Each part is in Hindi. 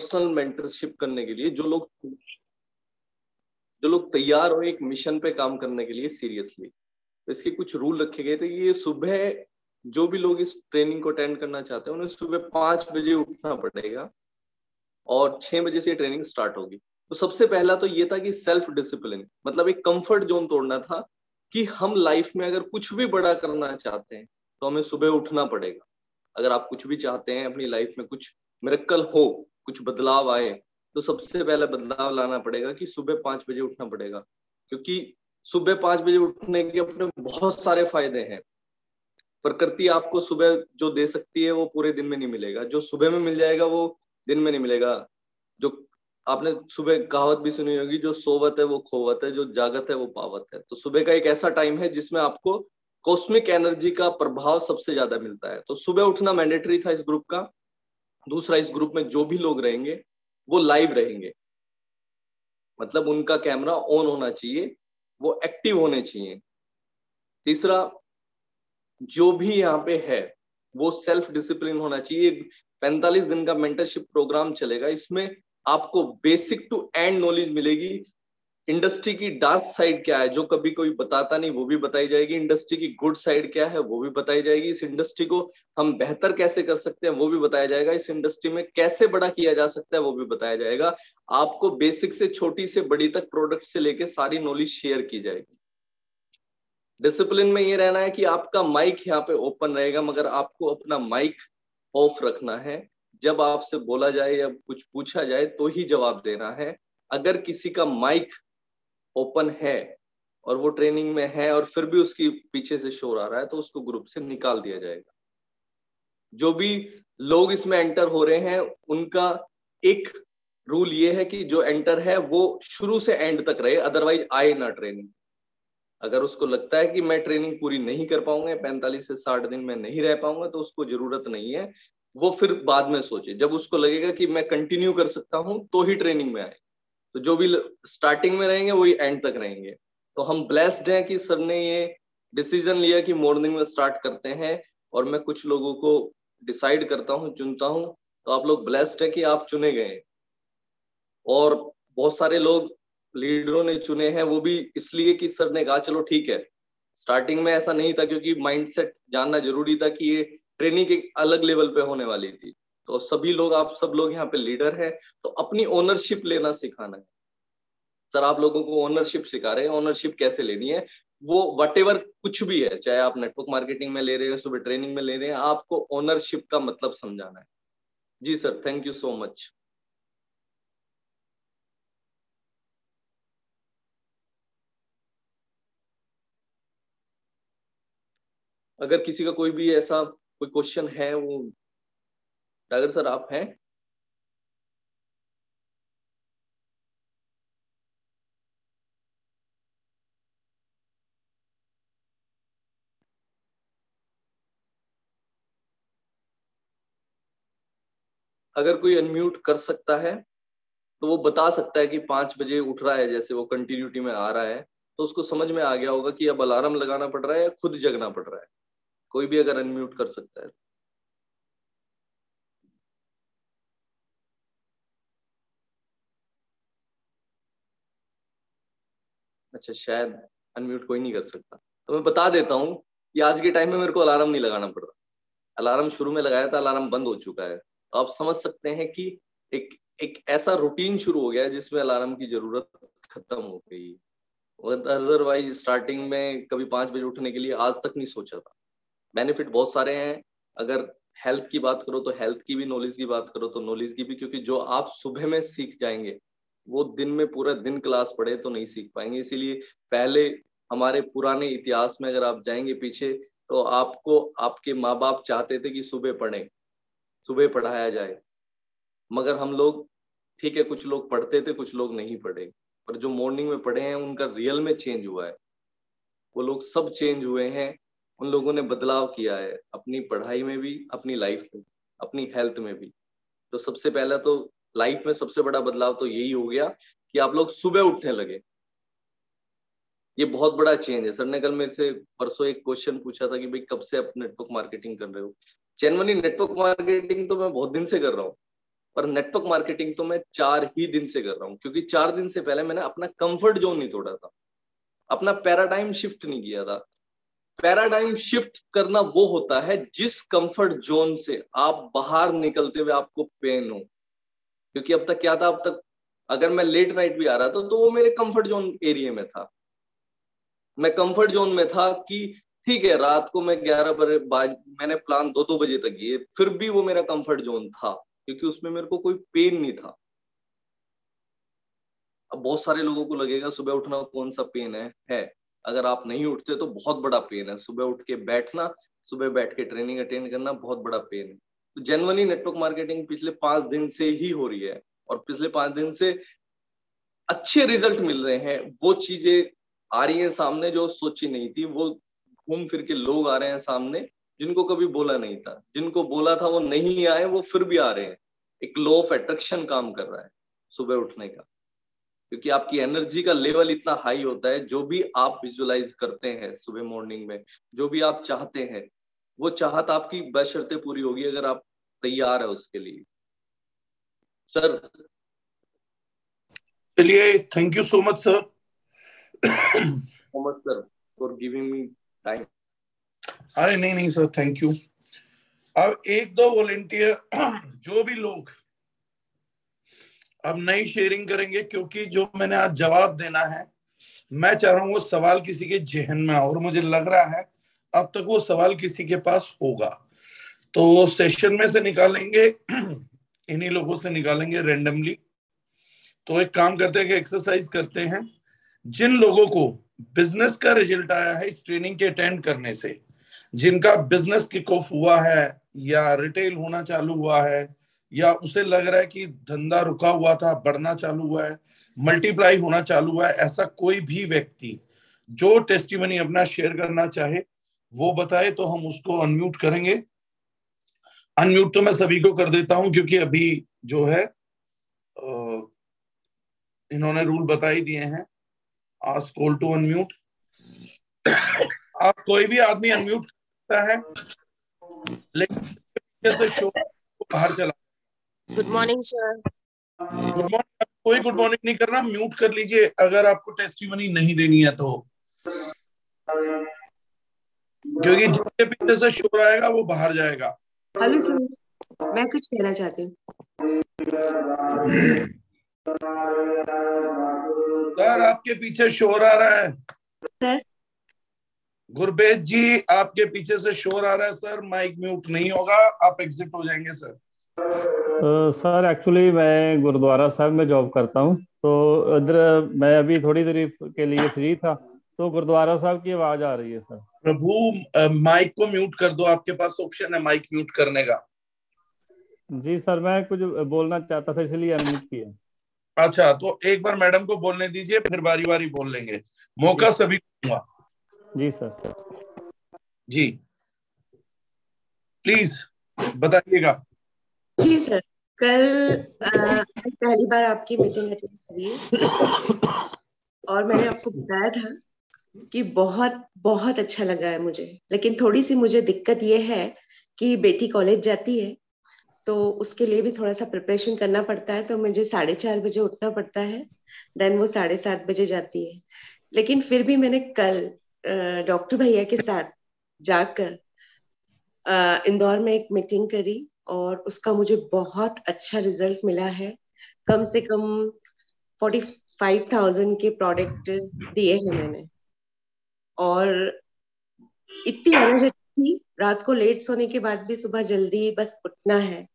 पर्सनल मेंटरशिप करने के लिए, जो लोग जो लोग तैयार हो एक मिशन पे काम करने के लिए सीरियसली तो इसके कुछ रूल रखे गए थे ये सुबह जो भी लोग इस ट्रेनिंग को अटेंड करना चाहते हैं, उन्हें सुबह पाँच बजे उठना पड़ेगा और छह बजे से ट्रेनिंग स्टार्ट होगी। तो सबसे पहला तो ये था कि सेल्फ डिसिप्लिन मतलब एक कंफर्ट जोन तोड़ना था कि हम लाइफ में अगर कुछ भी बड़ा करना चाहते हैं तो हमें सुबह उठना पड़ेगा। अगर आप कुछ भी चाहते हैं, अपनी लाइफ में कुछ मेरेकल हो कुछ बदलाव आए तो सबसे पहले बदलाव लाना पड़ेगा कि सुबह पाँच बजे उठना पड़ेगा, क्योंकि सुबह पाँच बजे उठने के अपने बहुत सारे फ़ायदे हैं। प्रकृति आपको सुबह जो दे सकती है, वो पूरे दिन में नहीं मिलेगा। जो सुबह में मिल जाएगा, वो दिन में नहीं मिलेगा। जो आपने सुबह कहावत भी सुनी होगी, जो सोवत है, वो खोवत है, जो जागत है, वो पावत है। तो सुबह का एक ऐसा टाइम है, जिसमें आपको कॉस्मिक एनर्जी का प्रभाव सबसे ज़्यादा मिलता है। तो सुबह उठना मैंडेटरी था इस ग्रुप का। दूसरा इस ग्रुप में जो भी लोग रहेंगे, वो लाइव रहेंगे। मतलब उनका कैमरा ऑन होना चाहिए, वो एक्टिव होने चाहिए। तीसरा, जो भी यहाँ पे है, वो सेल्फ डिसिप्लिन होना चाहिए। पैंतालीस दिन का मेंटरशिप प्रोग्राम चलेगा। इसमें आपको बेसिक टू एंड नॉलेज मिलेगी। इंडस्ट्री की डार्क साइड क्या है? जो कभी कोई बताता नहीं, वो भी बताई जाएगी। इंडस्ट्री की गुड साइड क्या है, वो भी बताई जाएगी। इस इंडस्ट्री को हम बेहतर कैसे कर सकते हैं, वो भी बताया जाएगा। इस इंडस्ट्री में कैसे बड़ा किया जा सकता है, वो भी बताया जाएगा। आपको बेसिक से, छोटी से, बड़ी तक प्रोडक्ट से लेके सारी नॉलेज शेयर की जाएगी। डिसिप्लिन में ये रहना है कि आपका माइक यहाँ पे ओपन रहेगा, मगर आपको अपना माइक ऑफ़ रखना है। जब आपसे बोला जाए या कुछ पूछा जाए तो ही जवाब देना है। अगर किसी का माइक ओपन है और वो ट्रेनिंग में है और फिर भी उसकी पीछे से शोर आ रहा है तो उसको ग्रुप से निकाल दिया जाएगा। जो भी लोग इसमें एंटर हो रहे हैं, उनका एक रूल ये है कि जो एंटर है, वो शुरू से एंड तक रहे अदरवाइज़ आए ना ट्रेनिंग। अगर उसको लगता है कि मैं ट्रेनिंग पूरी नहीं कर पाऊँगा, पैंतालीस से साठ दिन में नहीं रह पाऊँगा तो उसको ज़रूरत नहीं है। वो फिर बाद में सोचे। जब उसको लगेगा कि मैं कंटिन्यू कर सकता हूँ तो ही ट्रेनिंग में आए। तो जो भी स्टार्टिंग में रहेंगे, वही एंड तक रहेंगे। तो हम ब्लेस्ड हैं कि सर ने ये डिसीज़न लिया कि मॉर्निंग में स्टार्ट करते हैं और मैं कुछ लोगों को डिसाइड करता हूँ, चुनता हूँ। तो आप लोग ब्लेस्ड है कि आप चुने गए और बहुत सारे लोग लीडरों ने चुने हैं, वो भी इसलिए कि सर ने कहा, चलो ठीक है। स्टार्टिंग में ऐसा नहीं था, क्योंकि माइंडसेट जानना ज़रूरी था कि ये ट्रेनिंग एक अलग लेवल पे होने वाली थी। तो सभी लोग, आप सब लोग यहाँ पे लीडर हैं तो अपनी ओनरशिप लेना सिखाना है। सर, आप लोगों को ओनरशिप सिखा रहे हैं ओनरशिप कैसे लेनी है? वो वट कुछ भी है, चाहे आप नेटवर्क मार्केटिंग में ले रहे हैं, सुबह ट्रेनिंग में ले रहे हैं, आपको ओनरशिप का मतलब समझाना है। जी sir thank you so much अगर किसी का कोई भी ऐसा कोई क्वेश्चन है, वो डागर सर, आप हैं? अगर कोई अनम्यूट कर सकता है तो वो बता सकता है कि पाँच बजे उठ रहा है, जैसे वो कंटिन्यूटी में आ रहा है तो उसको समझ में आ गया होगा कि अब अलार्म लगाना पड़ रहा है या खुद जगना पड़ रहा है। कोई भी अगर अनम्यूट कर सकता है। अच्छा शायद अनम्यूट कोई नहीं कर सकता। तो मैं बता देता हूँ कि आज के टाइम में मेरे को अलार्म नहीं लगाना पड़ रहा। अलार्म शुरू में लगाया था अलार्म बंद हो चुका है। तो आप समझ सकते हैं कि एक एक ऐसा रूटीन शुरू हो गया है जिसमें अलार्म की ज़रूरत खत्म हो गई। अदरवाइज़ स्टार्टिंग में कभी पाँच बजे उठने के लिए आज तक नहीं सोचा था। बेनिफिट बहुत सारे हैं। अगर हेल्थ की बात करो तो हेल्थ की भी नॉलेज की बात करो तो नॉलेज की भी, क्योंकि जो आप सुबह में सीख जाएँगे वो दिन में पूरा दिन क्लास पढ़े तो नहीं सीख पाएँगे। इसीलिए पहले हमारे पुराने इतिहास में अगर आप जाएँगे पीछे तो आपको आपके माँ बाप चाहते थे कि सुबह पढ़ें, सुबह पढ़ाया जाए। मगर हम लोग, ठीक है, कुछ लोग पढ़ते थे, कुछ लोग नहीं पढ़े। पर जो मॉर्निंग में पढ़े हैं, उनका रियल में चेंज हुआ है। वो लोग सब चेंज हुए हैं, उन लोगों ने बदलाव किया है, अपनी पढ़ाई में भी, अपनी लाइफ में अपनी हेल्थ में भी। तो सबसे पहला तो लाइफ में सबसे बड़ा बदलाव तो यही हो गया कि आप लोग सुबह उठने लगे। ये बहुत बड़ा चेंज है। सर ने कल मेरे से परसों एक क्वेश्चन पूछा था कि भाई कब से आप नेटवर्क मार्केटिंग कर रहे हो? जेनवनी नेटवर्क मार्केटिंग तो मैं बहुत दिन से कर रहा हूँ, पर नेटवर्क मार्केटिंग तो मैं चार ही दिन से कर रहा हूँ, क्योंकि चार दिन से पहले मैंने अपना कंफर्ट जोन नहीं तोड़ा था। अपना पैराडाइम शिफ्ट नहीं किया था। पैराडाइम शिफ्ट करना वो होता है जिस कंफर्ट जोन से आप बाहर निकलते हुए आपको पेन हो। क्योंकि अब तक क्या था, अब तक अगर मैं लेट नाइट भी आ रहा था तो वो मेरे कंफर्ट जोन एरिया में था। मैं कंफर्ट जोन में था कि ठीक है, रात को मैं ग्यारह बजे मैंने प्लान दो दो बजे तक किए, फिर भी वो मेरा कंफर्ट जोन था, क्योंकि उसमें मेरे को कोई पेन नहीं था। अब बहुत सारे लोगों को लगेगा, सुबह उठना कौन सा पेन है? है। अगर आप नहीं उठते तो बहुत बड़ा पेन है। सुबह उठ के बैठना, सुबह बैठ के ट्रेनिंग अटेंड करना, बहुत बड़ा पेन है। तो जेनवनली नेटवर्क मार्केटिंग पिछले पाँच दिन से ही हो रही है और पिछले पाँच दिन से अच्छे रिज़ल्ट मिल रहे हैं। वो चीज़ें आ रही हैं सामने जो सोची नहीं थी, वो घूम फिर के लोग आ रहे हैं सामने, जिनको कभी बोला नहीं था। जिनको बोला था वो नहीं आए, वो फिर भी आ रहे हैं। एक लॉ ऑफ़ अट्रैक्शन काम कर रहा है सुबह उठने का। क्योंकि आपकी एनर्जी का लेवल इतना हाई होता है, जो भी आप विजुलाइज करते हैं सुबह मॉर्निंग में, जो भी आप चाहते हैं, वो चाहत आपकी बशर्ते पूरी होगी। अगर आप तैयार है उसके लिए। सर। चलिए thank you so much sir so much sir for giving me time अरे नहीं नहीं सर थैंक यू अब एक दो वॉलेंटियर जो भी लोग अब नई शेयरिंग करेंगे क्योंकि जो मैंने आज जवाब देना है मैं चाह रहा हूँ वो सवाल किसी के जहन में और मुझे लग रहा है अब तक वो सवाल किसी के पास होगा। तो सेशन में से निकालेंगे, इन्हीं लोगों से निकालेंगे रेंडमली तो एक काम करते हैं कि एक्सरसाइज करते हैं। जिन लोगों को बिज़नेस का रिज़ल्ट आया है इस ट्रेनिंग के अटेंड करने से, जिनका बिज़नेस किक ऑफ़ हुआ है या रिटेल होना चालू हुआ है, या उसे लग रहा है कि धंधा रुका हुआ था, बढ़ना चालू हुआ है मल्टीप्लाई होना चालू हुआ है, ऐसा कोई भी व्यक्ति जो टेस्टिमनी अपना शेयर करना चाहे, वो बताए तो हम उसको अनम्यूट करेंगे। अनम्यूट तो मैं सभी को कर देता हूँ क्योंकि अभी जो है इन्होंने रूल बता ही दिए हैं। आज कॉल टू अनम्यूट आप कोई भी आदमी अनम्यूट करता है लेकिन शो बाहर चला। Good morning sir good morning कोई गुड मॉर्निंग नहीं करना म्यूट कर लीजिए। अगर आपको टेस्टिमनी नहीं देनी है तो। क्योंकि जिसके पीछे से शोर आएगा वो बाहर जाएगा। हेलो सर मैं कुछ कहना चाहती हूँ। सर आपके पीछे शोर आ रहा है। सर। गुरबेज जी आपके पीछे से शोर आ रहा है सर। माइक म्यूट नहीं होगा आप एग्जिट हो जाएँगे सर। सर एक्चुअली मैं गुरुद्वारा साहब में जॉब करता हूँ तो इधर मैं अभी थोड़ी देर के लिए फ्री था। तो गुरुद्वारा साहब की आवाज़ आ रही है सर। प्रभु माइक को म्यूट कर दो आपके पास ऑप्शन है माइक म्यूट करने का। जी सर मैं कुछ बोलना चाहता था इसलिए अनम्यूट किया। अच्छा तो एक बार मैडम को बोलने दीजिए फिर बारी बारी बोल लेंगे। मौका सभी दूँगा। जी सर। जी। प्लीज़ बताइएगा। जी सर कल आ, पहली बार आपकी मीटिंग अटेंड करी और मैंने आपको बताया था कि बहुत बहुत अच्छा लगा है मुझे। लेकिन थोड़ी सी मुझे दिक्कत ये है कि बेटी कॉलेज जाती है तो उसके लिए भी थोड़ा सा प्रिपरेशन करना पड़ता है तो मुझे साढ़े चार बजे उठना पड़ता है, देन वो साढ़े सात बजे जाती है। लेकिन फिर भी मैंने कल डॉक्टर भैया के साथ जाकर इंदौर में एक मीटिंग करी और उसका मुझे बहुत अच्छा रिज़ल्ट मिला है। कम से कम फोर्टी फाइव थाउज़ेंड के प्रोडक्ट दिए हैं मैंने। और इतनी एनर्जेटिक थी। रात को लेट सोने के बाद भी सुबह जल्दी बस उठना है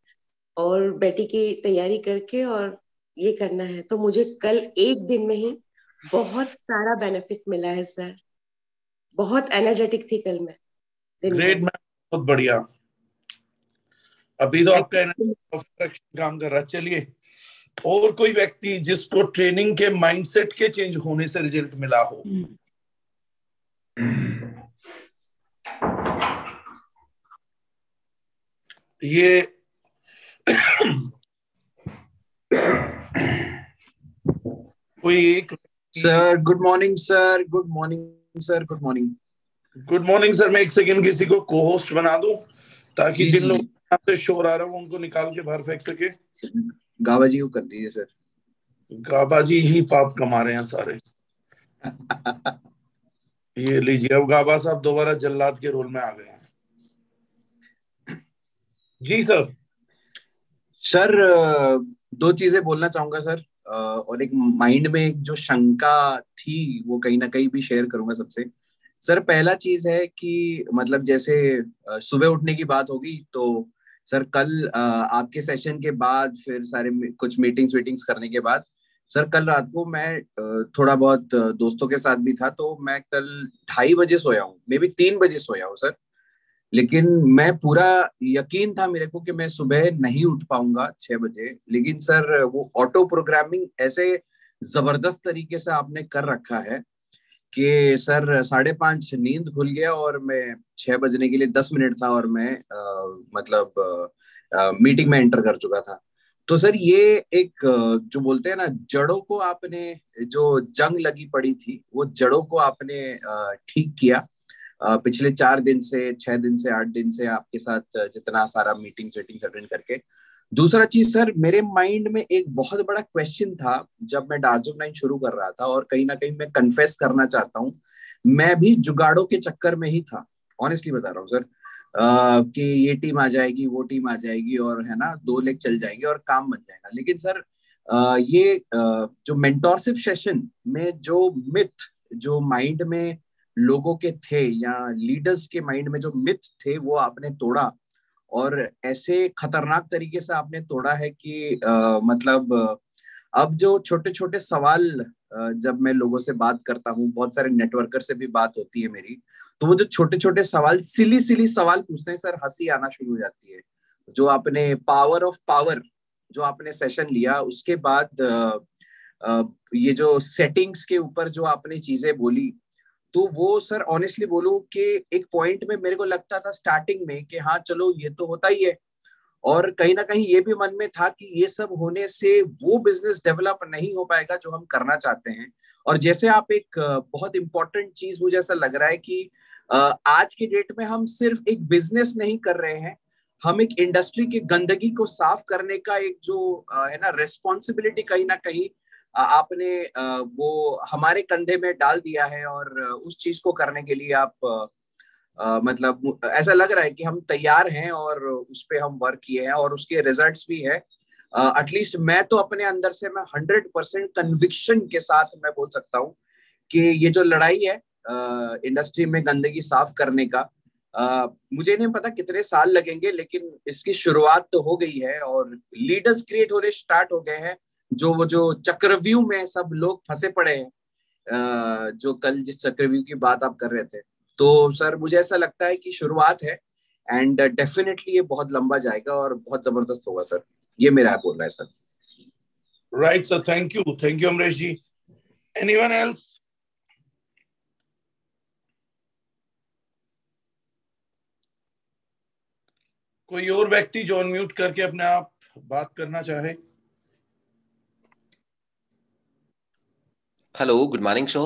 और बेटी की तैयारी करके और ये करना है। तो मुझे कल एक दिन में ही बहुत सारा बेनिफिट मिला है सर बहुत एनर्जेटिक थी कल मैं। ग्रेट मैम बहुत बढ़िया। अभी तो आपका काम कर रहा चलिए और कोई व्यक्ति जिसको ट्रेनिंग के माइंडसेट के चेंज होने से रिज़ल्ट मिला हो? ये कोई एक sir good morning sir good morning sir good morning good morning sir मैं एक सेकंड किसी को को होस्ट बना दूँ ताकि जिन लोग यहाँ से शोर आ रहा हूँ उनको निकाल के बाहर फेंक सके। गावा जी को कर दीजिए सर गाबा जी ही पाप कमा रहे हैं सारे। ये लीजिए, अब गाबा साहब दोबारा जल्लाद के रोल में आ गए हैं। जी सर सर दो चीज़ें बोलना चाहूँगा, सर। और एक माइंड में एक जो शंका थी, वो कहीं ना कहीं भी शेयर करूँगा सबसे। सर, पहला चीज़ है कि मतलब जैसे सुबह उठने की बात होगी तो सर, कल आपके सेशन के बाद फिर सारे कुछ मीटिंग्स वीटिंग्स करने के बाद सर कल रात को मैं थोड़ा बहुत दोस्तों के साथ भी था तो मैं कल ढाई बजे सोया हूँ मे बी तीन बजे सोया हूँ सर। लेकिन मैं पूरा यकीन था मेरे को कि मैं सुबह नहीं उठ पाऊँगा छह बजे लेकिन सर वो ऑटो प्रोग्रामिंग ऐसे ज़बरदस्त तरीके से आपने कर रखा है कि सर साढ़े पाँच नींद खुल गया और मैं छह बजने के लिए दस मिनट था और मैं आ, मतलब आ, मीटिंग में एंटर कर चुका था। तो सर ये एक, जो बोलते हैं ना, जड़ों को आपने, जो जंग लगी पड़ी थी, वो जड़ों को आपने ठीक किया। पिछले चार दिन से, छह दिन से, आठ दिन से आपके साथ जितना सारा मीटिंग वेटिंग अटेंड करके। दूसरा चीज़ सर, मेरे माइंड में एक बहुत बड़ा क्वेश्चन था, जब मैं डार्जो नाइन शुरू कर रहा था, और कहीं ना कहीं मैं कन्फेस करना चाहता हूँ, मैं भी जुगाड़ों के चक्कर में ही था। ऑनेस्टली बता रहा हूँ, सर कि ये टीम आ जाएगी वो टीम आ जाएगी और है ना दो लेग चल जाएँगे और काम बन जाएगा। लेकिन सर ये जो मेंटोरशिप सेशन में जो मिथ जो माइंड में लोगों के थे या लीडर्स के माइंड में जो मिथ थे वो आपने तोड़ा? और ऐसे खतरनाक तरीके से आपने तोड़ा है कि आ, मतलब अब जो छोटे छोटे सवाल जब मैं लोगों से बात करता हूँ बहुत सारे नेटवर्कर से भी बात होती है मेरी तो वो जो छोटे छोटे सवाल सिली सिली सवाल पूछते हैं, सर, हँसी आना शुरू हो जाती है। जो आपने पावर ऑफ़ पावर जो आपने सेशन लिया, उसके बाद ये जो सेटिंग्स के ऊपर जो आपने चीज़ें बोली तो वो, सर ऑनेस्टली बोलूँ कि एक पॉइंट में मेरे को लगता था स्टार्टिंग में कि हाँ चलो, ये तो होता ही है। और कहीं ना कहीं ये भी मन में था कि ये सब होने से वो बिज़नेस डेवलप नहीं हो पाएगा जो हम करना चाहते हैं। और जैसे आप एक बहुत इंपॉर्टेंट चीज़ मुझे ऐसा लग रहा है कि आज के डेट में हम सिर्फ़ एक बिज़नेस नहीं कर रहे हैं। हम एक इंडस्ट्री की गंदगी को साफ़ करने का एक जो है ना रेस्पॉन्सिबिलिटी कहीं ना कहीं आपने वो हमारे कंधे में डाल दिया है और उस चीज़ को करने के लिए आप मतलब ऐसा लग रहा है कि हम तैयार हैं और उस पर हम वर्क किए हैं और उसके रिजल्ट्स भी है। एटलीस्ट मैं तो अपने अंदर से मैं हंड्रेड परसेंट कन्विक्शन के साथ मैं बोल सकता हूँ कि ये जो लड़ाई है इंडस्ट्री में गंदगी साफ़ करने का। आ, मुझे नहीं पता कितने साल लगेंगे लेकिन इसकी शुरुआत तो हो गई है और लीडर्स क्रिएट होने स्टार्ट हो गए हैं जो वो जो चक्रव्यूह में सब लोग फंसे पड़े हैं। जो कल जिस चक्रव्यूह की बात आप कर रहे थे। तो सर मुझे ऐसा लगता है कि शुरुआत है एंड डेफिनेटली ये बहुत लंबा जाएगा और बहुत ज़बरदस्त होगा सर। ये मेरा बोल रहा है sir. Right sir thank you thank you Amresh ji anyone else कोई और व्यक्ति जो अनम्यूट करके अपने आप बात करना चाहे? Hello good morning show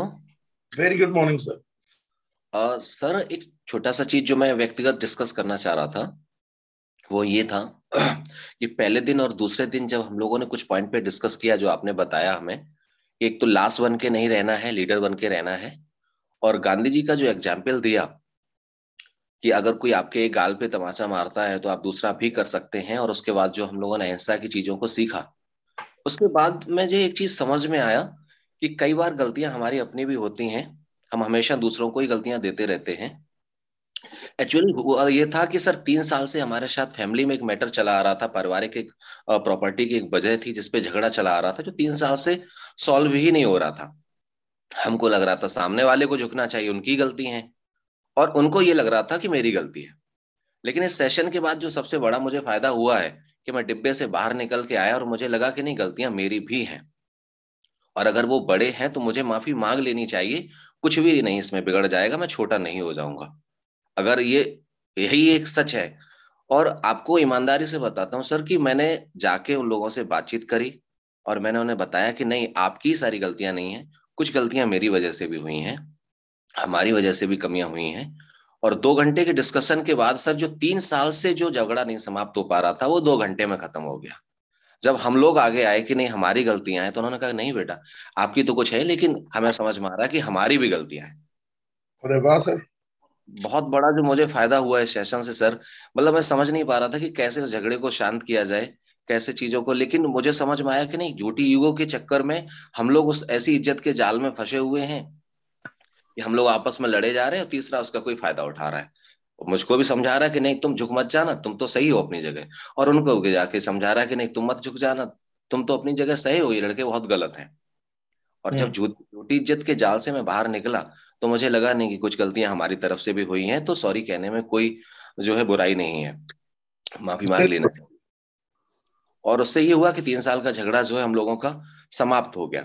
very good morning sir sir एक छोटा सा चीज़ जो मैं व्यक्तिगत डिस्कस करना चाह रहा था वो ये था कि पहले दिन और दूसरे दिन जब हम लोगों ने कुछ पॉइंट पे डिस्कस किया जो आपने बताया हमें एक तो लास्ट बन के नहीं रहना है लीडर बन के रहना है और गांधी जी का जो एग्ज़ाम्पल दिया कि अगर कोई आपके गाल पे तमाचा मारता है तो आप दूसरा भी कर सकते हैं, और उसके बाद जो हम लोगों ने अहिंसा की चीज़ों को सीखा। उसके बाद मुझे एक चीज़ समझ में आया कि कई बार गलतियाँ हमारी अपनी भी होती हैं। हम हमेशा दूसरों को ही गलतियाँ देते रहते हैं। एक्चुअली ये था कि सर, तीन साल से हमारे साथ फैमिली में एक मैटर चला आ रहा था, पारिवारिक एक प्रॉपर्टी की एक वजह थी जिसपे झगड़ा चला आ रहा था, जो तीन साल से सॉल्व ही नहीं हो रहा था। हमको लग रहा था सामने वाले को झुकना चाहिए, उनकी गलती है। और उनको ये लग रहा था कि मेरी गलती है। लेकिन इस सेशन के बाद जो सबसे बड़ा मुझे फ़ायदा हुआ है कि मैं डिब्बे से बाहर निकल के आया और मुझे लगा कि नहीं, गलतियाँ मेरी भी हैं। और अगर वो बड़े हैं तो मुझे माफ़ी मांग लेनी चाहिए। कुछ भी नहीं, इसमें बिगड़ जाएगा, मैं छोटा नहीं हो जाऊँगा। अगर ये, यही एक सच है। और आपको ईमानदारी से बताता हूँ सर कि मैंने जाके उन लोगों से बातचीत करी और मैंने उन्हें बताया कि नहीं, आपकी सारी गलतियाँ नहीं है, कुछ गलतियाँ मेरी वजह से भी हुई हैं। हमारी वजह से भी कमियाँ हुई हैं। और दो घंटे के डिस्कशन के बाद सर जो तीन साल से जो झगड़ा नहीं समाप्त हो पा रहा था वो दो घंटे में खत्म हो गया। जब हम लोग आगे आए कि नहीं हमारी गलतियाँ हैं तो उन्होंने कहा नहीं बेटा आपकी तो कुछ है लेकिन हमें समझ में आ रहा है कि हमारी भी गलतियाँ हैं। अरे वाह सर। बहुत बड़ा जो मुझे फ़ायदा हुआ है सेशन से सर मतलब मैं समझ नहीं पा रहा था कि कैसे उस झगड़े को शांत किया जाए कैसे चीज़ों को लेकिन मुझे समझ में आया कि नहीं झूठी युगों के चक्कर में हम लोग उस ऐसी इज़्ज़त के जाल में फंसे हुए हैं। कि हम लोग आपस में लड़े जा रहे हैं और तीसरा उसका कोई फ़ायदा उठा रहा है। मुझको भी समझा रहा है कि नहीं तुम झुक मत जाना तुम तो सही हो अपनी जगह। और उनको भी जाके समझा रहा है कि नहीं तुम मत झुक जाना तुम तो अपनी जगह सही हो ये लड़के बहुत गलत हैं। और जब झूठी इज़्ज़त के जाल से मैं बाहर निकला तो मुझे लगा नहीं कि कुछ गलतियाँ हमारी तरफ़ से भी हुई हैं तो सॉरी कहने में कोई जो है बुराई नहीं है। माफ़ी मांग लेना चाहिए। और उससे ये हुआ कि तीन साल का झगड़ा जो है हम लोगों का समाप्त हो गया।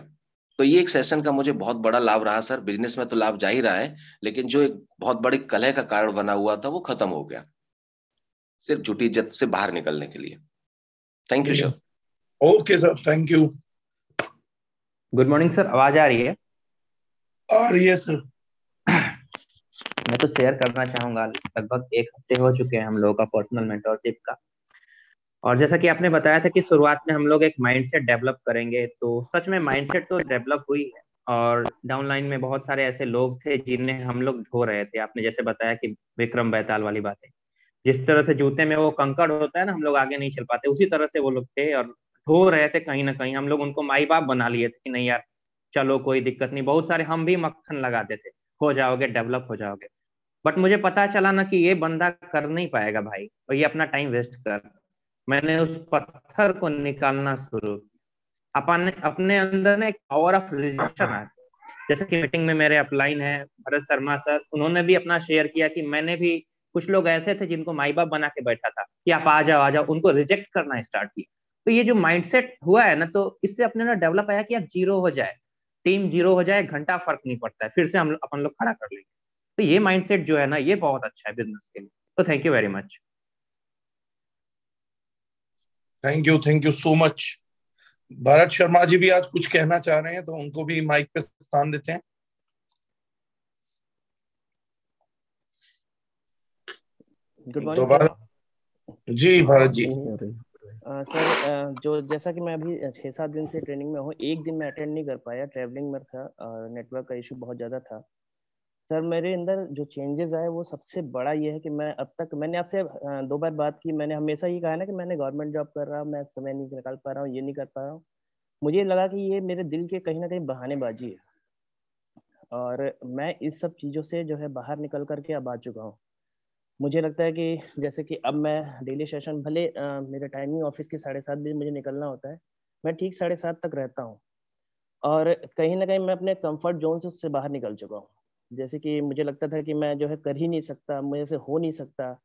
तो ये एक सेशन का मुझे बहुत बड़ा लाभ रहा सर। बिज़नेस में तो लाभ जा ही रहा है लेकिन जो एक बहुत बड़ी कलह का कारण बना हुआ था वो खत्म हो गया। सिर्फ़ झूठी इज़्ज़त से बाहर निकलने के लिए। Thank you sir okay sir thank you good morning sir आवाज़ आ रही है? आ रही है सर मैं तो शेयर करना चाहूँगा। लगभग एक हफ़्ते हो चुके हैं हम लोगों का पर्सनल मेंटरशिप का। और जैसा कि आपने बताया था कि शुरुआत में हम लोग एक माइंडसेट डेवलप करेंगे तो सच में माइंडसेट तो डेवलप हुई है और डाउन लाइन में बहुत सारे ऐसे लोग थे जिन्हें हम लोग ढो रहे थे। आपने जैसे बताया कि विक्रम बैताल वाली बातें। जिस तरह से जूते में वो कंकड़ होता है ना, हम लोग आगे नहीं चल पाते, उसी तरह से वो लोग थे और ढो रहे थे कहीं ना कहीं। हम लोग उनको माई बाप बना लिए थे कि नहीं यार, चलो कोई दिक्कत नहीं, बहुत सारे हम भी मक्खन लगाते थे, हो जाओगे डेवलप हो जाओगे। बट मुझे पता चला ना कि ये बंदा कर नहीं पाएगा भाई, और ये अपना टाइम वेस्ट कर मैंने उस पत्थर को निकालना शुरू अपने अपने अंदर ना एक पावर ऑफ़ रिजेक्शन आया। जैसे कि मीटिंग में मेरे अपलाइन है, भरत शर्मा सर, उन्होंने भी अपना शेयर किया कि मैंने भी कुछ लोग ऐसे थे जिनको माई बाप बना के बैठा था कि आप आ जाओ आ जाओ, उनको रिजेक्ट करना स्टार्ट किया। तो ये जो माइंडसेट हुआ है ना तो इससे अपने ना डेवलप आया कि यार ज़ीरो हो जाए। टीम ज़ीरो हो जाए, घंटा फ़र्क नहीं पड़ता है, फिर से हम अपन लोग खड़ा कर लेंगे। तो ये माइंडसेट जो है ना, ये बहुत अच्छा है बिज़नेस के लिए। तो thank you very much thank you thank you so much Bharat Sharma ji भी आज कुछ कहना चाह रहे हैं तो उनको भी माइक पे स्थान देते हैं। गुड मॉर्निंग जी भरत जी। सर जो जैसा कि मैं अभी छह सात दिन से ट्रेनिंग में हूँ एक दिन मैं अटेंड नहीं कर पाया ट्रैवलिंग में था नेटवर्क का इशू बहुत ज़्यादा था। सर, मेरे अंदर जो चेंजेस आए वो सबसे बड़ा ये है कि मैं अब तक, मैंने आपसे दो बार बात की, मैंने हमेशा ये कहा ना कि मैंने गवर्नमेंट जॉब कर रहा हूँ, मैं समय नहीं निकाल पा रहा हूँ, ये नहीं कर पा रहा हूँ। मुझे लगा कि ये मेरे दिल के कहीं ना कहीं बहानेबाजी है। और मैं इस सब चीज़ों से जो है बाहर निकल करके अब आ चुका हूँ। मुझे लगता है कि जैसे कि अब मैं डेली सेशन भले मेरा टाइमिंग ऑफ़िस की साढ़े सात बजे मुझे निकलना होता है, मैं ठीक साढ़े सात तक रहता हूँ। और कहीं ना कहीं मैं अपने कंफर्ट जोन से उससे बाहर निकल चुका हूँ। जैसे कि मुझे लगता था कि मैं जो है कर ही नहीं सकता, मुझे से हो नहीं सकता।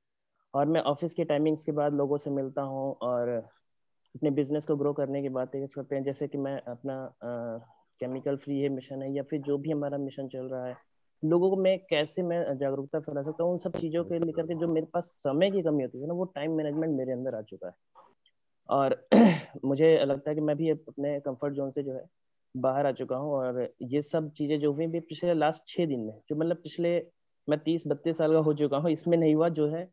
और मैं ऑफ़िस के टाइमिंग्स के बाद लोगों से मिलता हूँ और अपने बिज़नेस को ग्रो करने की बातें करते हैं। जैसे कि मैं अपना केमिकल फ्री है, मिशन है, या फिर जो भी हमारा मिशन चल रहा है, लोगों को मैं कैसे मैं जागरूकता फैला सकता हूँ? उन सब चीज़ों के लेकर के जो मेरे पास समय की कमी होती है ना, वो टाइम मैनेजमेंट मेरे अंदर आ चुका है। और मुझे लगता है कि मैं भी अपने कंफर्ट जोन से जो है बाहर आ चुका हूँ और ये सब चीज़ें जो हुई भी पिछले लास्ट छह दिन में जो मतलब पिछले मैं तीस बत्तीस साल का हो चुका हूँ इसमें नहीं हुआ जो है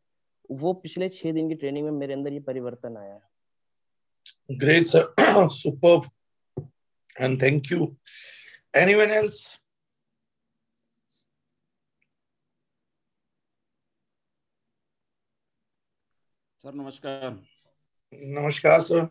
वो पिछले छह दिन की ट्रेनिंग में मेरे अंदर ये परिवर्तन आया है। Great sir super and thank you anyone else sir नमस्कार नमस्कार सर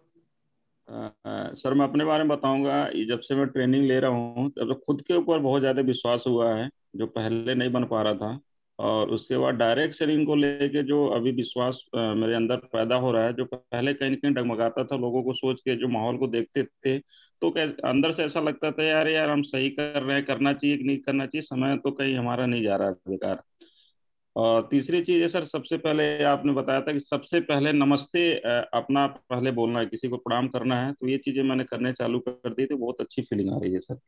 सर, मैं अपने बारे में बताऊँगा। जब से मैं ट्रेनिंग ले रहा हूँ, तब तो खुद के ऊपर बहुत ज़्यादा विश्वास हुआ है, जो पहले नहीं बन पा रहा था। और उसके बाद डायरेक्ट सेलिंग को लेके जो अभी विश्वास मेरे अंदर पैदा हो रहा है, जो पहले कहीं ना कहीं डगमगाता था, लोगों को सोच के, जो माहौल को देखते थे तो अंदर से ऐसा लगता था, यार यार, हम सही कर रहे हैं, करना चाहिए कि नहीं करना चाहिए, समय तो कहीं हमारा नहीं जा रहा, बेकार। और तीसरी चीज़ है सर, सबसे पहले आपने बताया था कि सबसे पहले नमस्ते अपना पहले बोलना है, किसी को प्रणाम करना है तो ये चीज़ें मैंने करने चालू कर दी थी, बहुत अच्छी फीलिंग आ रही है सर।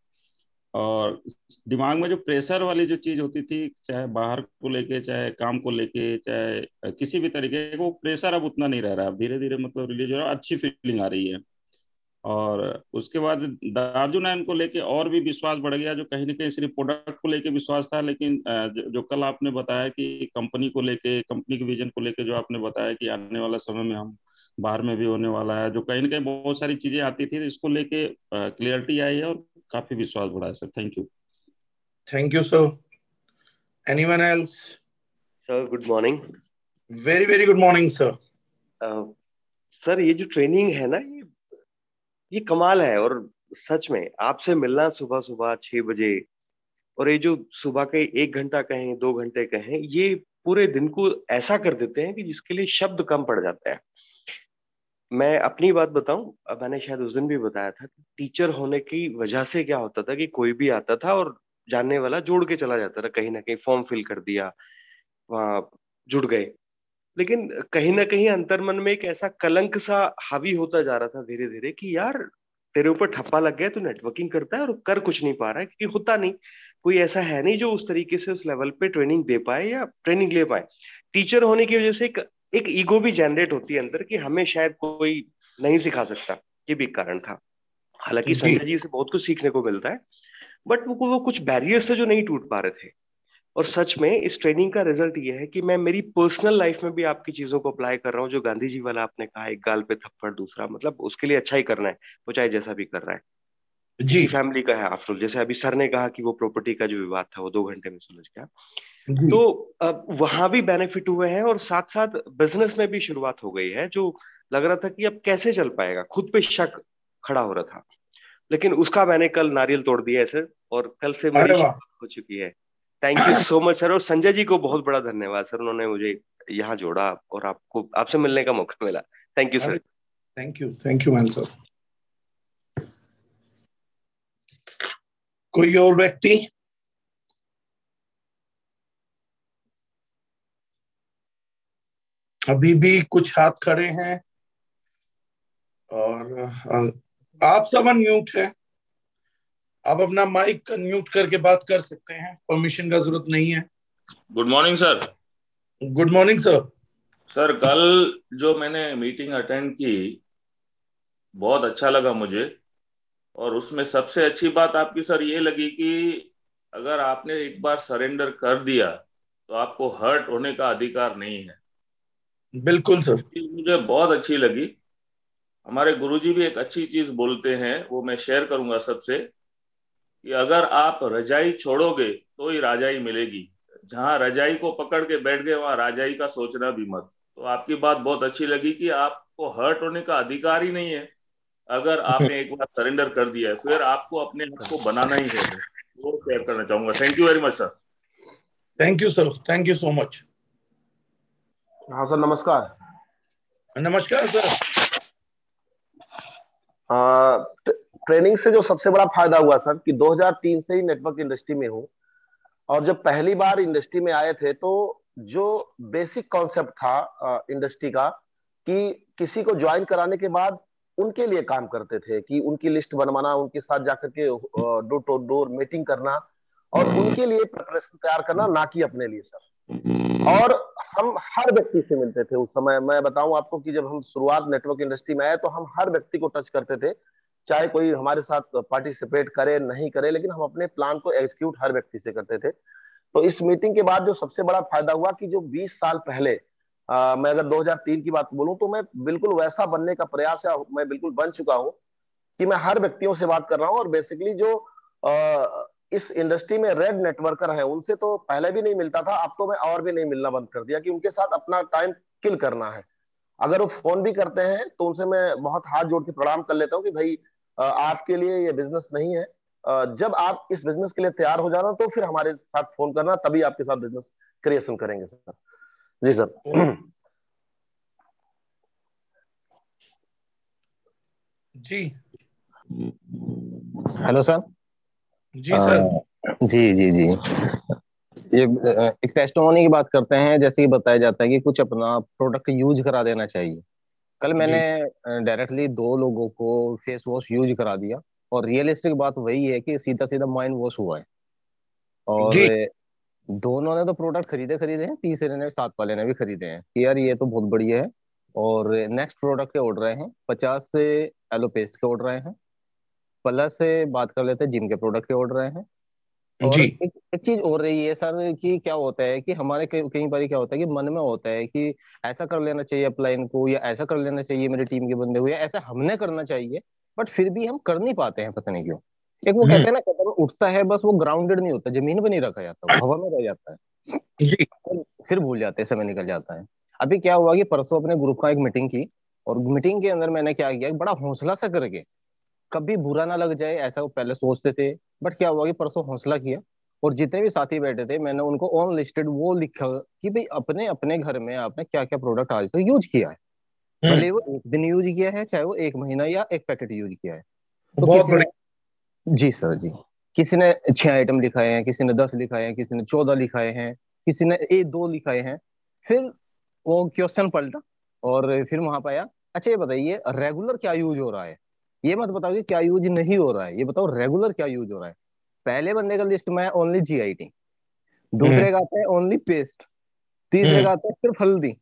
और दिमाग में जो प्रेशर वाली जो चीज़ होती थी, चाहे बाहर को लेके, चाहे काम को लेके, चाहे किसी भी तरीके का प्रेशर अब उतना नहीं रह रहा है धीरे धीरे मतलब रिलीज़ हो रहा है, अच्छी फीलिंग आ रही है। और उसके बाद दादू नाइन को लेके और भी विश्वास बढ़ गया जो कहीं ना कहीं सिर्फ़ प्रोडक्ट को लेके विश्वास था लेकिन जो कल आपने बताया कि कंपनी को लेके कंपनी के विजन को लेके जो आपने बताया कि आने वाला समय में हम बाहर में भी होने वाला है जो कहीं ना कहीं बहुत सारी चीज़ें आती थी इसको लेके क्लियरिटी आई है और काफ़ी विश्वास बढ़ा है sir. Thank you thank you sir anyone else sir good morning very very good morning sir sir ये जो ट्रेनिंग है ना ये ये कमाल है और सच में, आपसे मिलना सुबह सुबह छह बजे और ये जो सुबह के एक घंटा कहें, दो घंटे कहें, ये पूरे दिन को ऐसा कर देते हैं कि जिसके लिए शब्द कम पड़ जाते हैं। मैं अपनी बात बताऊँ मैंने शायद उस दिन भी बताया था टीचर होने की वजह से क्या होता था कि कोई भी आता था और जानने वाला जोड़ के चला जाता था, कहीं ना कहीं फॉर्म फिल कर दिया, वहाँ जुड़ गए। लेकिन कहीं ना कहीं अंतर्मन में एक ऐसा कलंक सा हावी होता जा रहा था धीरे धीरे कि यार तेरे ऊपर ठप्पा लग गया तो नेटवर्किंग करता है और कर कुछ नहीं पा रहा है क्योंकि होता नहीं। कोई ऐसा है नहीं जो उस तरीके से उस लेवल पे ट्रेनिंग दे पाए या ट्रेनिंग ले पाए। टीचर होने की वजह से एक एक ईगो भी जनरेट होती है अंदर कि हमें शायद कोई नहीं सिखा सकता। ये भी कारण था। हालाँकि संजय जी से बहुत कुछ सीखने को मिलता है बट वो, वो कुछ बैरियर्स थे जो नहीं टूट पा रहे थे। और सच में इस ट्रेनिंग का रिज़ल्ट ये है कि मैं मेरी पर्सनल लाइफ में भी आपकी चीज़ों को अप्लाई कर रहा हूँ जो गांधी जी वाला आपने कहा एक गाल पे थप्पड़ दूसरा मतलब उसके लिए अच्छा ही करना है वो चाहे जैसा भी कर रहा है। जी। फैमिली का है आफ्टर जैसे अभी सर ने कहा कि वो प्रॉपर्टी का जो विवाद था वो दो घंटे में सुलझ गया। तो अब वहाँ भी बेनिफिट हुए हैं और साथ साथ बिज़नेस में भी शुरुआत हो गई है जो लग रहा था कि अब कैसे चल पाएगा? खुद पे शक खड़ा हो रहा था। लेकिन उसका मैंने कल नारियल तोड़ दिया है सर और कल से मेरी हो चुकी है। Thank you so much sir और संजय जी को बहुत बड़ा धन्यवाद सर उन्होंने मुझे यहाँ जोड़ा और आपको, आपसे मिलने का मौका मिला। Thank you sir thank you thank you ma'am sir कोई और व्यक्ति? अभी भी कुछ हाथ खड़े हैं और आप सब अनम्यूट है। आप अपना माइक म्यूट करके बात कर सकते हैं। परमिशन का ज़रूरत नहीं है। Good morning sir good morning sir sir कल जो मैंने मीटिंग अटेंड की बहुत अच्छा लगा मुझे। और उसमें सबसे अच्छी बात आपकी सर ये लगी कि अगर आपने एक बार सरेंडर कर दिया तो आपको हर्ट होने का अधिकार नहीं है। बिल्कुल सर मुझे बहुत अच्छी लगी। हमारे गुरुजी भी एक अच्छी चीज़ बोलते हैं वो मैं शेयर करूँगा सबसे। कि अगर आप रजाई छोड़ोगे तो ही राजाई मिलेगी। जहाँ रजाई को पकड़ के बैठ गए वहाँ राजाई का सोचना भी मत। तो आपकी बात बहुत अच्छी लगी कि आपको हर्ट होने का अधिकार ही नहीं है। अगर आपने एक बार सरेंडर कर दिया है फिर आपको अपने आप को बनाना ही है। वो शेयर करना चाहूँगा। Thank you very much sir thank you sir thank you so much हाँ सर नमस्कार। नमस्कार सर ट्रेनिंग से जो सबसे बड़ा फ़ायदा हुआ सर कि 2003 से ही नेटवर्क इंडस्ट्री में हूँ। और जब पहली बार इंडस्ट्री में आए थे तो जो बेसिक कॉन्सेप्ट था इंडस्ट्री का कि किसी को ज्वाइन कराने के बाद उनके लिए काम करते थे कि उनकी लिस्ट बनवाना उनके साथ जाकर के डोर टू डोर मीटिंग करना और उनके लिए प्रिपरेशन तैयार करना ना कि अपने लिए सर। और हम हर व्यक्ति से मिलते थे उस समय। मैं बताऊँ आपको कि जब हम शुरुआत नेटवर्क इंडस्ट्री में आए तो हम हर व्यक्ति को टच करते थे। चाहे कोई हमारे साथ पार्टिसिपेट करे नहीं करे लेकिन हम अपने प्लान को एग्जीक्यूट हर व्यक्ति से करते थे। तो इस मीटिंग के बाद जो सबसे बड़ा फ़ायदा हुआ कि जो 20 साल पहले आ, मैं अगर 2003 की बात बोलूँ तो मैं बिल्कुल वैसा बनने का प्रयास है मैं बिल्कुल बन चुका हूँ कि मैं हर व्यक्तियों से बात कर रहा हूँ और बेसिकली जो आ, इस इंडस्ट्री में रेड नेटवर्कर है उनसे तो पहले भी नहीं मिलता था अब तो मैं और भी नहीं मिलना बंद कर दिया कि उनके साथ अपना टाइम किल करना है। अगर वो फ़ोन भी करते हैं तो उनसे मैं बहुत हाथ जोड़ के प्रणाम कर लेता हूँ कि भाई आपके लिए ये बिज़नेस नहीं है। जब आप इस बिज़नेस के लिए तैयार हो जाना तो फिर हमारे साथ फ़ोन करना तभी आपके साथ बिज़नेस क्रिएशन करेंगे सर जी सर जी। हेलो सर जी सर जी जी जी. ये एक टेस्टोमोनी की बात करते हैं जैसे कि बताया जाता है कि कुछ अपना प्रोडक्ट यूज़ करा देना चाहिए। कल मैंने डायरेक्टली दो लोगों को फेस वॉश यूज़ करा दिया और रियलिस्टिक बात वही है कि सीधा सीधा माइंड वॉश हुआ है। और दोनों ने तो प्रोडक्ट खरीदे खरीदे हैं तीसरे ने सात वाले ने भी खरीदे हैं कि यार ये तो बहुत बढ़िया है। और नेक्स्ट प्रोडक्ट के ऑर्डर आए हैं पचास से एलो पेस्ट के ऑर्डर आए हैं प्लस से बात कर लेते हैं जिम के प्रोडक्ट के ऑर्डर आए हैं। और जी। एक, एक चीज़ और रही है सर कि क्या होता है कि हमारे कई कई बार क्या होता है कि मन में होता है कि ऐसा कर लेना चाहिए अपलाइन को या ऐसा कर लेना चाहिए मेरी टीम के बंदे को या ऐसा हमने करना चाहिए बट फिर भी हम कर नहीं पाते हैं पता नहीं क्यों। एक वो हम्म। कहते हैं ना कदम उठता है बस वो ग्राउंडेड नहीं होता ज़मीन पर नहीं रखा जाता हवा में रह जाता है। जी। फिर भूल जाते हैं समय निकल जाता है। अभी क्या हुआ कि परसों अपने ग्रुप का एक मीटिंग की और मीटिंग के अंदर मैंने क्या किया बड़ा हौसला सा करके कभी बुरा ना लग जाए ऐसा वो पहले सोचते थे बट क्या हुआ कि परसों हौसला किया और जितने भी साथी बैठे थे मैंने उनको ऑन लिस्टेड वो लिखा कि भाई अपने अपने घर में आपने क्या क्या प्रोडक्ट आज तक यूज़ किया है। हम्म। भले वो एक दिन यूज़ किया है चाहे वो एक महीना या एक पैकेट यूज़ किया है। तो बहुत ने जी सर जी। किसी ने छह आइटम लिखाए हैं किसी ने दस लिखाए हैं किसी ने चौदह लिखाए हैं किसी ने एक दो लिखाए हैं। फिर वो क्वेश्चन पलटा और फिर वहाँ पे आया अच्छा ये बताइए रेगुलर क्या यूज़ हो रहा है? ये मत बताओ कि क्या यूज़ नहीं हो रहा है। ये बताओ रेगुलर क्या यूज़ हो रहा है? पहले बंदे का लिस्ट में ओनली जीआईटी दूसरे हम्म। का आता है ओनली पेस्ट तीसरे हम्म। का आता है सिर्फ़ हल्दी।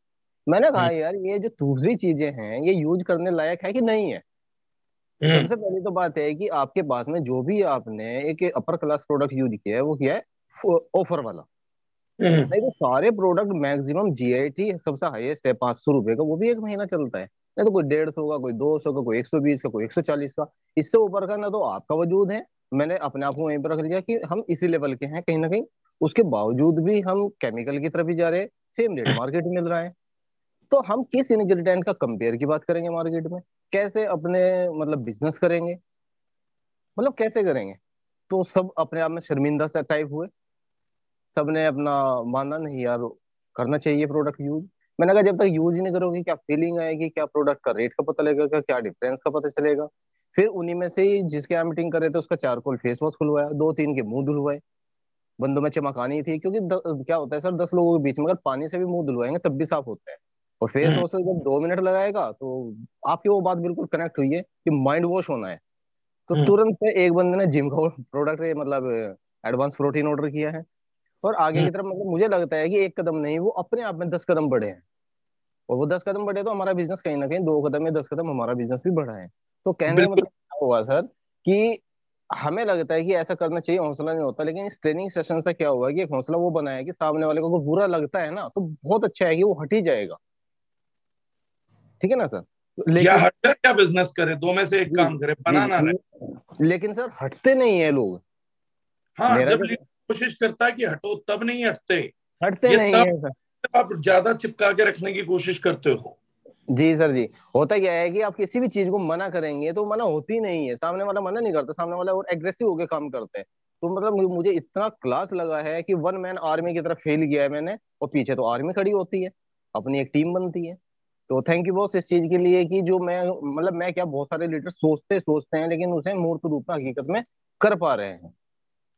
मैंने कहा हम्म। यार ये जो दूसरी चीज़ें हैं ये यूज़ करने लायक है कि नहीं है? सबसे पहली तो बात है कि आपके पास में जो भी आपने एक अपर क्लास प्रोडक्ट यूज़ किया है वो किया है ऑफ़र वाला। नहीं तो सारे प्रोडक्ट मैक्सिमम जीआईटी सबसे हाईएस्ट है पाँच सौ रुपए का वो भी एक महीना चलता है। नहीं तो कोई डेढ़ सौ का, कोई दो सौ का, कोई एक सौ बीस का, कोई एक सौ चालीस का। इससे ऊपर का ना तो आपका वजूद है। मैंने अपने आप को वहीं पर रख लिया कि हम इसी लेवल के हैं कहीं ना कहीं। उसके बावजूद भी हम केमिकल की तरफ़ ही जा रहे हैं। सेम रेट मार्केट में मिल रहा है। तो हम किस इंग्रेडिएंट का कंपेयर की बात करेंगे मार्केट में? कैसे अपने मतलब बिज़नेस करेंगे? मतलब कैसे करेंगे? तो सब अपने आप में शर्मिंदा टाइप हुए। सबने अपना माना, नहीं यार, करना चाहिए प्रोडक्ट यूज़ मैंने कहा जब तक यूज़ ही नहीं करोगे क्या फीलिंग आएगी क्या प्रोडक्ट का रेट का पता लगेगा क्या डिफरेंस का पता चलेगा? फिर उन्हीं में से ही जिसके यहाँ मीटिंग कर रहे थे उसका चारकोल फेस वॉश खुलवाया दो तीन के मुँह धुलवाए। बंदों में चमकानी थी क्योंकि द, क्या होता है सर दस लोगों के बीच में अगर पानी से भी मुँह धुलवाएँगे तब भी साफ़ होता है। और फेस हम्म। वॉश से जब दो मिनट लगाएगा तो आपकी वो बात बिल्कुल कनेक्ट हुई है कि माइंड वॉश होना है। तो हम्म। तुरंत एक बंदे ने जिम का प्रोडक्ट मतलब एडवांस प्रोटीन ऑर्डर किया है। और आगे हम्म। की तरफ़ मतलब मुझे लगता है कि एक कदम नहीं वो अपने आप में दस कदम बढ़े हैं। और वो दस कदम बढ़े तो हमारा बिज़नेस कहीं ना कहीं दो कदम या दस कदम हमारा बिज़नेस भी बढ़ा है। तो कहने का मतलब क्या हुआ सर कि हमें लगता है कि ऐसा करना चाहिए हौसला नहीं होता लेकिन इस ट्रेनिंग सेशन से क्या हुआ कि एक हौसला वो बनाया कि सामने वाले को अगर बुरा लगता है ना तो बहुत अच्छा है कि वो हट ही जाएगा। ठीक है ना सर या लेकिन हटे या बिज़नेस करे दो में से एक काम करे जी बना ना रहे। जी। लेकिन सर हटते नहीं है लोग। हाँ जब कोशिश करता है कि हटो तब नहीं हटते। हटते नहीं तब है सर। आप ज़्यादा चिपका के रखने की कोशिश करते हो। जी सर जी। होता क्या है कि आप किसी भी चीज़ को मना करेंगे तो मना होती नहीं है। सामने वाला मना नहीं करता सामने वाला और एग्रेसिव होकर काम करते हैं। तो मतलब मुझे इतना क्लास लगा है कि वन मैन आर्मी की तरफ़ फेल किया है मैंने और पीछे तो आर्मी खड़ी होती है अपनी एक टीम बनती है। तो थैंक यू बॉस इस चीज़ के लिए कि जो मैं मतलब मैं क्या बहुत सारे लीडर सोचते सोचते हैं लेकिन उसे मूर्त रूप में हकीकत में कर पा रहे हैं।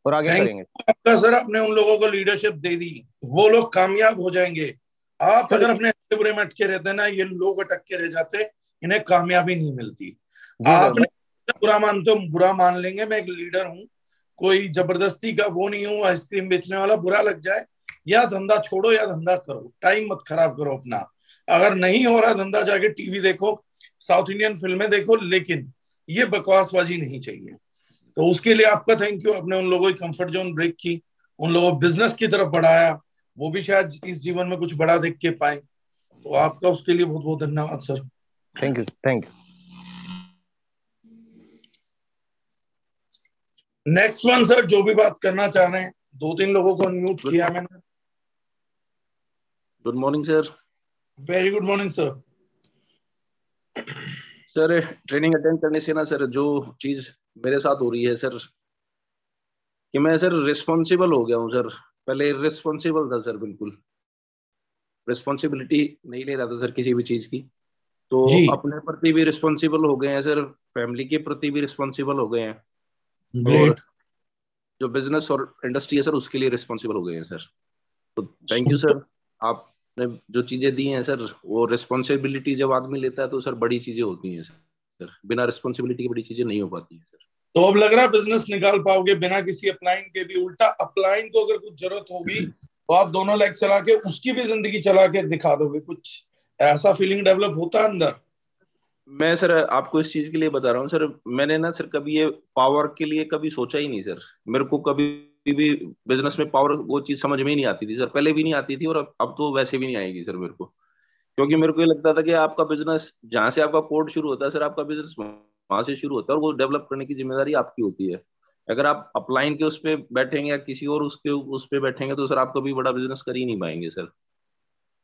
और आगे करेंगे। आपका सर आपने उन लोगों को लीडरशिप दे दी। वो लोग कामयाब हो जाएँगे। आप अगर अपने बुरे में अटके रहते ना ये लोग अटक के रह जाते इन्हें कामयाबी नहीं मिलती। आपने बुरा मानते हो बुरा मान लेंगे मैं एक लीडर हूँ। कोई ज़बरदस्ती का वो नहीं हूँ आइसक्रीम बेचने वाला बुरा लग जाए। या धंधा छोड़ो या धंधा करो। टाइम मत खराब करो अपना। अगर नहीं हो रहा धंधा जाके टीवी देखो साउथ इंडियन फ़िल्में देखो लेकिन ये बकवासबाजी नहीं चाहिए। तो उसके लिए आपका थैंक यू आपने उन लोगों की कंफर्ट जोन ब्रेक की उन लोगों को बिज़नेस की तरफ़ बढ़ाया वो भी शायद इस जीवन में कुछ बड़ा देख के पाए। तो आपका उसके लिए बहुत बहुत धन्यवाद sir thank you thank you next one sir जो भी बात करना चाह रहे हैं दो तीन लोगों को अनम्यूट गुड किया मैंने। Good morning sir very good morning sir sir training attend करने से ना सर जो चीज़ मेरे साथ हो रही है सर कि मैं सर रिस्पॉन्सिबल हो गया हूँ सर पहले रिस्पॉन्सिबल था सर बिल्कुल. रिस्पॉन्सिबिलिटी नहीं ले रहा था सर किसी भी चीज़ की. तो अपने प्रति भी रिस्पॉन्सिबल हो गए हैं सर फैमिली के प्रति भी रिस्पॉन्सिबल हो गए हैं. और जो बिज़नेस और इंडस्ट्री है सर उसके लिए रिस्पॉन्सिबल हो गए हैं सर तो थैंक यू सर आपने जो चीज़ें दी हैं सर वो रिस्पॉन्सिबिलिटी जब आदमी लेता है तो सर बड़ी चीज़ें होती हैं सर बिना रिस्पॉन्सिबिलिटी की बड़ी चीज़ें नहीं हो पाती है सर। तो अब लग रहा है बिज़नेस निकाल पाओगे बिना किसी अपलाइन के भी। उल्टा अपलाइन को अगर कुछ ज़रूरत होगी तो आप दोनों लेग चला के उसकी भी ज़िंदगी चला के दिखा दोगे। कुछ ऐसा फीलिंग डेवलप होता है अंदर? मैं सर आपको इस चीज़ के लिए बता रहा हूँ सर मैंने ना सर कभी ये पावर के लिए कभी सोचा ही नहीं सर। मेरे को कभी भी बिज़नेस में पावर वो चीज़ समझ में ही नहीं आती थी सर। पहले भी नहीं आती थी और अब अब तो वैसे भी नहीं आएगी सर मेरे को। क्योंकि मेरे को ये लगता था कि आपका बिज़नेस जहाँ से आपका कोड शुरू होता है, सर आपका बिज़नेस वहाँ से शुरू होता है और वो डेवलप करने की ज़िम्मेदारी आपकी होती है। अगर आप अपलाइन के उस पर बैठेंगे या किसी और उसके, उस पर बैठेंगे तो सर आप कभी बड़ा बिज़नेस कर ही नहीं पाएँगे, सर।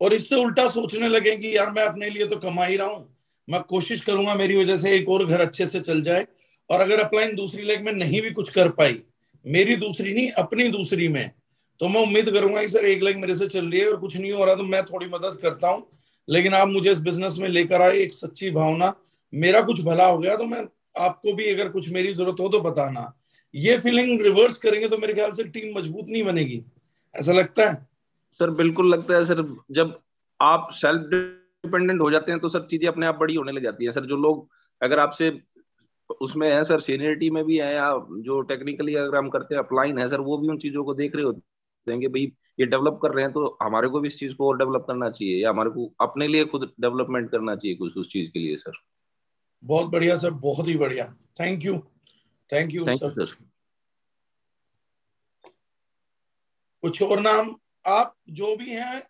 और इससे उल्टा सोचने लगे कि यार मैं अपने लिए तो कमा ही रहा हूँ, मैं कोशिश करूँगा मेरी वजह से एक और घर अच्छे से चल जाए और अगर अपलाइन दूसरी लेग में नहीं भी कुछ कर पाई, मेरी दूसरी नहीं, अपनी दूसरी में तो मैं उम्मीद करूँगा कि सर एक लेग मेरे से चल रही है और कुछ नहीं हो रहा तो मैं थोड़ी मदद करता हूँ। लेकिन आप मुझे इस बिज़नेस में लेकर आए, एक सच्ची भावना। मेरा कुछ भला हो गया तो मैं आपको भी अगर कुछ मेरी ज़रूरत हो तो बताना। ये फीलिंग रिवर्स करेंगे तो मेरे ख्याल से टीम मज़बूत नहीं बनेगी। ऐसा लगता है? सर, बिल्कुल लगता है, सर। जब आप सेल्फ डिपेंडेंट हो जाते हैं तो सर चीज़ें अपने आप बड़ी होने लग जाती है। सर, जो लोग अगर आपसे उसमें है, सर सीनियरिटी में भी है या जो टेक्निकली अगर हम करते हैं अपलाइन है, सर, वो भी उन चीज़ों को देख रहे होते हैं कि भाई ये डेवलप कर रहे हैं तो हमारे को भी इस चीज़ को और डेवलप करना चाहिए या हमारे को अपने लिए खुद डेवलपमेंट करना चाहिए कुछ उस चीज़ के लिए सर बहुत बढ़िया सर बहुत ही बढ़िया। Thank you thank you sir कुछ और नाम? आप जो भी हैं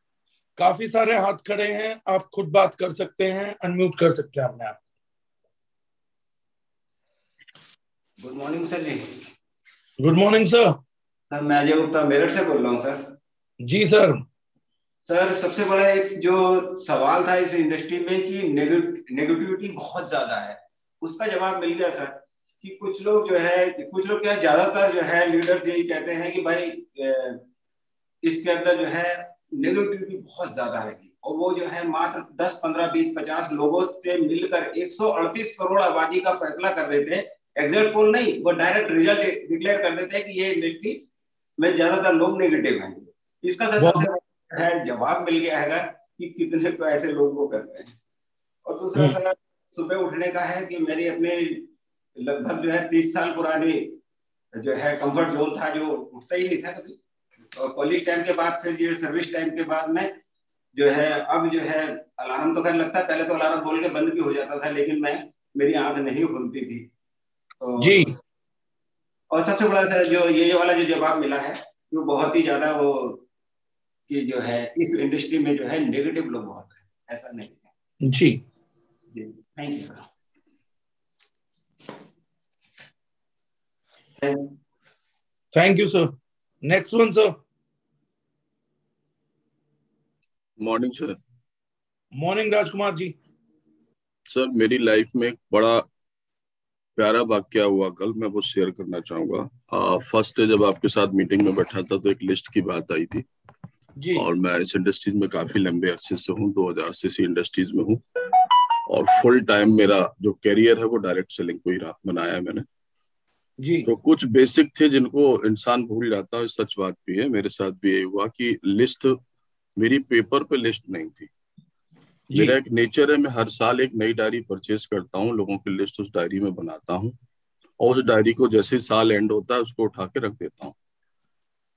काफ़ी सारे हाथ खड़े हैं आप खुद बात कर सकते हैं अनम्यूट कर सकते हैं अपने आप। गुड मॉर्निंग सर जी। गुड मॉर्निंग सर सर मैं अजय गुप्ता मेरठ से बोल रहा हूँ सर जी सर। सर सबसे बड़ा एक जो सवाल था इस इंडस्ट्री में कि नेगेटिविटी बहुत ज़्यादा है। उसका जवाब मिल गया सर कि कुछ लोग जो है कुछ लोग क्या ज़्यादातर जो है लीडर्स यही कहते हैं कि भाई इसके अंदर जो है नेगेटिविटी बहुत ज़्यादा है और वो जो है मात्र 10, 15, 20, 50 लोगों से मिलकर 138 करोड़ आबादी का फैसला कर देते हैं एग्जैक्ट पोल नहीं वो डायरेक्ट रिज़ल्ट डिक्लेयर कर देते हैं कि ये इंडस्ट्री में ज़्यादातर लोग नेगेटिव हैं। इसका सबसे है जवाब मिल गया है कि कितने तो ऐसे लोग वो करते हैं। और दूसरा हम्म। सर सुबह उठने का है कि मेरी अपने लगभग जो है तीस साल पुरानी जो है कंफर्ट जोन था जो उठता ही नहीं था कभी। कॉलेज टाइम के बाद फिर ये सर्विस टाइम के बाद में जो है अब जो है अलार्म तो खैर लगता है पहले तो अलार्म बोल के बंद भी हो जाता था लेकिन मैं मेरी आँख नहीं खुलती थी। तो जी। और सबसे बड़ा सर जो ये वाला जो जवाब मिला है वो बहुत ही ज़्यादा वो कि जो है इस इंडस्ट्री में जो है नेगेटिव लोग बहुत है। ऐसा नहीं है। जी। जी thank you sir thank you sir next one sir morning sir morning Rajkumar ji sir मेरी लाइफ में एक बड़ा प्यारा वाक्य हुआ। कल मैं वो शेयर करना चाहूँगा। फ़र्स्ट डे जब आपके साथ मीटिंग में बैठा था तो एक लिस्ट की बात आई थी। जी। और मैं इस इंडस्ट्रीज़ में काफ़ी लंबे अरसे से हूँ दो हज़ार से इंडस्ट्रीज़ में हूँ। और फुल टाइम मेरा जो करियर है वो डायरेक्ट सेलिंग को ही बनाया है मैंने। जी। तो कुछ बेसिक थे जिनको इंसान भूल जाता है सच बात भी है। मेरे साथ भी यही हुआ कि लिस्ट मेरी पेपर पे लिस्ट नहीं थी। मेरा एक नेचर है मैं हर साल एक नई डायरी परचेज करता हूँ लोगों की लिस्ट उस डायरी में बनाता हूँ। और उस डायरी को जैसे साल एंड होता है उसको उठा के रख देता हूँ।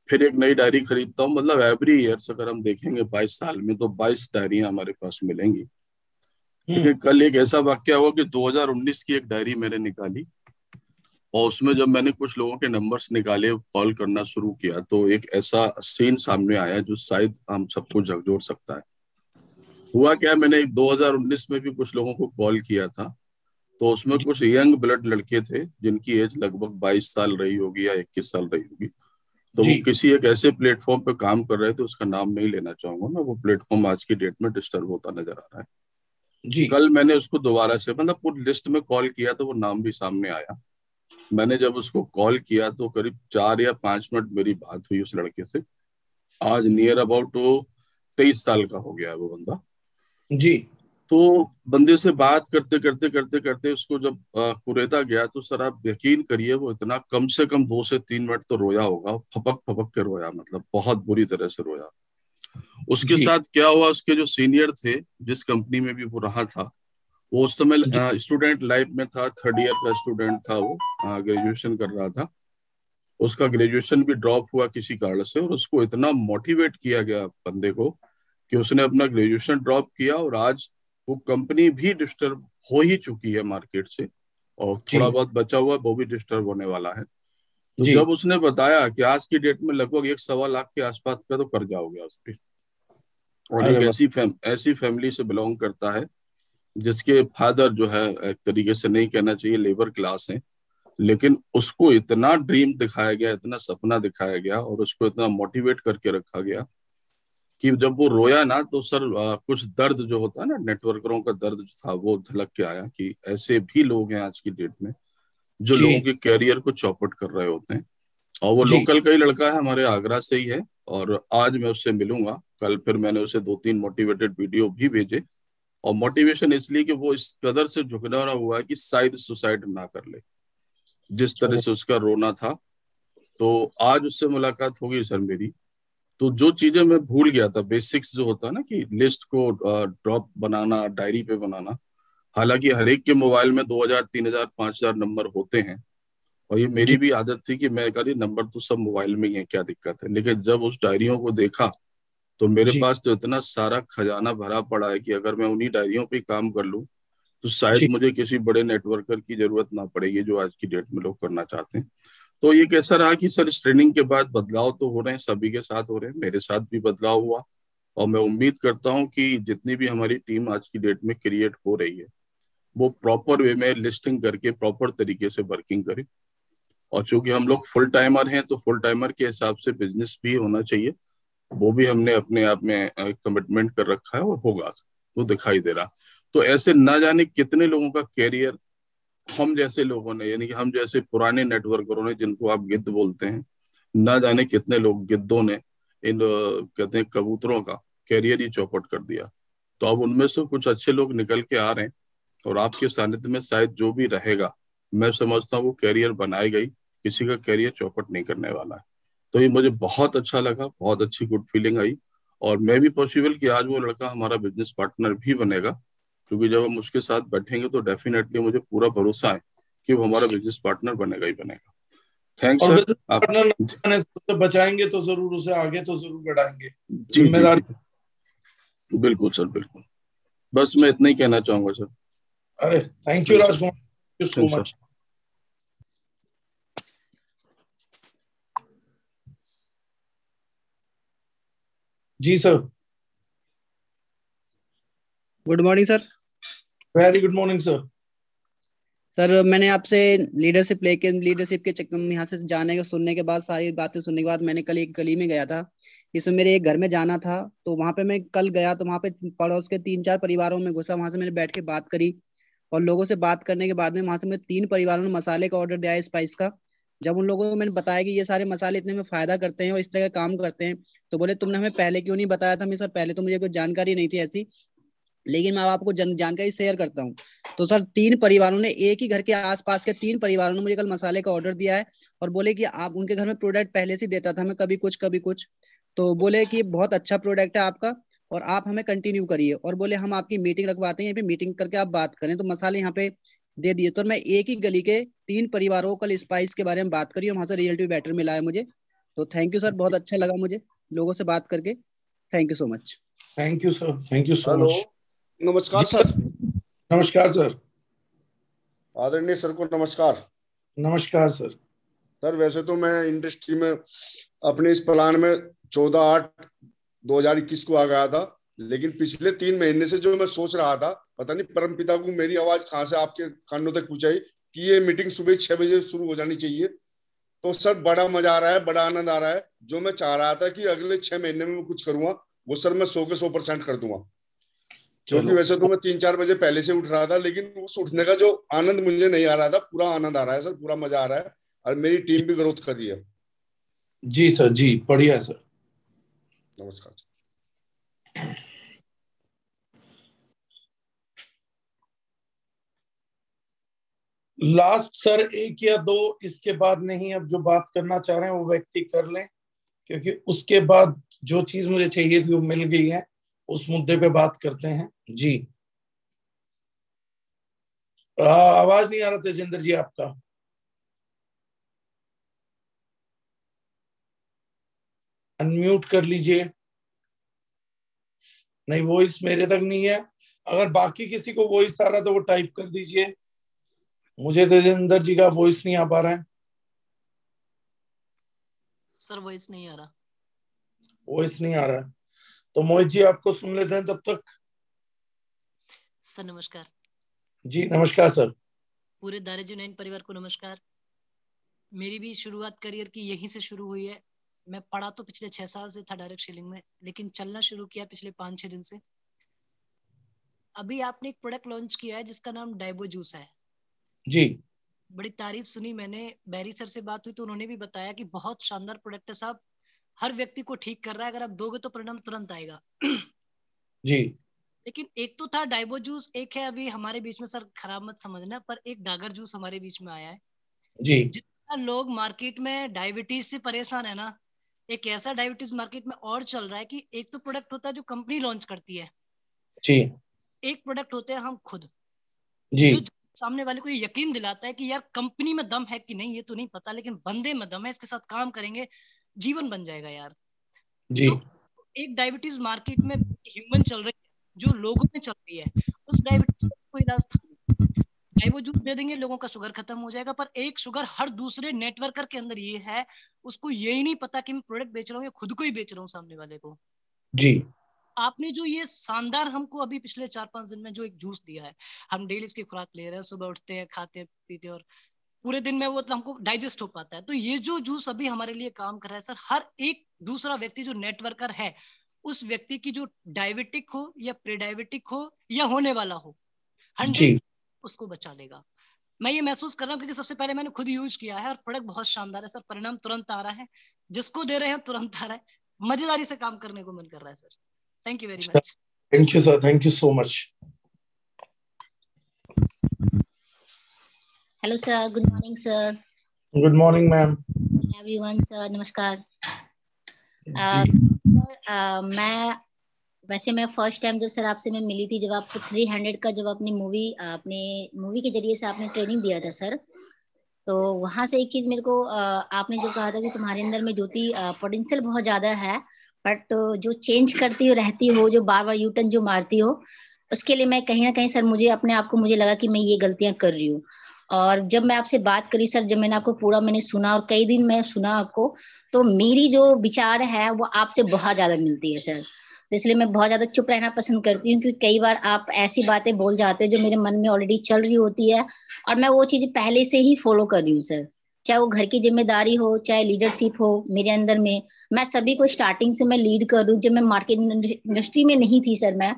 फिर एक नई डायरी खरीदता हूँ। मतलब एवरी ईयर अगर हम देखेंगे बाईस साल में तो बाईस डायरिया हमारे पास मिलेंगी। ठीक है कल एक ऐसा वाक्य हुआ कि 2019 की एक डायरी मैंने निकाली और उसमें जब मैंने कुछ लोगों के नंबर्स निकाले कॉल करना शुरू किया तो एक ऐसा सीन सामने आया जो शायद हम सबको झकझोर सकता है। हुआ क्या मैंने 2019 में भी कुछ लोगों को कॉल किया था तो उसमें कुछ यंग ब्लड लड़के थे जिनकी एज लगभग 22 साल रही होगी या 21 साल रही होगी। तो वो किसी एक ऐसे प्लेटफॉर्म पे काम कर रहे थे उसका नाम नहीं लेना चाहूँगा मैं वो प्लेटफॉर्म आज की डेट में डिस्टर्ब होता नज़र आ रहा है। जी। कल मैंने उसको दोबारा से मतलब पूरी लिस्ट में कॉल किया तो वो नाम भी सामने आया। मैंने जब उसको कॉल किया तो करीब चार या पाँच मिनट मेरी बात हुई उस लड़के से। आज नियर अबाउट वो तेईस साल का हो गया है वो बंदा। जी। तो बंदे से बात करते करते करते करते उसको जब कुरेता गया तो सर आप यकीन करिए वो इतना कम से कम दो से तीन मिनट तो रोया होगा। फपक फपक के रोया मतलब बहुत बुरी तरह से रोया। उसके साथ क्या हुआ उसके जो सीनियर थे जिस कंपनी में भी वो रहा था वो उस समय स्टूडेंट लाइफ में था थर्ड ईयर का स्टूडेंट था वो ग्रेजुएशन कर रहा था। उसका ग्रेजुएशन भी ड्रॉप हुआ किसी कारण से और उसको इतना मोटिवेट किया गया बंदे को कि उसने अपना ग्रेजुएशन ड्रॉप किया और आज वो कंपनी भी डिस्टर्ब हो ही चुकी है मार्केट से और थोड़ा बहुत बचा हुआ वो भी डिस्टर्ब होने वाला है। तो जब उसने बताया कि आज की डेट में लगभग एक सवा लाख के आसपास का तो कर्जा हो गया उस पर और एक ऐसी फैम, ऐसी फैमिली से बिलोंग करता है जिसके फादर जो है एक तरीके से नहीं कहना चाहिए लेबर क्लास है लेकिन उसको इतना ड्रीम दिखाया गया इतना सपना दिखाया गया और उसको इतना मोटिवेट करके रखा गया कि जब वो रोया ना तो सर आ, कुछ दर्द जो होता है ना नेटवर्करों का दर्द जो था वो झलक के आया कि ऐसे भी लोग हैं आज की डेट में जो लोगों के कैरियर को चौपट कर रहे होते हैं। और वो लोकल का ही लड़का है हमारे आगरा से ही है और आज मैं उससे मिलूँगा। कल फिर मैंने उसे दो तीन मोटिवेटेड वीडियो भी भेजे और मोटिवेशन इसलिए कि वो इस कदर से झुकना हुआ है कि शायद सुसाइड ना कर ले। जिस तरह से उसका रोना था। तो आज उससे मुलाकात होगी सर मेरी। तो जो चीज़ें मैं भूल गया था बेसिक्स जो होता है ना कि लिस्ट को ड्रॉप बनाना डायरी पे बनाना हालाँकि हर एक के मोबाइल में 2000 3000 5000 नंबर होते हैं। और ये मेरी भी आदत थी कि मैं कह नंबर तो सब मोबाइल में ही है क्या दिक्कत है? लेकिन जब उस डायरियों को देखा तो मेरे पास तो इतना सारा खजाना भरा पड़ा है कि अगर मैं उन्हीं डायरियों पे काम कर लूँ तो शायद मुझे किसी बड़े नेटवर्कर की ज़रूरत ना पड़ेगी जो आज की डेट में लोग करना चाहते हैं। तो ये कैसा रहा कि सर, इस ट्रेनिंग के बाद बदलाव तो हो रहे हैं, सभी के साथ हो रहे हैं, मेरे साथ भी बदलाव हुआ। और मैं उम्मीद करता हूँ कि जितनी भी हमारी टीम आज की डेट में क्रिएट हो रही है, वो प्रॉपर वे में लिस्टिंग करके प्रॉपर तरीके से वर्किंग करे। और चूँकि हम लोग फुल टाइमर हैं तो फुल टाइमर के हिसाब से बिज़नेस भी होना चाहिए। वो भी हमने अपने आप में कमिटमेंट कर रखा है और होगा वो तो दिखाई दे रहा। तो ऐसे ना जाने कितने लोगों का कैरियर हम जैसे लोगों ने, यानी कि हम जैसे पुराने नेटवर्करों ने जिनको आप गिद्ध बोलते हैं, ना जाने कितने लोग गिद्धों ने इन कहते हैं कबूतरों का कैरियर ही चौपट कर दिया। तो अब उनमें से कुछ अच्छे लोग निकल के आ रहे हैं और आपके सानिध्य में शायद जो भी रहेगा, मैं समझता हूँ वो कैरियर बनाए गई, किसी का कैरियर चौपट नहीं करने वाला है। तो ये मुझे बहुत अच्छा लगा, बहुत अच्छी गुड फीलिंग आई और मैं भी पॉसिबल कि आज वो लड़का हमारा बिज़नेस पार्टनर भी बनेगा। क्योंकि जब हम उसके साथ बैठेंगे तो डेफिनेटली मुझे पूरा भरोसा है कि वो हमारा बिज़नेस पार्टनर बनेगा ही बनेगा। थैंक्स सर आप बचाएँगे तो ज़रूर उसे आगे तो ज़रूर बढ़ाएँगे। ज़िम्मेदारी। बिल्कुल सर बिल्कुल। बस मैं इतना ही कहना चाहूँगा सर अरे thank you Rajkumar so much ji sir good morning sir very good morning sir sir मैंने आपसे लीडरशिप लेके लीडरशिप के चक्कर यहाँ से जाने के सुनने के बाद, सारी बातें सुनने के बाद मैंने कल एक गली में गया था। इसमें मेरे एक घर में जाना था तो वहाँ पे मैं कल गया तो वहाँ पे पड़ोस के तीन चार परिवारों में घुसा, वहाँ से मैंने बैठ के बात करी और लोगों से बात करने के बाद में वहाँ से मैं तीन परिवारों ने मसाले का ऑर्डर दिया स्पाइस का। जब उन लोगों को मैंने बताया कि ये सारे मसाले इतने में फ़ायदा करते हैं और इस तरह का काम करते हैं तो बोले, तुमने हमें पहले क्यों नहीं बताया था? मैं सर, पहले तो मुझे कोई जानकारी नहीं थी ऐसी। लेकिन मैं आपको जन, जानकारी शेयर करता हूँ। तो सर तीन परिवारों ने एक ही घर के आसपास के तीन परिवारों ने मुझे कल मसाले का ऑर्डर दिया है और बोले कि आप उनके घर में प्रोडक्ट पहले से देता था मैं कभी कुछ कभी कुछ। तो बोले कि बहुत अच्छा प्रोडक्ट है आपका और आप हमें कंटिन्यू करिए। और बोले हम आपकी मीटिंग रखवाते हैं मीटिंग करके आप बात करें। तो मसाले यहाँ पे दे दिए। तो मैं एक ही गली के तीन परिवारों को कल स्पाइस के बारे में बात करी और वहाँ से रियलिटी बैटर मिला है मुझे। तो थैंक यू सर बहुत अच्छा लगा मुझे लोगों से बात करके। Thank you so much thank you sir thank you so much नमस्कार सर। नमस्कार सर। आदरणीय सर को नमस्कार। नमस्कार सर। सर वैसे तो मैं इंडस्ट्री में अपने इस प्लान में चौदह आठ दो हज़ार इक्कीस को आ गया था लेकिन पिछले तीन महीने से जो मैं सोच रहा था पता नहीं परम पिता को मेरी आवाज़ कहाँ से आपके कानों तक पहुंचाई कि ये मीटिंग सुबह छह बजे शुरू हो जानी चाहिए। तो सर बड़ा मज़ा आ रहा है बड़ा आनंद आ रहा है। जो मैं चाह रहा था कि अगले छह महीने में मैं कुछ करूँगा वो सर मैं सौ के सौ परसेंट कर दूँगा। क्योंकि वैसे तो मैं तीन चार बजे पहले से उठ रहा था लेकिन उस उठने का जो आनंद मुझे नहीं आ रहा था पूरा आनंद आ रहा है सर पूरा मज़ा आ रहा है और मेरी टीम भी ग्रोथ कर रही है। जी सर जी बढ़िया सर। नमस्कार लास्ट सर एक या दो इसके बाद नहीं अब जो बात करना चाह रहे हैं वो व्यक्ति कर लें क्योंकि उसके बाद जो चीज़ मुझे चाहिए थी वो मिल गई है उस मुद्दे पे बात करते हैं। जी। आ, आवाज़ नहीं आ रहा तेजिंदर जी आपका। अनम्यूट कर लीजिए। नहीं वॉइस मेरे तक नहीं है। अगर बाकी किसी को वॉइस आ रहा तो वो टाइप कर दीजिए। मुझे तेजेंद्र जी का वॉइस नहीं आ पा रहा है। सर वॉइस नहीं आ रहा। वॉइस नहीं आ रहा है। तो मोहित जी आपको सुन लेते हैं तब तक। सर नमस्कार। जी नमस्कार सर। पूरे दारेजू नाइन परिवार को नमस्कार। मेरी भी शुरुआत करियर की यहीं से शुरू हुई है। मैं पढ़ा तो पिछले छह साल से था डायरेक्ट शेलिंग में लेकिन चलना शुरू किया पिछले पाँच छह दिन से। अभी आपने एक प्रोडक्ट लॉन्च किया है जिसका नाम डाइबो जूस है। जी। बड़ी तारीफ़ सुनी मैंने। बैरी सर से बात हुई तो उन्होंने भी बताया कि बहुत शानदार प्रोडक्ट है साहब। हर व्यक्ति को ठीक कर रहा है। अगर आप दोगे तो परिणाम तुरंत आएगा। जी। लेकिन एक तो था डाइबो जूस एक है अभी हमारे बीच में सर खराब मत समझना पर एक डागर जूस हमारे बीच में आया है। जी। जितना लोग मार्केट में डायबिटीज़ से परेशान है ना एक ऐसा डायबिटीज़ मार्केट में और चल रहा है कि एक तो प्रोडक्ट होता है जो कंपनी लॉन्च करती है। जी। एक प्रोडक्ट होते हैं हम खुद। जी। जो सामने वाले को ये यकीन दिलाता है कि यार कंपनी में दम है कि नहीं ये तो नहीं पता लेकिन बंदे में दम है इसके साथ काम करेंगे जीवन बन जाएगा यार। जी। तो एक डायबिटीज़ मार्केट में ह्यूमन चल रही जो लोगों में चल रही है उस डायबिटीज़ का कोई इलाज था डाइबो जूस दे देंगे लोगों का शुगर खत्म हो जाएगा पर एक शुगर हर दूसरे नेटवर्कर के अंदर ये है उसको यही नहीं पता कि मैं प्रोडक्ट बेच रहा हूँ या खुद को ही बेच रहा हूँ सामने वाले को। जी। आपने जो ये शानदार हमको अभी पिछले चार पाँच दिन में जो एक जूस दिया है हम डेली इसकी खुराक ले रहे हैं सुबह उठते हैं खाते हैं पीते और पूरे दिन में वो मतलब हमको डाइजेस्ट हो पाता है। तो ये जो जूस अभी हमारे लिए काम कर रहा है सर हर एक दूसरा व्यक्ति जो नेटवर्कर है उस व्यक्ति की जो डायबिटिक हो या प्री डायबिटिक हो या होने वाला हो हंड्रेड उसको बचा लेगा। मैं ये महसूस कर रहा हूँ क्योंकि सबसे पहले मैंने खुद यूज़ किया है और प्रोडक्ट बहुत शानदार है सर। परिणाम तुरंत आ रहा है। जिसको दे रहे हैं तुरंत आ रहा है। मजेदारी से काम करने को मन कर रहा है sir. Thank you very much thank you sir thank you so much hello sir good morning sir good morning ma'am everyone sir नमस्कार मैं, वैसे मैं फ़र्स्ट टाइम जब सर आपसे मैं मिली थी, जब आपको थ्री हंड्रेड का जब अपनी मूवी अपने मूवी के ज़रिए से आपने ट्रेनिंग दिया था सर तो वहाँ से एक चीज़ मेरे को आपने जो कहा था कि तुम्हारे अंदर में ज्योति पोटेंशियल बहुत ज़्यादा है बट जो चेंज करती हो, रहती हो, जो बार बार यूटर्न जो मारती हो, उसके लिए मैं कहीं ना कहीं सर मुझे, अपने आप को मुझे लगा कि मैं ये गलतियाँ कर रही हूँ। और जब मैं आपसे बात करी, सर, जब मैंने आपको पूरा मैंने सुना और कई दिन मैं सुना आपको तो मेरी जो विचार है, वो आपसे बहुत ज़्यादा मिलती है, सर। तो इसलिए मैं बहुत ज़्यादा चुप रहना पसंद करती हूँ, क्योंकि कई बार आप ऐसी बातें बोल जाते हो जो मेरे मन में ऑलरेडी चल रही होती है और मैं वो चीज़ पहले से ही फॉलो कर रही हूँ, सर। चाहे वो घर की ज़िम्मेदारी हो, चाहे लीडरशिप हो, मेरे अंदर में, मैं सभी को स्टार्टिंग से मैं लीड कर रही हूँ। जब मैं मार्केट इंडस्ट्री में नहीं थी सर मैं,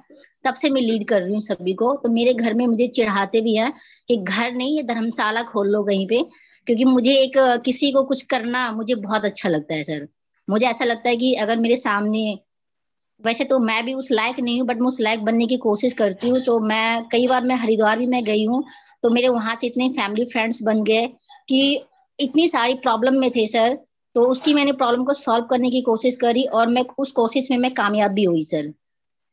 तब से मैं लीड कर रही हूँ सभी को। तो मेरे घर में मुझे चिढ़ाते भी हैं कि घर नहीं, ये धर्मशाला खोल लो कहीं पे, क्योंकि मुझे एक, किसी को कुछ करना मुझे बहुत अच्छा लगता है सर मुझे ऐसा लगता है कि अगर मेरे सामने, वैसे तो मैं भी उस लायक नहीं हूँ बट मैं उस लायक बनने की कोशिश करती हूँ। तो मैं, कई बार मैं हरिद्वार भी मैं गई हूँ तो मेरे वहाँ से इतने फैमिली फ्रेंड्स बन गए कि इतनी सारी प्रॉब्लम में थे सर तो उसकी मैंने प्रॉब्लम को सॉल्व करने की कोशिश करी और मैं उस कोशिश में मैं कामयाब भी हुई सर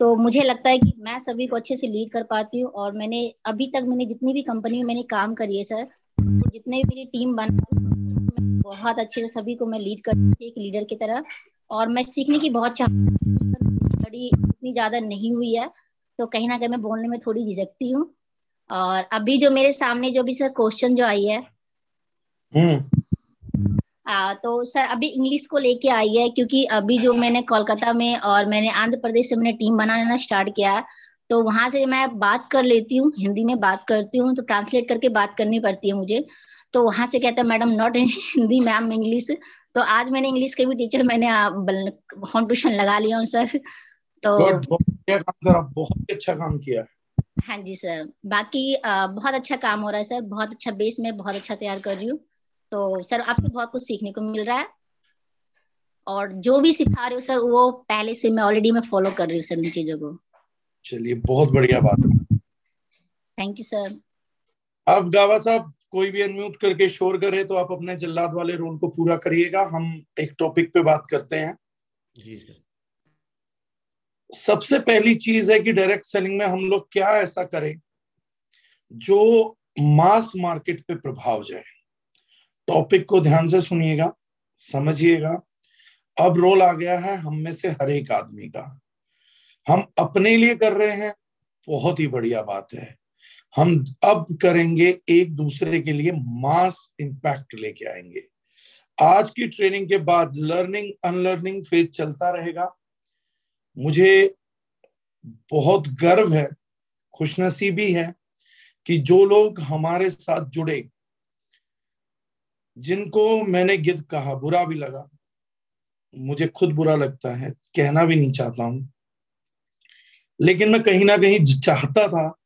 तो मुझे लगता है कि मैं सभी को अच्छे से लीड कर पाती हूँ और मैंने अभी तक मैंने जितनी भी कंपनी में मैंने काम करी है सर तो जितने भी मेरी टीम बन बहुत अच्छे से सभी को मैं लीड कर एक लीडर की तरह और मैं सीखने की बहुत स्टडी इतनी ज़्यादा नहीं हुई है तो कहीं ना कहीं मैं बोलने में थोड़ी झिझकती हूँ और अभी जो मेरे सामने जो भी सर क्वेश्चन जो आई है आ, तो सर अभी इंग्लिश को लेके आई है क्योंकि अभी जो मैंने कोलकाता में और मैंने आंध्र प्रदेश से मैंने टीम बनाना स्टार्ट किया है तो वहाँ से मैं बात कर लेती हूँ हिंदी में बात करती हूँ तो ट्रांसलेट करके बात करनी पड़ती है मुझे। तो वहाँ से कहता है madam not Hindi ma'am English तो आज मैंने इंग्लिश के भी टीचर मैंने कॉम्पिटिशन लगा लिया हूँ सर तो बहुत अच्छा काम किया। हाँ जी सर बाकी बहुत अच्छा काम हो रहा है सर बहुत अच्छा बेस में बहुत अच्छा तैयार कर रही हूँ। तो सर आपसे बहुत कुछ सीखने को मिल रहा है। और जो भी सिखा रहे हो सर वो पहले से मैं ऑलरेडी मैं फॉलो कर रही हूँ सर उन चीज़ों को। चलिए बहुत बढ़िया बात है। थैंक यू सर अब गावा साहब कोई भी अनम्यूट करके शोर करे तो आप अपने जल्लाद वाले रोल को पूरा करिएगा। हम एक टॉपिक पे बात करते हैं। जी सर सबसे पहली चीज़ है कि डायरेक्ट सेलिंग में हम लोग क्या ऐसा करें जो मास मार्केट पे प्रभाव जाए। टॉपिक को ध्यान से सुनिएगा, समझिएगा। अब रोल आ गया है हम में से हर एक आदमी का। हम अपने लिए कर रहे हैं, बहुत ही बढ़िया बात है। हम अब करेंगे एक दूसरे के लिए मास इंपैक्ट लेके आएँगे। आज की ट्रेनिंग के बाद लर्निंग अनलर्निंग फ़ेज़ चलता रहेगा। मुझे बहुत गर्व है, खुशनसीबी है कि जो लोग हमारे साथ जुड़े जिनको मैंने गिद्ध कहा, बुरा भी लगा। मुझे खुद बुरा लगता है, कहना भी नहीं चाहता हूँ। लेकिन मैं कहीं ना कहीं चाहता था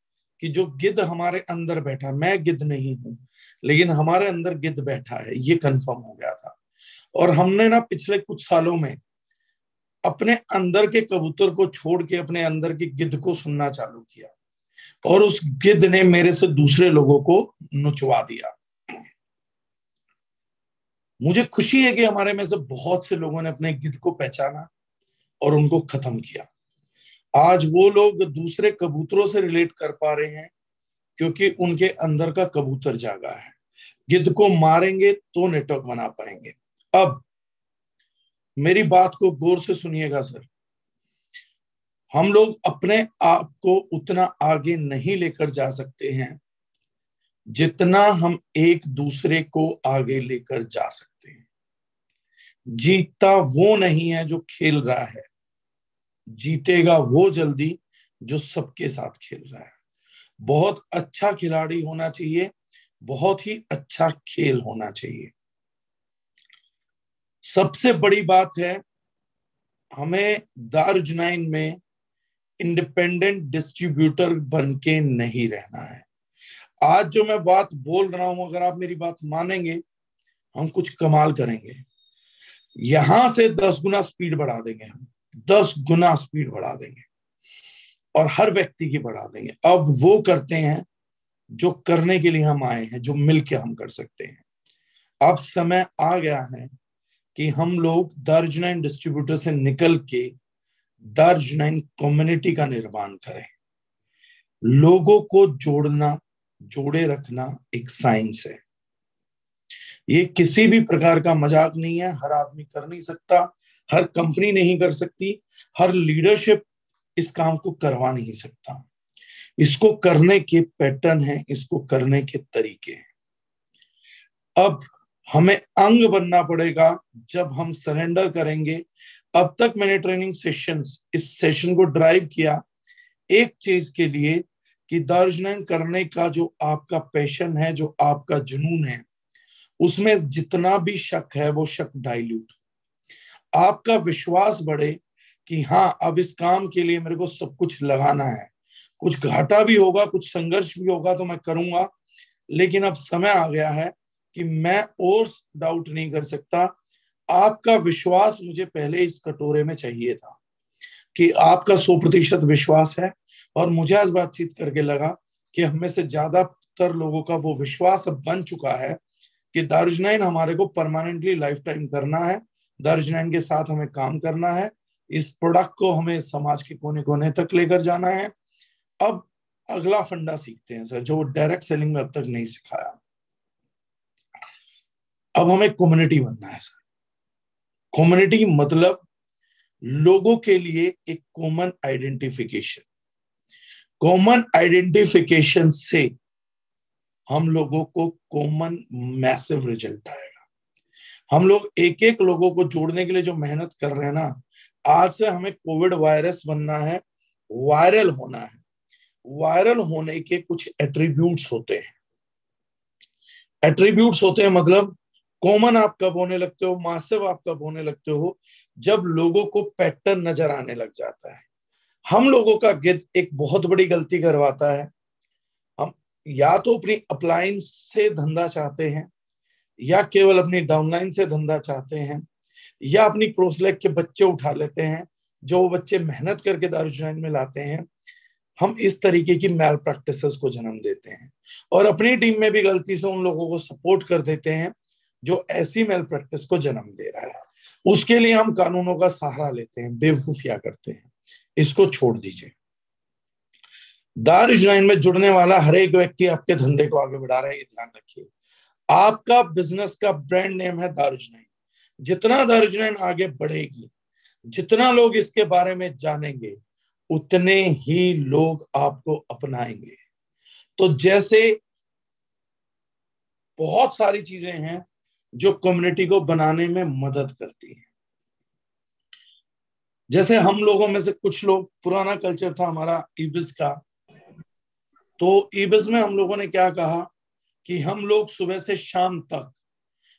कि जो गिद्ध हमारे अंदर बैठा, मैं गिद्ध नहीं हूँ, लेकिन हमारे अंदर गिद्ध बैठा है, ये कंफर्म हो गया था। और हमने ना पिछले कुछ सालों में अपने अंदर के कबूतर को छोड़ के, अपने अंदर के गिद्ध को सुनना चालू किया। और उस गिद्ध ने मेरे से दूसरे लोगों को नुचवा दिया। मुझे खुशी है कि हमारे में से बहुत से लोगों ने अपने गिद्ध को पहचाना और उनको खत्म किया। आज वो लोग दूसरे कबूतरों से रिलेट कर पा रहे हैं क्योंकि उनके अंदर का कबूतर जागा है। गिद्ध को मारेंगे तो नेटवर्क बना पाएँगे। अब मेरी बात को गौर से सुनिएगा, सर। हम लोग अपने आप को उतना आगे नहीं लेकर जा सकते हैं जितना हम एक दूसरे को आगे लेकर जा सकते हैं। जीतता वो नहीं है जो खेल रहा है। जीतेगा वो जल्दी जो सबके साथ खेल रहा है। बहुत अच्छा खिलाड़ी होना चाहिए, बहुत ही अच्छा खेल होना चाहिए। सबसे बड़ी बात है, हमें दारुजनाइन में इंडिपेंडेंट डिस्ट्रीब्यूटर बन के नहीं रहना है। आज जो मैं बात बोल रहा हूँ, अगर आप मेरी बात मानेंगे, हम कुछ कमाल करेंगे। यहाँ से दस गुना स्पीड बढ़ा देंगे हम। दस गुना स्पीड बढ़ा देंगे। और हर व्यक्ति की बढ़ा देंगे। अब वो करते हैं जो करने के लिए हम आए हैं, जो मिलके हम कर सकते हैं। अब समय आ गया है कि हम लोग दर्ज नाइन डिस्ट्रीब्यूटर से निकल के दर्ज नाइन कम्युनिटी का निर्माण करें। लोगों को जोड़ना जोड़े रखना एक साइंस है। ये किसी भी प्रकार का मज़ाक नहीं है, हर आदमी कर नहीं सकता, हर कंपनी नहीं कर सकती, हर लीडरशिप इस काम को करवा नहीं सकता। इसको करने के पैटर्न है, इसको करने के तरीके हैं। अब हमें अंग बनना पड़ेगा, जब हम सरेंडर करेंगे। अब तक मैंने ट्रेनिंग सेशंस इस सेशन को ड्राइव किया, एक चीज़ के लिए कि दर्जनन करने का जो आपका पैशन है, जो आपका जुनून है, उसमें जितना भी शक है, वो शक डाइल्यूट आपका विश्वास बढ़े कि हाँ अब इस काम के लिए मेरे को सब कुछ लगाना है। कुछ घाटा भी होगा, कुछ संघर्ष भी होगा तो मैं करूँगा। लेकिन अब समय आ गया है कि मैं और डाउट नहीं कर सकता। आपका विश्वास मुझे पहले इस कटोरे में चाहिए था कि आपका सौ प्रतिशत विश्वास है। और मुझे आज बातचीत करके लगा कि हम से ज़्यादातर लोगों का वो विश्वास अब बन चुका है कि दार्जनाइन हमारे को परमानेंटली लाइफ टाइम करना है। दर्जनैन के साथ हमें काम करना है। इस प्रोडक्ट को हमें समाज के कोने कोने तक लेकर जाना है। अब अगला फंडा सीखते हैं, सर, जो डायरेक्ट सेलिंग में अब तक नहीं सिखाया। अब हमें कम्युनिटी बनना है, सर। कम्युनिटी मतलब लोगों के लिए एक कॉमन आइडेंटिफिकेशन कॉमन आइडेंटिफिकेशन से हम लोगों को कॉमन मैसिव रिज़ल्ट आएगा हम लोग एक एक लोगों को जोड़ने के लिए जो मेहनत कर रहे हैं ना, आज से हमें कोविड वायरस बनना है वायरल होना है। वायरल होने के कुछ एट्रीब्यूट्स होते हैं। एट्रीब्यूट्स होते हैं मतलब कॉमन आप कब होने लगते हो मासिव आप कब होने लगते हो, जब लोगों को पैटर्न नज़र आने लग जाता है। हम लोगों का गिद्ध एक बहुत बड़ी गलती करवाता है। हम या तो अपनी अप्लायंस से धंधा चाहते हैं, या केवल अपनी डाउनलाइन से धंधा चाहते हैं, या अपनी क्रोसलेग के बच्चे उठा लेते हैं, जो वो बच्चे मेहनत करके दारुजनाइन में लाते हैं। हम इस तरीके की मैल प्रैक्टिस को जन्म देते हैं और अपनी टीम में भी गलती से उन लोगों को सपोर्ट कर देते हैं, जो ऐसी मैल प्रैक्टिस को जन्म दे रहा है। उसके लिए हम कानूनों का सहारा लेते हैं, बेवकूफिया करते हैं। इसको छोड़ दीजिए। दारुजनाइन में जुड़ने वाला हर एक व्यक्ति आपके धंधे को आगे बढ़ा रहा है, ये ध्यान रखिए। आपका बिज़नेस का ब्रांड नेम है दारुजनाइन जितना दारुजनाइन आगे बढ़ेगी, जितना लोग इसके बारे में जानेंगे, उतने ही लोग आपको अपनाएँगे। तो जैसे बहुत सारी चीज़ें हैं जो कम्युनिटी को बनाने में मदद करती हैं। जैसे हम लोगों में से कुछ लोग, पुराना कल्चर था हमारा ईबिस का। तो ईबिस में हम लोगों ने क्या कहा कि हम लोग सुबह से शाम तक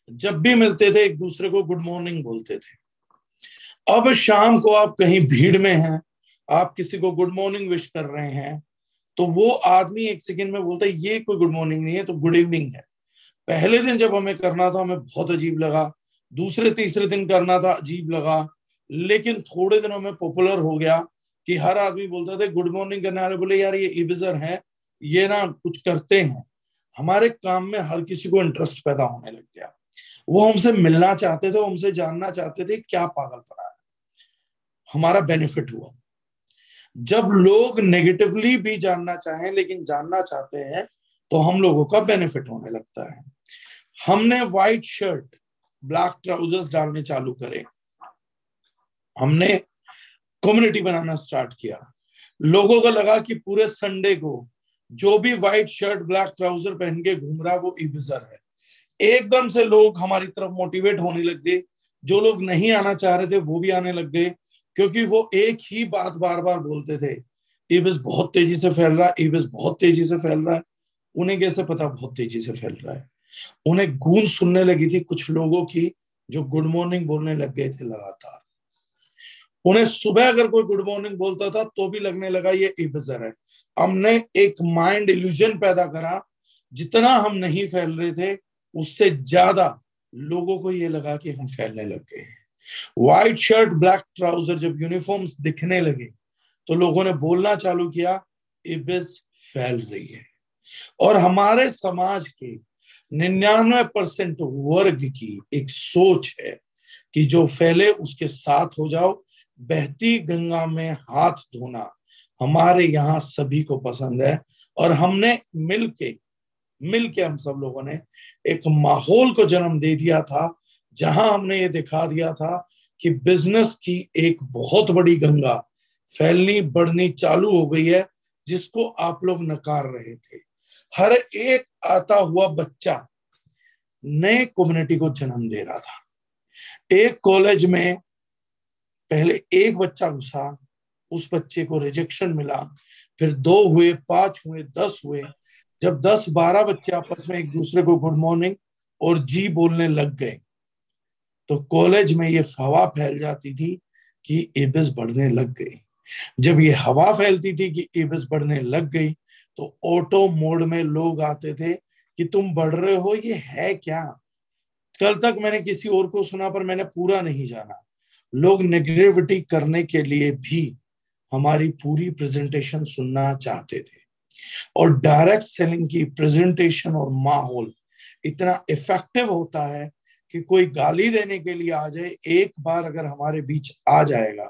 जब भी मिलते थे, एक दूसरे को गुड मॉर्निंग बोलते थे। अब शाम को आप कहीं भीड़ में हैं, आप किसी को गुड मॉर्निंग विश कर रहे हैं तो वो आदमी एक सेकंड में बोलता है, ये कोई गुड मॉर्निंग नहीं है तो गुड इवनिंग है। पहले दिन जब हमें करना था, हमें बहुत अजीब लगा। दूसरे, तीसरे दिन करना था, अजीब लगा। लेकिन थोड़े दिनों में पॉपुलर हो गया कि हर आदमी बोलता था गुड मॉर्निंग करने वाले बोले, यार, ये इबिजर है, ये ना कुछ करते हैं। हमारे काम में हर किसी को इंटरेस्ट पैदा होने लग गया। वो हमसे मिलना चाहते थे, हमसे जानना चाहते थे, क्या पागलपना है? हमारा बेनिफिट हुआ। जब लोग नेगेटिवली भी जानना चाहें, लेकिन जानना चाहते हैं तो हम लोगों का बेनिफिट होने लगता है। हमने व्हाइट शर्ट ब्लैक ट्राउजर्स डालने चालू करे। हमने कम्युनिटी बनाना स्टार्ट किया। लोगों को लगा कि पूरे संडे को जो भी व्हाइट शर्ट ब्लैक ट्राउज़र पहन के घूम रहा वो इबिजर है। एकदम से लोग हमारी तरफ़ मोटिवेट होने लग गए। जो लोग नहीं आना चाह रहे थे, वो भी आने लग गए। क्योंकि वो एक ही बात बार बार बोलते थे इबिस बहुत तेज़ी से फैल रहा है इबिस बहुत तेज़ी से फैल रहा है। उन्हें कैसे पता बहुत तेज़ी से फैल रहा है? उन्हें गूंज सुनने लगी थी कुछ लोगों की, जो गुड मॉर्निंग बोलने लग गए थे लगातार। उन्हें सुबह अगर कोई गुड मॉर्निंग बोलता था तो भी लगने लगा ये इबिजर है। हमने एक माइंड इल्यूजन पैदा करा, जितना हम नहीं फैल रहे थे, उससे ज़्यादा लोगों को ये लगा कि हम फैलने लग गए व्हाइट शर्ट ब्लैक ट्राउज़र जब यूनिफॉर्म्स दिखने लगे तो लोगों ने बोलना चालू किया इबिस फैल रही है। और हमारे समाज के निन्यानवे परसेंट वर्ग की एक सोच है कि जो फैले उसके साथ हो जाओ बहती गंगा में हाथ धोना हमारे यहाँ सभी को पसंद है। और हमने मिलके मिलके हम सब लोगों ने एक माहौल को जन्म दे दिया था, जहाँ हमने ये दिखा दिया था कि बिज़नेस की एक बहुत बड़ी गंगा फैलनी, बढ़नी, चालू हो गई है, जिसको आप लोग नकार रहे थे। हर एक आता हुआ बच्चा नए कम्युनिटी को जन्म दे रहा था। एक कॉलेज में पहले एक बच्चा घुसा, उस बच्चे को रिजेक्शन मिला, फिर दो हुए, पाँच हुए, दस हुए। जब दस, बारह बच्चे आपस में एक दूसरे को गुड मॉर्निंग और जी बोलने लग गए तो कॉलेज में ये हवा फैल जाती थी कि एबिस बढ़ने लग गई। जब ये हवा फैलती थी कि एबिस बढ़ने लग गई तो ऑटो मोड में लोग आते थे कि तुम बढ़ रहे हो, ये है क्या? कल तक मैंने किसी और को सुना, पर मैंने पूरा नहीं जाना। लोग नेगेटिविटी करने के लिए भी हमारी पूरी प्रेजेंटेशन सुनना चाहते थे। और डायरेक्ट सेलिंग की प्रेजेंटेशन और माहौल इतना इफ़ेक्टिव होता है कि कोई गाली देने के लिए आ जाए, एक बार अगर हमारे बीच आ जाएगा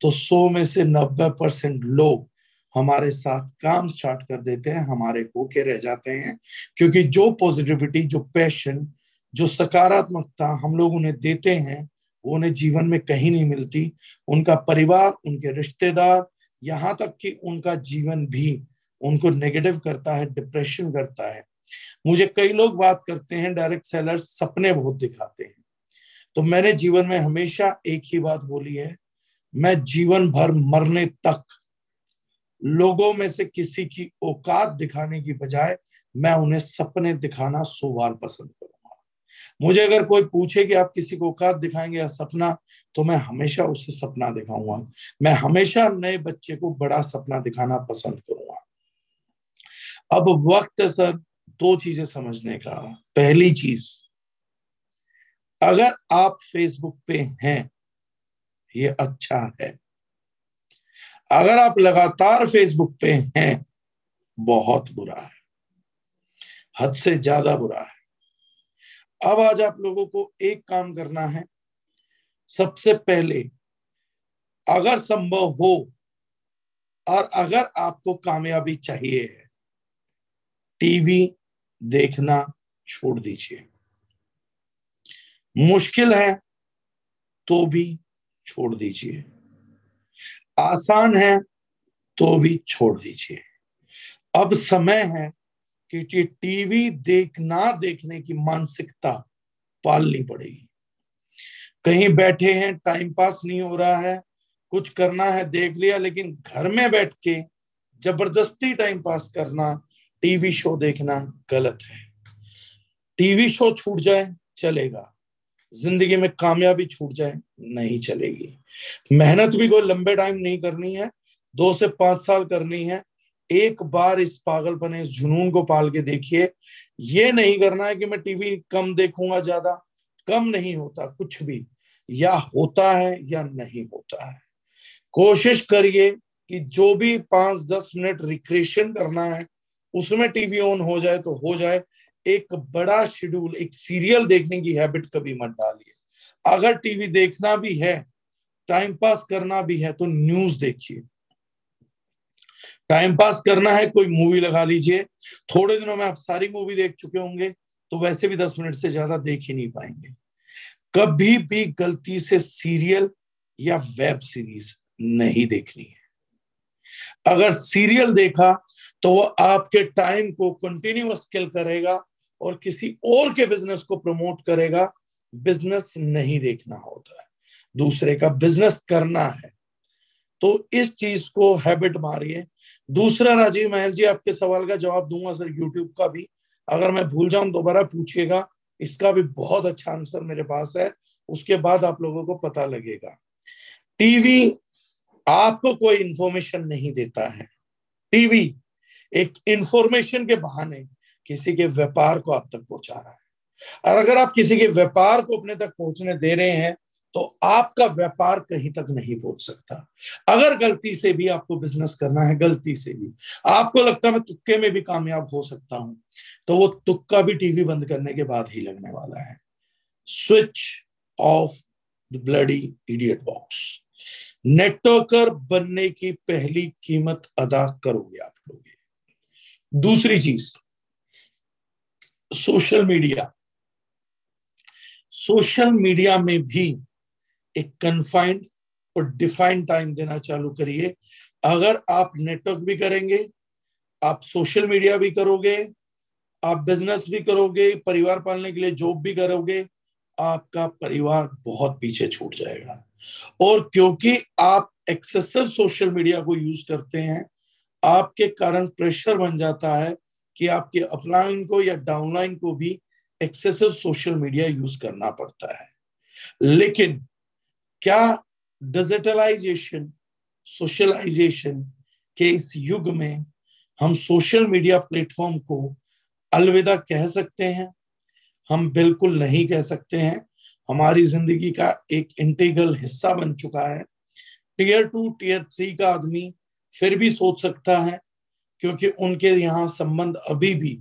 तो सौ में से नब्बे परसेंट लोग हमारे साथ काम स्टार्ट कर देते हैं, हमारे होके रह जाते हैं। क्योंकि जो पॉजिटिविटी जो पैशन जो सकारात्मकता हम लोग उन्हें देते हैं वो उन्हें जीवन में कहीं नहीं मिलती। उनका परिवार, उनके रिश्तेदार, यहाँ तक कि उनका जीवन भी उनको नेगेटिव करता है डिप्रेशन करता है। मुझे कई लोग बात करते हैं डायरेक्ट सेलर्स सपने बहुत दिखाते हैं। तो मैंने जीवन में हमेशा एक ही बात बोली है, मैं जीवन भर मरने तक लोगों में से किसी की औकात दिखाने की बजाय मैं उन्हें सपने दिखाना सो बार पसंद करूँगा मुझे अगर कोई पूछे कि आप किसी को औकात दिखाएँगे या सपना तो मैं हमेशा उसे सपना दिखाऊँगा। मैं हमेशा नए बच्चे को बड़ा सपना दिखाना पसंद करूँगा। अब वक्त, सर, दो चीज़ें समझने का। पहली चीज़, अगर आप फेसबुक पे हैं, ये अच्छा है। अगर आप लगातार फेसबुक पे हैं, बहुत बुरा है। हद से ज़्यादा बुरा है। अब आज आप लोगों को एक काम करना है। सबसे पहले, अगर संभव हो, और अगर आपको कामयाबी चाहिए है, टीवी देखना छोड़ दीजिए। मुश्किल है तो भी छोड़ दीजिए। आसान है तो भी छोड़ दीजिए। अब समय है कि टीवी देखना देखने की मानसिकता पालनी पड़ेगी। कहीं बैठे हैं टाइम पास नहीं हो रहा है, कुछ करना है, देख लिया, लेकिन घर में बैठ के ज़बरदस्ती टाइम पास करना, टीवी शो देखना गलत है। टीवी शो छूट जाए, चलेगा। ज़िंदगी में कामयाबी छूट जाए, नहीं चलेगी। मेहनत भी कोई लंबे टाइम नहीं करनी है, दो से पाँच साल करनी है एक बार इस पागलपने, इस जुनून को पाल के देखिए। ये नहीं करना है कि मैं टीवी कम देखूँगा ज़्यादा। कम नहीं होता, कुछ भी। या होता है या नहीं होता है। कोशिश करिए कि जो भी पाँच दस मिनट रिक्रिएशन करना है, उसमें टीवी ऑन हो जाए तो हो जाए। एक बड़ा शेड्यूल एक सीरियल देखने की हैबिट कभी मत डालिए। अगर टीवी देखना भी है टाइम पास करना भी है तो न्यूज़ देखिए। टाइम पास करना है, कोई मूवी लगा लीजिए। थोड़े दिनों में आप सारी मूवी देख चुके होंगे तो वैसे भी दस मिनट से ज़्यादा देख ही नहीं पाएँगे। कभी भी गलती से सीरियल या वेब सीरीज़ नहीं देखनी है। अगर सीरियल देखा तो वो आपके टाइम को कंटिन्यूस किल करेगा और किसी और के बिज़नेस को प्रमोट करेगा। बिज़नेस नहीं देखना होता है। दूसरे का बिज़नेस करना है। तो इस चीज़ को हैबिट मारिए। दूसरा राजीव महल जी, आपके सवाल का जवाब दूँगा सर यूट्यूब का भी। अगर मैं भूल जाऊँ, दोबारा पूछिएगा। इसका भी बहुत अच्छा आंसर मेरे पास है। उसके बाद आप लोगों को पता लगेगा। टीवी आपको कोई इंफॉर्मेशन नहीं देता है। टीवी एक इंफॉर्मेशन के बहाने किसी के व्यापार को आप तक पहुँचा रहा है। और अगर आप किसी के व्यापार को अपने तक पहुँचने दे रहे हैं तो आपका व्यापार कहीं तक नहीं पहुँच सकता। अगर गलती से भी आपको बिज़नेस करना है, गलती से भी, आपको लगता है मैं तुक्के में भी कामयाब हो सकता हूँ तो वो तुक्का भी टीवी बंद करने के बाद ही लगने वाला है। Switch off the bloody idiot box networker बनने की पहली कीमत अदा करोगे आप लोग दूसरी चीज़ सोशल मीडिया सोशल मीडिया में भी एक कन्फाइंड और डिफाइंड टाइम देना चालू करिए। अगर आप नेटवर्क भी करेंगे, आप सोशल मीडिया भी करोगे, आप बिज़नेस भी करोगे, परिवार पालने के लिए जॉब भी करोगे, आपका परिवार बहुत पीछे छूट जाएगा। और क्योंकि आप एक्सेसिव सोशल मीडिया को यूज़ करते हैं, आपके कारण प्रेशर बन जाता है कि आपके अपलाइन को या डाउनलाइन को भी एक्सेसिव सोशल मीडिया यूज़ करना पड़ता है। लेकिन क्या डिजिटलाइजेशन सोशलाइजेशन के इस युग में हम सोशल मीडिया प्लेटफॉर्म को अलविदा कह सकते हैं? हम बिल्कुल नहीं कह सकते हैं। हमारी ज़िंदगी का एक इंटीग्रल हिस्सा बन चुका है। टीयर टू टीयर थ्री का आदमी फिर भी सोच सकता है, क्योंकि उनके यहाँ संबंध अभी भी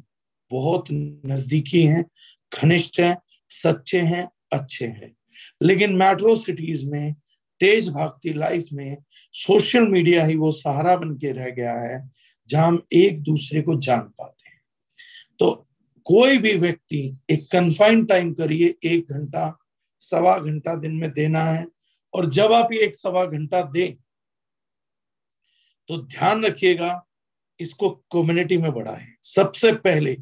बहुत नजदीकी हैं, घनिष्ठ हैं, सच्चे हैं, अच्छे हैं। लेकिन मेट्रो सिटीज़ में, तेज भागती लाइफ में, सोशल मीडिया ही वो सहारा बन के रह गया है, जहाँ हम एक दूसरे को जान पाते हैं। तो कोई भी व्यक्ति एक कन्फाइंड टाइम करिए, एक घंटा, सवा घंटा दिन में देना है, और जब आप ये एक सवा घंटा दें तो ध्यान रखिएगा, इसको कम्युनिटी में बढ़ाएँ। सबसे पहले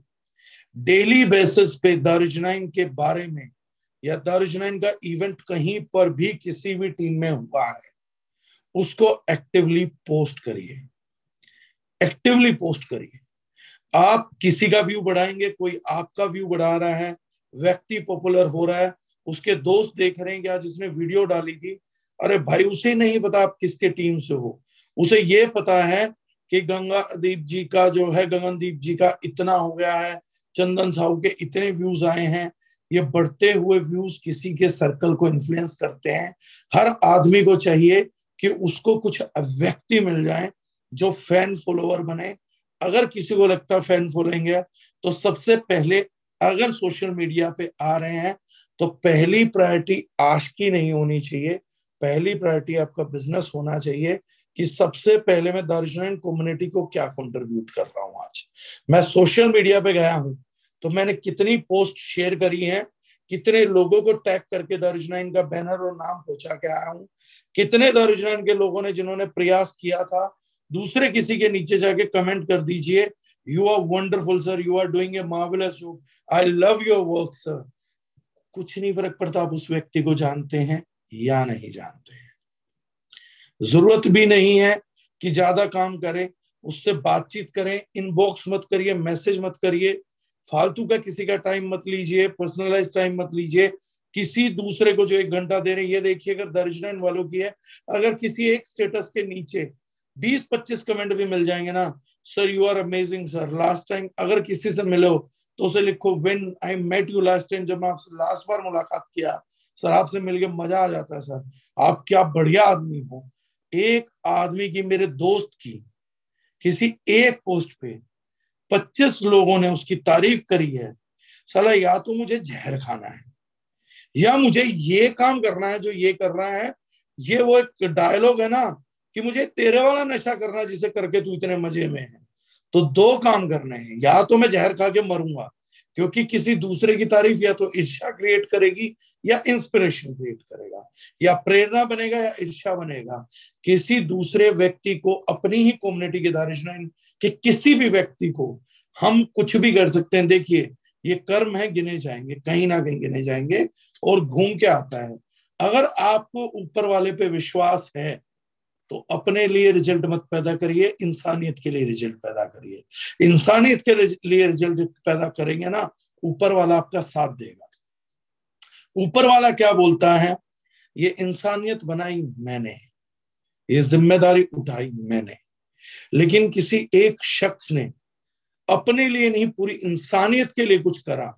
डेली बेसिस पे दारुजनाइन के बारे में या दारुजनाइन का इवेंट कहीं पर भी किसी भी टीम में हुआ है, उसको एक्टिवली पोस्ट करिए। एक्टिवली पोस्ट करिए। आप किसी का व्यू बढ़ाएँगे, कोई आपका व्यू बढ़ा रहा है, व्यक्ति पॉपुलर हो रहा है, उसके दोस्त देख रहे हैं कि आज इसने वीडियो डाली थी, अरे भाई उसे नहीं पता आप किसके टीम से हो। उसे ये पता है कि गंगा दीप जी का जो है, गगनदीप जी का इतना हो गया है, चंदन साहू के इतने व्यूज़ आए हैं ये बढ़ते हुए व्यूज़ किसी के सर्कल को इन्फ्लुएंस करते हैं। हर आदमी को चाहिए कि उसको कुछ व्यक्ति मिल जाए जो फ़ैन फॉलोअर बने। अगर किसी को लगता है फ़ैन फॉलोइंग है तो सबसे पहले अगर सोशल मीडिया पे आ रहे हैं तो पहली प्रायोरिटी आशकी नहीं होनी चाहिए। पहली प्रायोरिटी आपका बिज़नेस होना चाहिए कि सबसे पहले मैं दर्जन कम्युनिटी को क्या कंट्रीब्यूट कर रहा हूँ आज। मैं सोशल मीडिया पे गया हूँ तो मैंने कितनी पोस्ट शेयर करी है, कितने लोगों को टैग करके दर्जनाइन का बैनर और नाम पहुँचा के आया हूँ, कितने दर्जनाइन के लोगों ने जिन्होंने प्रयास किया था, दूसरे किसी के नीचे जाके कमेंट कर दीजिए you are wonderful sir you are doing a marvellous job I love your work sir कुछ नहीं फ़र्क पड़ता, आप उस व्यक्ति को जानते हैं या नहीं जानते हैं। ज़रूरत भी नहीं है कि ज़्यादा काम करें, उससे बातचीत करें इनबॉक्स मत करिए मैसेज मत करिए फालतू का किसी का टाइम मत लीजिए पर्सनलाइज टाइम मत लीजिए। किसी दूसरे को जो एक घंटा दे रहे हैं, ये देखिए, अगर दर्जन वालों की है, अगर किसी एक स्टेटस के नीचे 20-25 कमेंट भी मिल जाएँगे ना sir you are amazing sir last time अगर किसी से मिलो तो उसे लिखो when I met you last time जब मैं आपसे लास्ट बार मुलाकात किया सर आपसे मिलके मज़ा आ जाता है सर आप क्या बढ़िया आदमी हो। एक आदमी की, मेरे दोस्त की, किसी एक पोस्ट पे पच्चीस लोगों ने उसकी तारीफ़ करी है। सला, या तो मुझे जहर खाना है, या मुझे ये काम करना है जो ये कर रहा है। ये वो एक डायलॉग है ना, कि मुझे तेरे वाला नशा करना जिसे करके तू इतने मज़े में है। तो दो काम करने हैं, या तो मैं जहर खा के मरूँगा क्योंकि किसी दूसरे की तारीफ़ या तो ईर्षा क्रिएट करेगी या इंस्पिरेशन क्रिएट करेगा। या प्रेरणा बनेगा या ईर्षा बनेगा। किसी दूसरे व्यक्ति को अपनी ही कम्युनिटी के दारिशनाइन कि किसी भी व्यक्ति को हम कुछ भी कर सकते हैं। देखिए, ये कर्म है, गिने जाएँगे, कहीं ना कहीं गिने जाएँगे और घूम के आता है। अगर आपको ऊपर वाले पे विश्वास है तो अपने लिए रिज़ल्ट मत पैदा करिए, इंसानियत के लिए रिज़ल्ट पैदा करिए। इंसानियत के लिए रिज़ल्ट पैदा करेंगे ना, ऊपर वाला आपका साथ देगा। ऊपर वाला क्या बोलता है? ये इंसानियत बनाई मैंने, ये ज़िम्मेदारी उठाई मैंने। लेकिन किसी एक शख्स ने अपने लिए नहीं, पूरी इंसानियत के लिए कुछ करा,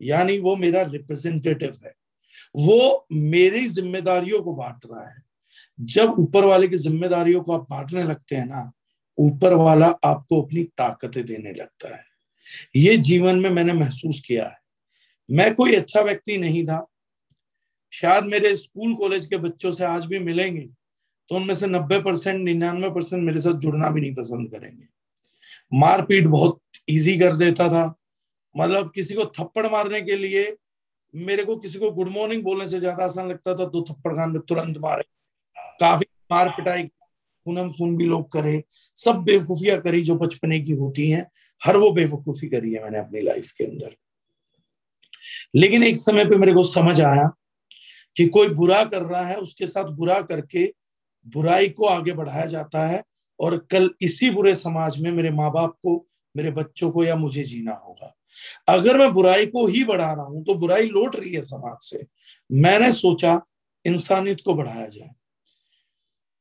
यानी वो मेरा रिप्रेजेंटेटिव है। वो मेरी जिम्मेदारियों को बांट रहा है। जब ऊपर वाले की जिम्मेदारियों को आप बांटने लगते हैं ना, ऊपर वाला आपको अपनी ताकतें देने लगता है। ये जीवन में मैंने महसूस किया है। मैं कोई अच्छा व्यक्ति नहीं था। शायद मेरे स्कूल, कॉलेज के बच्चों से आज भी मिलेंगे तो उनमें से नब्बे परसेंट, निन्यानवे परसेंट मेरे साथ जुड़ना भी नहीं पसंद करेंगे। मारपीट बहुत इजी कर देता था। मतलब किसी को थप्पड़ मारने के लिए मेरे को किसी को गुड मॉर्निंग बोलने से ज़्यादा आसान लगता था दो थप्पड़ खान में तुरंत मारे। काफ़ी मार पिटाई खूनम खून भी लोग करे, सब बेवकूफियाँ करी जो बचपने की होती हैं। हर वो बेवकूफ़ी करी है मैंने अपनी लाइफ के अंदर। लेकिन एक समय पे मेरे को समझ आया कि कोई बुरा कर रहा है, उसके साथ बुरा करके बुराई को आगे बढ़ाया जाता है और कल इसी बुरे समाज में मेरे माँ बाप को, मेरे बच्चों को या मुझे जीना होगा। अगर मैं बुराई को ही बढ़ा रहा हूँ तो बुराई लौट रही है समाज से। मैंने सोचा इंसानियत को बढ़ाया जाए।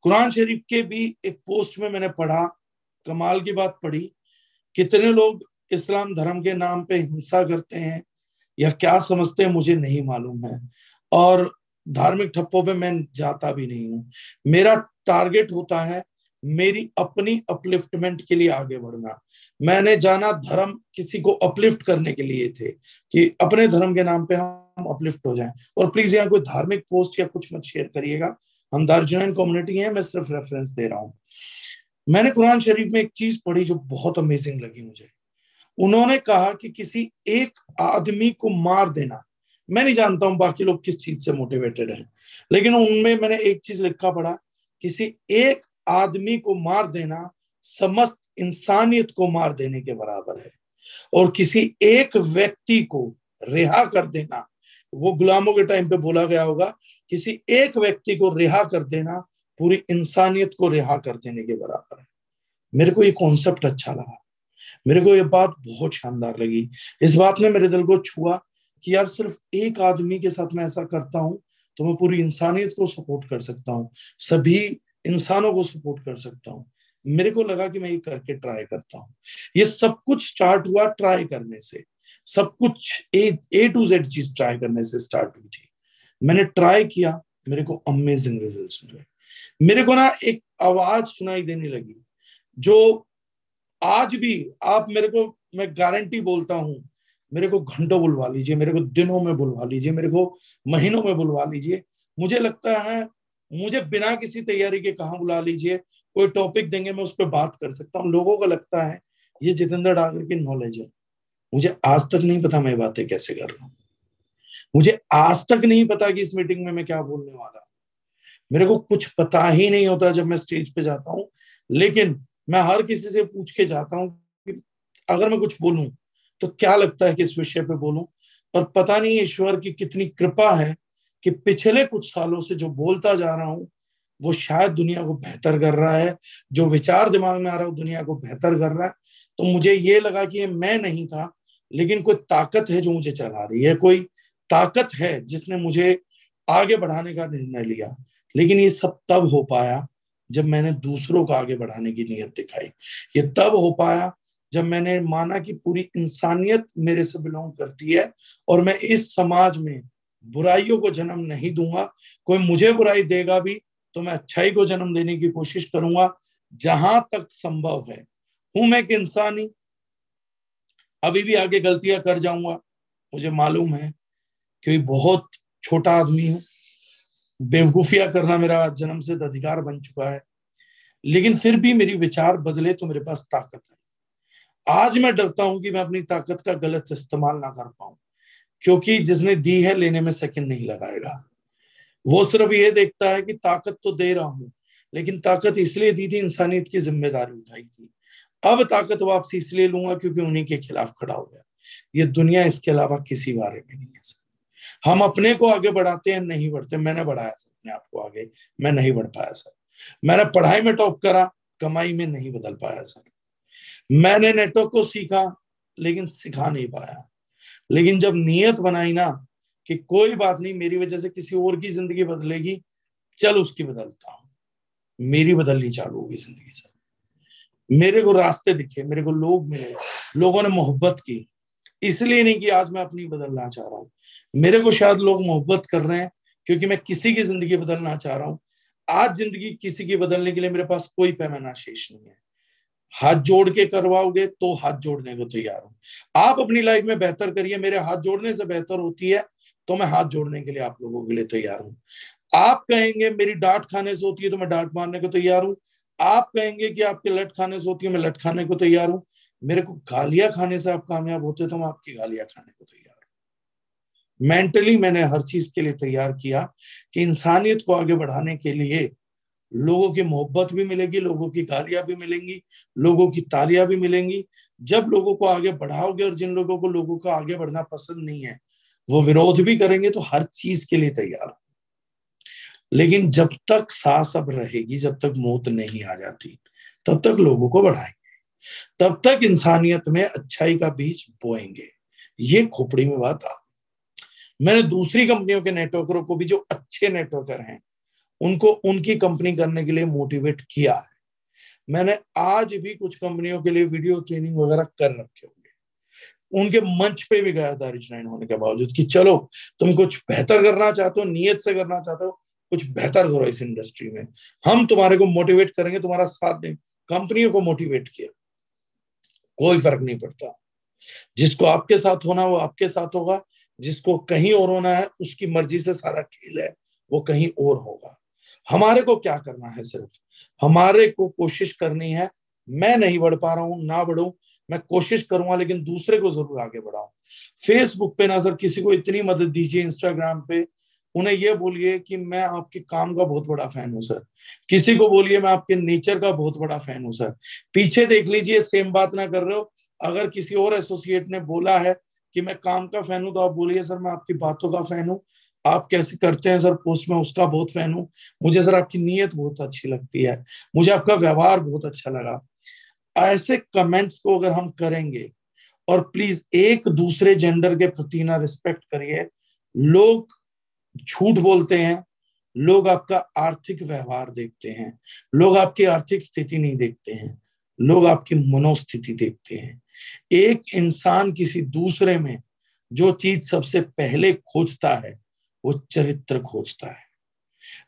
कुरान शरीफ के भी एक पोस्ट में मैंने पढ़ा, कमाल की बात पढ़ी, कितने लोग इस्लाम धर्म के नाम पे हिंसा करते हैं, या क्या समझते हैं मुझे नहीं मालूम है। और धार्मिक ठप्पों पे मैं जाता भी नहीं हूँ। मेरा टारगेट होता है मेरी अपनी अपलिफ्टमेंट के लिए आगे बढ़ना। मैंने जाना धर्म किसी को अपलिफ्ट करने के लिए थे, कि अपने धर्म के नाम पे हम अपलिफ्ट हो जाएँ। और प्लीज़ यहाँ कोई धार्मिक पोस्ट या कुछ मत शेयर करिएगा। हम दार्जुनन कम्युनिटी है, मैं सिर्फ़ रेफरेंस दे रहा हूँ। मैंने कुरान शरीफ में एक चीज़ पढ़ी जो बहुत अमेजिंग लगी मुझे। उन्होंने कहा कि किसी एक आदमी को मार देना, मैं नहीं जानता हूँ बाकी लोग किस चीज़ से मोटिवेटेड हैं, लेकिन उनमें मैंने एक चीज़ लिखा पड़ा किसी एक आदमी को मार देना समस्त इंसानियत को मार देने के बराबर है, और किसी एक व्यक्ति को रिहा कर देना, वो गुलामों के टाइम पे बोला गया होगा किसी एक व्यक्ति को रिहा कर देना, पूरी इंसानियत को रिहा कर देने के बराबर है। मेरे को ये कॉन्सेप्ट अच्छा लगा। मेरे को ये बात बहुत शानदार लगी। इस बात ने मेरे दिल को छुआ कि यार सिर्फ़ एक आदमी के साथ मैं ऐसा करता हूँ तो मैं पूरी इंसानियत को सपोर्ट कर सकता हूँ। सभी इंसानों को सपोर्ट कर सकता हूँ। मेरे को लगा कि मैं ये करके ट्राई करता हूँ। ये सब कुछ स्टार्ट हुआ ट्राई करने से। सब कुछ ए टू जेड चीज़ ट्राई करने से स्टार्ट हुई थी। मैंने ट्राई किया, मेरे को अमेजिंग रिज़ल्ट मिले। मेरे को ना एक आवाज़ सुनाई देने लगी, जो आज भी आप मेरे को, मैं गारंटी बोलता हूँ, मेरे को घंटों बुलवा लीजिए, मेरे को दिनों में बुलवा लीजिए, मेरे को महीनों में बुलवा लीजिए। मुझे लगता है, मुझे बिना किसी तैयारी के कहा बुला लीजिए, कोई टॉपिक देंगे, मैं उस पर बात कर सकता हूँ। लोगों को लगता है, ये जितेंद्र डागर की नॉलेज है। मुझे आज तक नहीं पता मैं बातें कैसे कर रहा हूँ। मुझे आज तक नहीं पता कि इस मीटिंग में मैं क्या बोलने वाला। मेरे को कुछ पता ही नहीं होता जब मैं स्टेज पे जाता हूँ। लेकिन मैं हर किसी से पूछ के जाता हूँ कि अगर मैं कुछ बोलूँ तो क्या लगता है कि इस विषय पे बोलूँ? और पता नहीं ईश्वर की कितनी कृपा है कि पिछले कुछ सालों से जो बोलता जा रहा हूँ, वो शायद दुनिया को बेहतर कर रहा है। जो विचार दिमाग में आ रहा है दुनिया को बेहतर कर रहा है। तो मुझे ये लगा कि ये मैं नहीं था, लेकिन कोई ताकत है जो मुझे चला रही है। कोई ताकत है जिसने मुझे आगे बढ़ाने का निर्णय लिया। लेकिन ये सब तब हो पाया जब मैंने दूसरों को आगे बढ़ाने की नीयत दिखाई। ये तब हो पाया जब मैंने माना कि पूरी इंसानियत मेरे से बिलोंग करती है और मैं इस समाज में बुराइयों को जन्म नहीं दूँगा। कोई मुझे बुराई देगा भी तो मैं अच्छाई को जन्म देने की कोशिश करूँगा। जहाँ तक संभव है। हूँ मैं एक इंसानी। अभी भी आगे गलतियाँ कर जाऊँगा। मुझे मालूम है कि बहुत छोटा आदमी हूँ। बेवकूफिया करना मेरा जन्म से अधिकार बन चुका है। लेकिन फिर भी मेरी विचार बदले तो मेरे पास ताकत है। आज मैं डरता हूँ कि मैं अपनी ताकत का गलत इस्तेमाल ना कर पाऊँ, क्योंकि जिसने दी है लेने में सेकंड नहीं लगाएगा। वो सिर्फ़ ये देखता है कि ताकत तो दे रहा हूँ, लेकिन ताकत इसलिए दी थी, इंसानियत की ज़िम्मेदारी उठाई थी। अब ताकत वापसी इसलिए लूँगा क्योंकि उन्हीं के खिलाफ खड़ा हो गया। ये दुनिया इसके अलावा किसी बारे में नहीं है हम अपने को आगे बढ़ाते हैं, नहीं बढ़ते। मैंने बढ़ाया सर, अपने आप को आगे। मैं नहीं बढ़ पाया सर। मैंने पढ़ाई में टॉप करा, कमाई में नहीं बदल पाया सर। मैंने नेटवर्क को सीखा, लेकिन सिखा नहीं पाया। लेकिन जब नियत बनाई ना कि कोई बात नहीं, मेरी वजह से किसी और की ज़िंदगी बदलेगी, चल उसकी बदलता हूँ। मेरी बदलनी चालू होगी ज़िंदगी से मेरे को रास्ते दिखे, मेरे को लोग मिले, लोगों ने मोहब्बत की इसलिए नहीं कि आज मैं अपनी बदलना चाह रहा हूँ। मेरे को शायद लोग मोहब्बत कर रहे हैं क्योंकि मैं किसी की ज़िंदगी बदलना चाह रहा हूँ। आज ज़िंदगी किसी की बदलने के लिए मेरे पास कोई पैमाना शेष नहीं है। हाथ जोड़ के करवाओगे तो हाथ जोड़ने को तैयार हूँ। आप अपनी लाइफ में बेहतर करिए, मेरे हाथ जोड़ने से बेहतर होती है तो मैं हाथ जोड़ने के लिए आप लोगों के लिए तैयार हूँ। आप कहेंगे, मेरी डांट खाने से होती है तो मैं डांट मारने को तैयार हूँ। आप कहेंगे कि आपके लट खाने से होती है, मैं लट खाने को तैयार हूँ। मेरे को गालियाँ खाने से आप कामयाब होते तो मैं आपकी गालियाँ खाने को तैयार मेंटली मैंने हर चीज़ के लिए तैयार किया कि इंसानियत को आगे बढ़ाने के लिए लोगों की मोहब्बत भी मिलेगी, लोगों की गालियाँ भी मिलेंगी, लोगों की तालियाँ भी मिलेंगी। जब लोगों को आगे बढ़ाओगे और जिन लोगों को लोगों को आगे बढ़ना पसंद नहीं है, वो विरोध भी करेंगे तो हर चीज़ के लिए तैयार लेकिन जब तक सांस अब रहेगी, जब तक मौत नहीं आ जाती, तब तक लोगों को बढ़ाएँगे। तब तक इंसानियत में अच्छाई का बीज बोएँगे। ये खोपड़ी में बात आ मैंने दूसरी कंपनियों के नेटवर्करों को भी जो अच्छे नेटवर्कर हैं, उनको, उनकी कंपनी करने के लिए मोटिवेट किया है। मैंने आज भी कुछ कंपनियों के लिए वीडियो ट्रेनिंग वगैरह कर रखे होंगे। उनके मंच पे भी गया था रिजनाइन होने के बावजूद कि चलो, तुम कुछ बेहतर करना चाहते हो, नियत से करना चाहते हो, कुछ बेहतर करो इस इंडस्ट्री में। हम तुम्हारे को मोटिवेट करेंगे, तुम्हारा साथ दें कंपनियों को मोटिवेट किया। कोई फ़र्क नहीं पड़ता। जिसको आपके साथ होना वो आपके साथ होगा, जिसको कहीं और होना है, उसकी मर्ज़ी से सारा खेल है, वो कहीं और होगा। हमारे को क्या करना है सिर्फ़? हमारे को कोशिश करनी है, मैं नहीं बढ़ पा रहा हूँ, ना बढ़ू, मैं कोशिश करूँगा, लेकिन दूसरे को ज़रूर आगे बढ़ाऊं। फेसबुक पे ना सर किसी को इतनी मदद दीजिए इंस्टाग्राम पे उन्हें ये बोलिए कि मैं आपके काम का बहुत बड़ा फ़ैन हूँ, सर। किसी को बोलिए मैं आपके नेचर का बहुत बड़ा फ़ैन हूँ, सर। पीछे देख लीजिए सेम बात ना कर रहे हो। अगर किसी और एसोसिएट ने बोला है कि मैं काम का फ़ैन हूँ तो आप बोलिए, सर, मैं आपकी बातों का फ़ैन हूँ। आप कैसे करते हैं, सर? पोस्ट में उसका बहुत फ़ैन हूँ। मुझे, सर, आपकी नीयत बहुत अच्छी लगती है। मुझे आपका व्यवहार बहुत अच्छा लगा। ऐसे कमेंट्स को अगर हम करेंगे, और प्लीज़ एक दूसरे जेंडर के प्रति ना रिस्पेक्ट करिए, लोग झूठ बोलते हैं, लोग आपका आर्थिक व्यवहार देखते हैं, लोग आपकी आर्थिक स्थिति नहीं देखते हैं, लोग आपकी मनोस्थिति देखते हैं। एक इंसान किसी दूसरे में जो चीज़ सबसे पहले खोजता है, वो चरित्र खोजता है।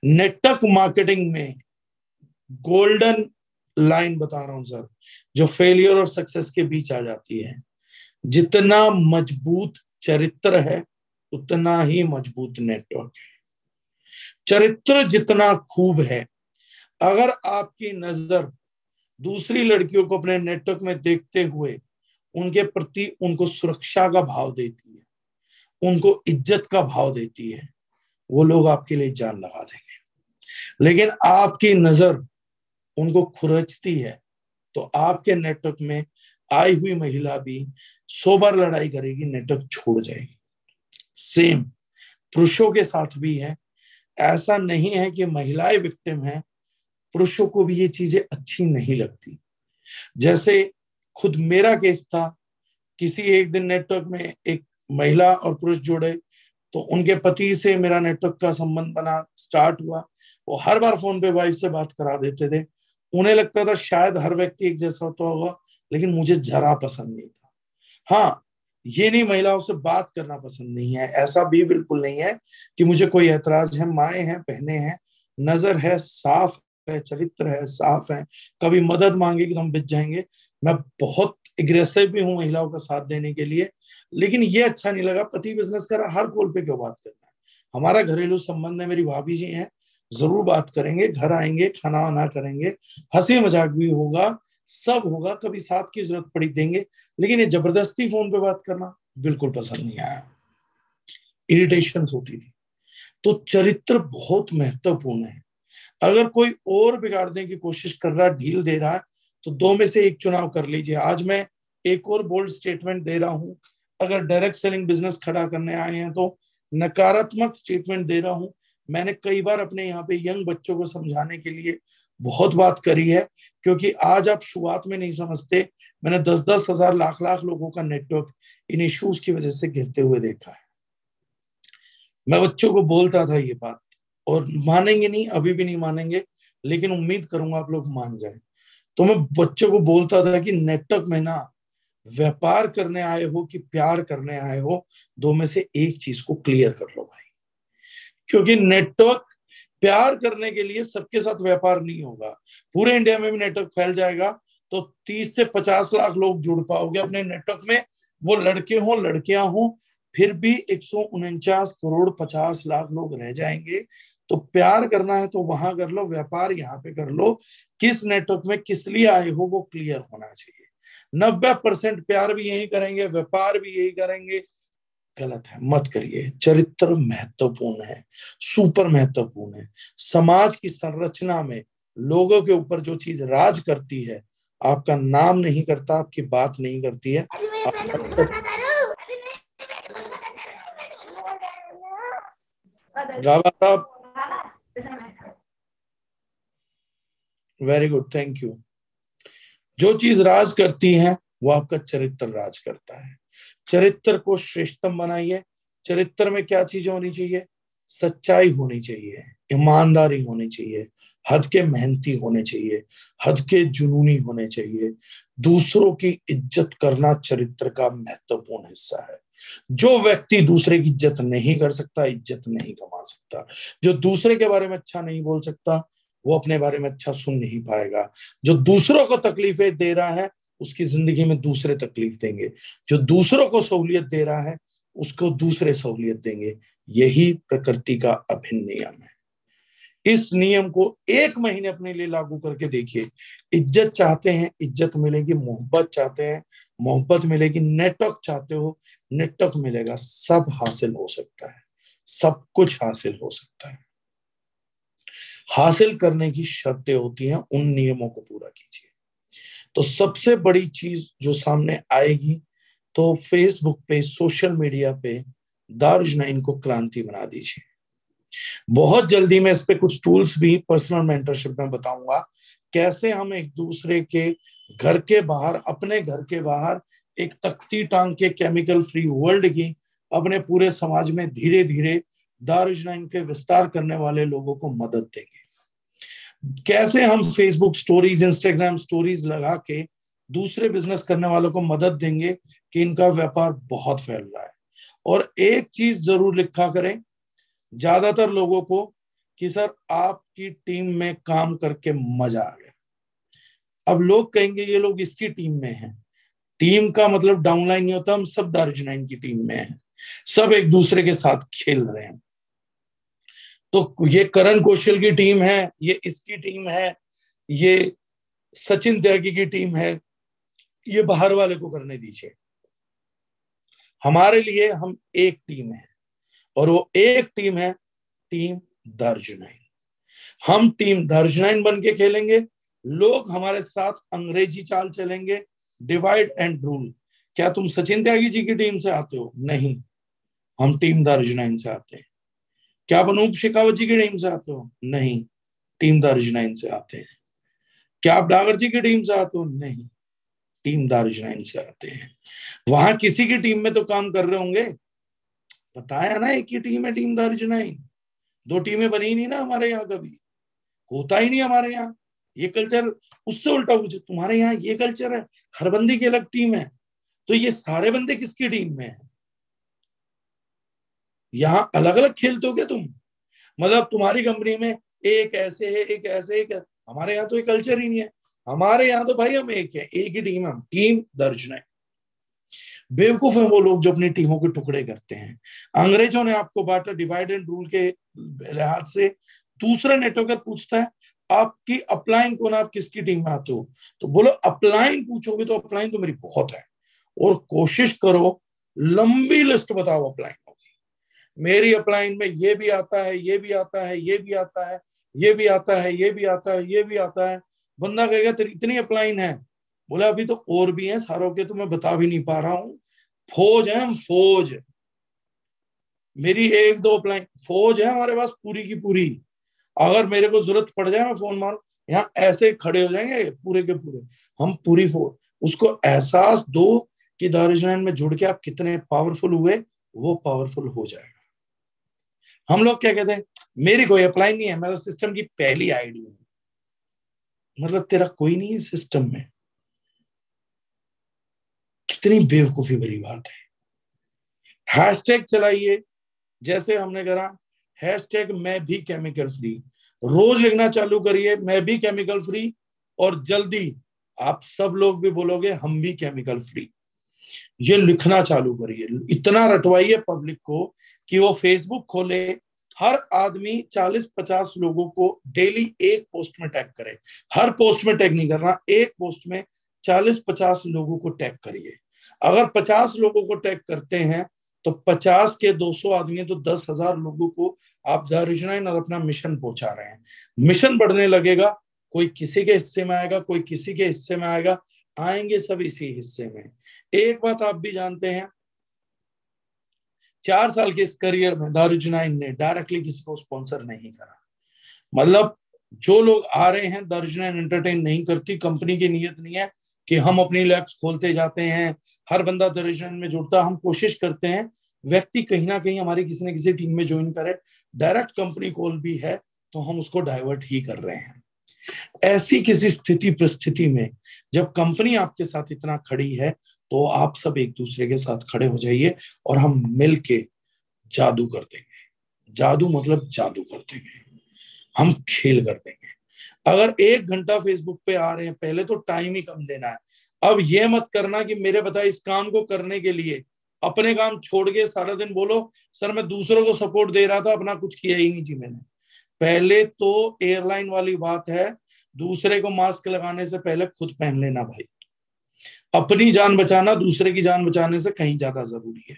नेटवर्क मार्केटिंग में गोल्डन लाइन बता रहा हूँ सर, जो फेलियर और सक्सेस के बीच आ जाती है। जितना मज़बूत चरित्र है उतना ही मज़बूत नेटवर्क है। चरित्र जितना खूब है, अगर आपकी नज़र दूसरी लड़कियों को अपने नेटवर्क में देखते हुए उनके प्रति उनको सुरक्षा का भाव देती है, उनको इज़्ज़त का भाव देती है, वो लोग आपके लिए जान लगा देंगे। लेकिन आपकी नज़र उनको खुरचती है तो आपके नेटवर्क में आई हुई महिला भी सोबर लड़ाई करेगी नेटवर्क छोड़ जाएगी। सेम पुरुषों के साथ भी है। ऐसा नहीं है कि महिलाएँ विक्टिम है। पुरुषों को भी ये चीज़ें अच्छी नहीं लगती। जैसे खुद मेरा केस था। किसी एक दिन नेटवर्क में एक महिला और पुरुष जुड़े तो उनके पति से मेरा नेटवर्क का संबंध बना स्टार्ट हुआ। वो हर बार फ़ोन पे वाइफ से बात करा देते थे। उन्हें लगता था शायद हर व्यक्ति एक जैसा होता होगा, लेकिन मुझे जरा पसंद नहीं था। हाँ ये नहीं महिलाओं से बात करना पसंद नहीं है। ऐसा भी बिल्कुल नहीं है कि मुझे कोई ऐतराज है, माए हैं पहने हैं, नज़र है, साफ़ है, चरित्र है, साफ़ है। कभी मदद मांगेगी तो हम बिच जाएँगे। मैं बहुत एग्रेसिव भी हूँ महिलाओं का साथ देने के लिए, लेकिन ये अच्छा नहीं लगा। पति बिज़नेस कर हर कॉल पे क्यों बात करना है? हमारा घरेलू संबंध है, मेरी भाभी जी हैं, ज़रूर बात करेंगे, घर आएँगे, खाना वाना करेंगे, हँसी मज़ाक भी होगा। सब होगा, कभी साथ की ज़रूरत पड़ी देंगे, लेकिन ये ज़बरदस्ती फ़ोन पे बात करना बिल्कुल पसंद नहीं आया। इरिटेशन होती थी। तो चरित्र बहुत महत्वपूर्ण है। अगर कोई और बिगाड़ने की कोशिश कर रहा है ढील दे रहा है तो दो में से एक चुनाव कर लीजिए। आज मैं एक और बोल्ड स्टेटमेंट दे रहा हूँ। अगर डायरेक्ट सेलिंग बिज़नेस खड़ा करने आए हैं तो नकारात्मक स्टेटमेंट दे रहा हूँ। मैंने कई बार अपने यहाँ पे यंग बच्चों को समझाने के लिए बहुत बात करी है, क्योंकि आज आप शुरुआत में नहीं समझते, मैंने दस दस हज़ार लाख लाख लोगों का नेटवर्क इन इश्यूज़ की वजह से गिरते हुए देखा है। मैं बच्चों को बोलता था ये बात, और मानेंगे नहीं, अभी भी नहीं मानेंगे, लेकिन उम्मीद करूँगा आप लोग मान जाए। तो मैं बच्चों को बोलता था कि नेटवर्क में ना व्यापार करने आए हो कि प्यार करने आए हो, दो में से एक चीज़ को क्लियर कर लो भाई। क्योंकि नेटवर्क प्यार करने के लिए सबके साथ व्यापार नहीं होगा। पूरे इंडिया में भी नेटवर्क फैल जाएगा तो 30 से 50 लाख लोग जुड़ पाओगे अपने नेटवर्क में। वो लड़के हो, लड़कियाँ हो, फिर भी एक सौ उनचास करोड़ 50 लाख लोग रह जाएँगे। तो प्यार करना है तो वहाँ कर लो, व्यापार यहाँ पे कर लो। किस नेटवर्क में किस लिए आए हो वो क्लियर होना चाहिए। नब्बे परसेंट प्यार भी यही करेंगे, व्यापार भी यही करेंगे। गलत है। मत करिए। चरित्र महत्वपूर्ण है सुपर महत्वपूर्ण है। समाज की संरचना में लोगों के ऊपर जो चीज़ राज करती है आपका नाम नहीं करता आपकी बात नहीं करती है। साहब। वेरी गुड थैंक यू जो चीज़ राज करती है वो आपका चरित्र राज करता है। चरित्र को श्रेष्ठतम बनाइए। चरित्र में क्या चीज़ें होनी चाहिए? सच्चाई होनी चाहिए, ईमानदारी होनी चाहिए, हद के मेहनती होने चाहिए, हद के जुनूनी होने चाहिए। दूसरों की इज़्ज़त करना चरित्र का महत्वपूर्ण हिस्सा है। जो व्यक्ति दूसरे की इज़्ज़त नहीं कर सकता, इज़्ज़त नहीं कमा सकता। जो दूसरे के बारे में अच्छा नहीं बोल सकता, वो अपने बारे में अच्छा सुन नहीं पाएगा। जो दूसरों को तकलीफें दे रहा है उसकी ज़िंदगी में दूसरे तकलीफ़ देंगे। जो दूसरों को सहूलियत दे रहा है, उसको दूसरे सहूलियत देंगे। यही प्रकृति का अभिन्न नियम है। इस नियम को एक महीने अपने लिए लागू करके देखिए। इज़्ज़त चाहते हैं, इज़्ज़त मिलेगी। मोहब्बत चाहते हैं, मोहब्बत मिलेगी। नेटवर्क चाहते हो, नेटवर्क मिलेगा। सब हासिल हो सकता है। सब कुछ हासिल हो सकता है। हासिल करने की शर्तें होती हैं, उन नियमों को पूरा कीजिए। तो सबसे बड़ी चीज़ जो सामने आएगी तो फेसबुक पे सोशल मीडिया पे दारुज नाइन को क्रांति बना दीजिए। बहुत जल्दी मैं इस पे कुछ टूल्स भी पर्सनल मेंटरशिप में बताऊँगा। कैसे हम एक दूसरे के घर के बाहर, अपने घर के बाहर एक तख्ती टांग के केमिकल फ्री वर्ल्ड की, अपने पूरे समाज में धीरे धीरे दारुज नाइन के विस्तार करने वाले लोगों को मदद देंगे। कैसे हम फेसबुक स्टोरीज इंस्टाग्राम स्टोरीज लगा के दूसरे बिज़नेस करने वालों को मदद देंगे कि इनका व्यापार बहुत फैल रहा है? और एक चीज़ ज़रूर लिखा करें, ज़्यादातर लोगों को कि सर आपकी टीम में काम करके मज़ा आ गया। अब लोग कहेंगे, ये लोग इसकी टीम में हैं। टीम का मतलब डाउनलाइन नहीं होता, हम सब दार्जुनाइन की टीम में हैं। सब एक दूसरे के साथ खेल रहे हैं। तो ये करण कौशल की टीम है, ये इसकी टीम है, ये सचिन त्यागी की टीम है, ये बाहर वाले को करने दीजिए। हमारे लिए हम एक टीम है और वो एक टीम है, टीम दर्जनाइन हम टीम दर्जनाइन बन के खेलेंगे, लोग हमारे साथ अंग्रेज़ी चाल चलेंगे डिवाइड एंड रूल क्या तुम सचिन त्यागी जी की टीम से आते हो? नहीं, हम टीम दार्जुनाइन से आते हैं। क्या आप अनूप शेखावत जी की टीम से आते हो? नहीं। टीम दार्जुनाइन से आते हैं। क्या आप डागर जी की टीम से आते हो? नहीं। टीम दार्जुनाइन से आते हैं। वहाँ किसी की टीम में तो काम कर रहे होंगे? बताया ना, एक ही टीम है टीम दार्जुनाइन दो टीमें बनी नहीं ना हमारे यहाँ कभी। होता ही नहीं हमारे यहाँ। ये कल्चर, उससे उल्टा पूछे, तुम्हारे यहाँ ये कल्चर है? हर बंदी की अलग टीम है। तो ये सारे बंदे किसकी टीम में है? यहाँ अलग अलग खेलते हो क्या तुम? मतलब तुम्हारी कंपनी में एक ऐसे है, एक ऐसे एक हमारे यहाँ तो ये कल्चर ही नहीं है। हमारे यहाँ तो भाई हम एक है, एक ही टीम हम टीम दर्ज नहीं। बेवकूफ़ है वो लोग जो अपनी टीमों के टुकड़े करते हैं। अंग्रेज़ों ने आपको बांटा डिवाइड एंड रूल के लिहाज से। दूसरा नेटवर्कर पूछता है, आपकी अपलाइन कौन आप किसकी टीम में आते हो? तो बोलो अपलाइन पूछोगे तो अपलाइन तो मेरी बहुत है। और कोशिश करो, लंबी लिस्ट बताओ अपलाइन मेरी अपलाइन में ये भी आता है, ये भी आता है, ये भी आता है, ये भी आता है, ये भी आता है, ये भी आता है। बंदा कहेगा, तेरी इतनी अपलाइन है। बोला, अभी तो और भी है सारों के तो मैं बता भी नहीं पा रहा हूँ। फौज है, हम फौज मेरी एक दो अपलाइन फौज है हमारे पास पूरी की पूरी। अगर मेरे को ज़रूरत पड़ जाए, मैं फ़ोन मार। यहाँ ऐसे खड़े हो जाएँगे, पूरे के पूरे। हम पूरी फौज, उसको एहसास दो कि दारुजनान में जुड़ के आप कितने पावरफुल हुए, वो पावरफुल हो जाएगा। हम लोग क्या कहते हैं, मेरी कोई अप्लाई नहीं है, मैं तो सिस्टम की पहली आईडी हूँ। मतलब तेरा कोई नहीं है सिस्टम में। कितनी बेवकूफ़ी भरी बात है। हैशटैग चलाइए, जैसे हमने करा हैशटैग मैं भी केमिकल फ्री रोज लिखना चालू करिए, मैं भी केमिकल फ्री और जल्दी आप सब लोग भी बोलोगे, हम भी केमिकल फ्री ये लिखना चालू करिए, इतना रटवाइए पब्लिक को कि वो फेसबुक खोले, हर आदमी 40-50 लोगों को डेली एक पोस्ट में टैग करे। हर पोस्ट में टैग नहीं करना, एक पोस्ट में 40-50 लोगों को टैग करिए। अगर 50 लोगों को टैग करते हैं तो 50 के 200 आदमी तो दस हज़ार लोगों को आप दारिजनाइन और अपना मिशन पहुँचा रहे हैं। मिशन बढ़ने लगेगा, कोई किसी के हिस्से में आएगा, कोई किसी के हिस्से में आएगा, आएँगे सब इसी हिस्से में। एक बात आप भी जानते हैं चार साल के इस करियर में दारुजनाइन ने डायरेक्टली किसी को स्पॉन्सर नहीं करा। मतलब जो लोग आ रहे हैं दारुजनाइन एंटरटेन नहीं करती कंपनी की नीयत नहीं है कि हम अपनी लैब्स खोलते जाते हैं, हर बंदा दारुजनाइन में जुड़ता हम कोशिश करते हैं, व्यक्ति कहीं ना कहीं हमारी किसी न किसी टीम में ज्वाइन करे डायरेक्ट कंपनी कॉल भी है तो हम उसको डाइवर्ट ही कर रहे हैं। ऐसी किसी स्थिति परिस्थिति में जब कंपनी आपके साथ इतना खड़ी है तो आप सब एक दूसरे के साथ खड़े हो जाइए और हम मिल के जादू कर देंगे। जादू मतलब जादू कर देंगे। हम खेल कर देंगे। अगर एक घंटा फेसबुक पे आ रहे हैं, पहले तो टाइम ही कम देना है। अब ये मत करना कि मेरे बताए इस काम को करने के लिए। अपने काम छोड़ के सारा दिन बोलो, सर, मैं दूसरों को सपोर्ट दे रहा था, अपना कुछ किया ही नहीं जी मैंने। पहले तो एयरलाइन वाली बात है। दूसरे को मास्क लगाने से पहले खुद पहन लेना भाई। अपनी जान बचाना, दूसरे की जान बचाने से कहीं ज़्यादा ज़रूरी है।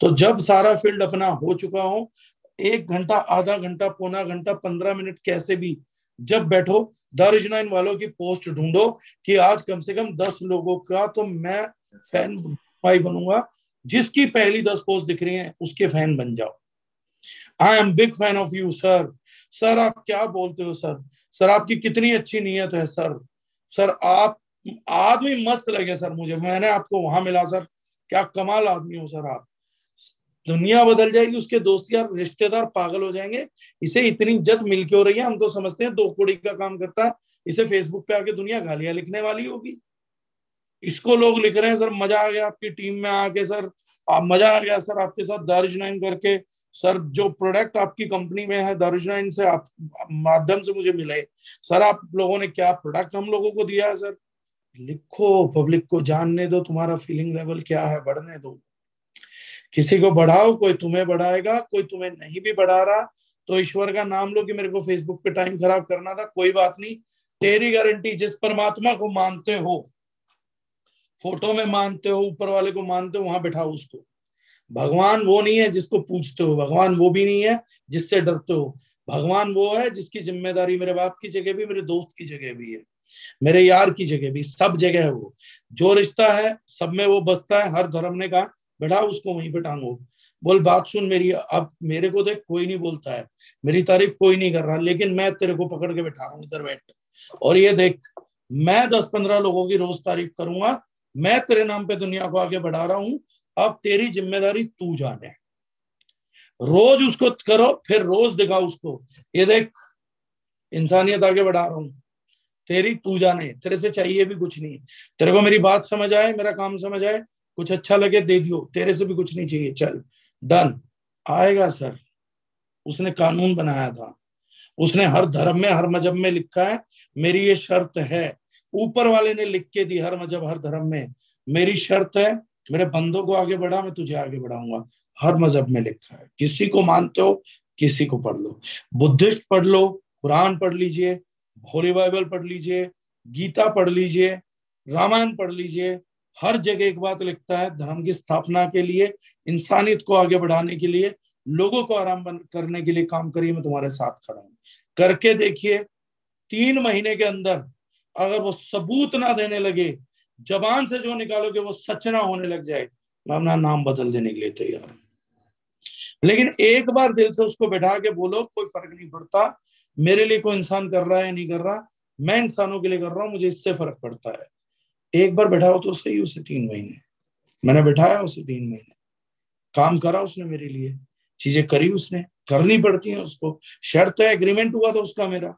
तो जब सारा फ़ील्ड अपना हो चुका हो, एक घंटा, आधा घंटा, पौना घंटा, पंद्रह मिनट कैसे भी जब बैठो दारिजनाइन वालों की पोस्ट ढूंढो कि आज कम से कम दस लोगों का तो मैं फ़ैन भाई बनूँगा, जिसकी पहली दस पोस्ट दिख रही है, उसके फ़ैन बन जाओ। I am big fan of you sir sir आप क्या बोलते हो सर सर आपकी कितनी अच्छी नीयत है सर सर आप आदमी मस्त लगे सर मुझे। मैंने आपको वहाँ मिला सर। क्या कमाल आदमी हो सर आप। दुनिया बदल जाएगी, उसके दोस्त यार रिश्तेदार पागल हो जाएँगे। इसे इतनी जद मिल के हो रही है? हम तो समझते हैं, दो कोड़ी का काम करता है। इसे फेसबुक पे आके दुनिया गालियाँ लिखने वाली होगी। इसको लोग लिख रहे हैं, सर, मज़ा आ गया आपकी टीम में आके, सर। आप, मज़ा आ गया सर आपके साथ दारिज नाइन करके। सर, जो प्रोडक्ट आपकी कंपनी में है दारुजनाइन से आप, माध्यम से मुझे मिले। सर, आप लोगों ने क्या प्रोडक्ट हम लोगों को दिया है, सर? लिखो पब्लिक को जानने दो, तुम्हारा फीलिंग लेवल क्या है, बढ़ने दो। किसी को बढ़ाओ, कोई तुम्हें बढ़ाएगा, कोई तुम्हें नहीं भी बढ़ा रहा। तो ईश्वर का नाम लो कि मेरे को फेसबुक पे टाइम खराब करना था, कोई बात नहीं। तेरी गारंटी जिस परमात्मा को मानते हो फ़ोटो में मानते हो, ऊपर वाले को मानते हो, वहाँ बैठाओ उसको। भगवान वो नहीं है जिसको पूछते हो, भगवान वो भी नहीं है जिससे डरते हो। भगवान वो है जिसकी ज़िम्मेदारी मेरे बाप की जगह भी, मेरे दोस्त की जगह भी है। मेरे यार की जगह भी, सब जगह है वो। जो रिश्ता है, सब में वो बसता है, हर धर्म ने कहा बैठा उसको वहीं पे टांगो। बोल, बात सुन मेरी, अब मेरे को देख, कोई नहीं बोलता है। मेरी तारीफ़ कोई नहीं कर रहा, लेकिन मैं तेरे को पकड़ के बैठा रहा हूँ, इधर बैठ। और ये देख, मैं दस पंद्रह लोगों की रोज तारीफ़ करूँगा, मैं तेरे नाम पे दुनिया को आगे बढ़ा रहा हूँ, अब तेरी ज़िम्मेदारी तू जाने। रोज उसको करो, फिर रोज दिखाओ उसको। ये देख, इंसानियत आगे बढ़ा रहा हूँ। तेरी तू जाने तेरे से चाहिए भी कुछ नहीं तेरे को मेरी बात समझ आए, मेरा काम समझ आए, कुछ अच्छा लगे दे दियो, तेरे से भी कुछ नहीं चाहिए, चल। डन आएगा सर। उसने कानून बनाया था। उसने हर धर्म में, हर मज़हब में लिखा है, मेरी ये शर्त है। ऊपर वाले ने लिख के दी हर मज़हब, हर धर्म में। मेरी शर्त है, मेरे बंदों को आगे बढ़ा, मैं तुझे आगे बढ़ाऊँगा। हर मज़हब में लिखा है। किसी को मानते हो, किसी को पढ़ लो। बुद्धिस्ट पढ़ लो, कुरान पढ़ लीजिए होली बाइबल पढ़ लीजिए, गीता पढ़ लीजिए, रामायण पढ़ लीजिए, हर जगह एक बात लिखता है, धर्म की स्थापना के लिए, इंसानियत को आगे बढ़ाने के लिए, लोगों को आराम करने के लिए काम करिए, मैं तुम्हारे साथ खड़ा हूँ। करके देखिए, तीन महीने के अंदर अगर वो सबूत ना देने लगे, जबान से जो निकालोगे, वो सच ना होने लग जाए, मैं अपना नाम बदल देने के लिए तैयार हूँ। लेकिन एक बार दिल से उसको बैठा के बोलो, कोई फ़र्क नहीं पड़ता मेरे लिए कोई इंसान कर रहा है नहीं कर रहा, मैं इंसानों के लिए कर रहा हूँ, मुझे इससे फ़र्क पड़ता है। एक बार बैठाओ तो सही उसे तीन महीने। मैंने बैठाया उसे तीन महीने। काम करा उसने मेरे लिए। चीज़ें करी उसने। करनी पड़ती है उसको। शर्त तो एग्रीमेंट हुआ था उसका मेरा।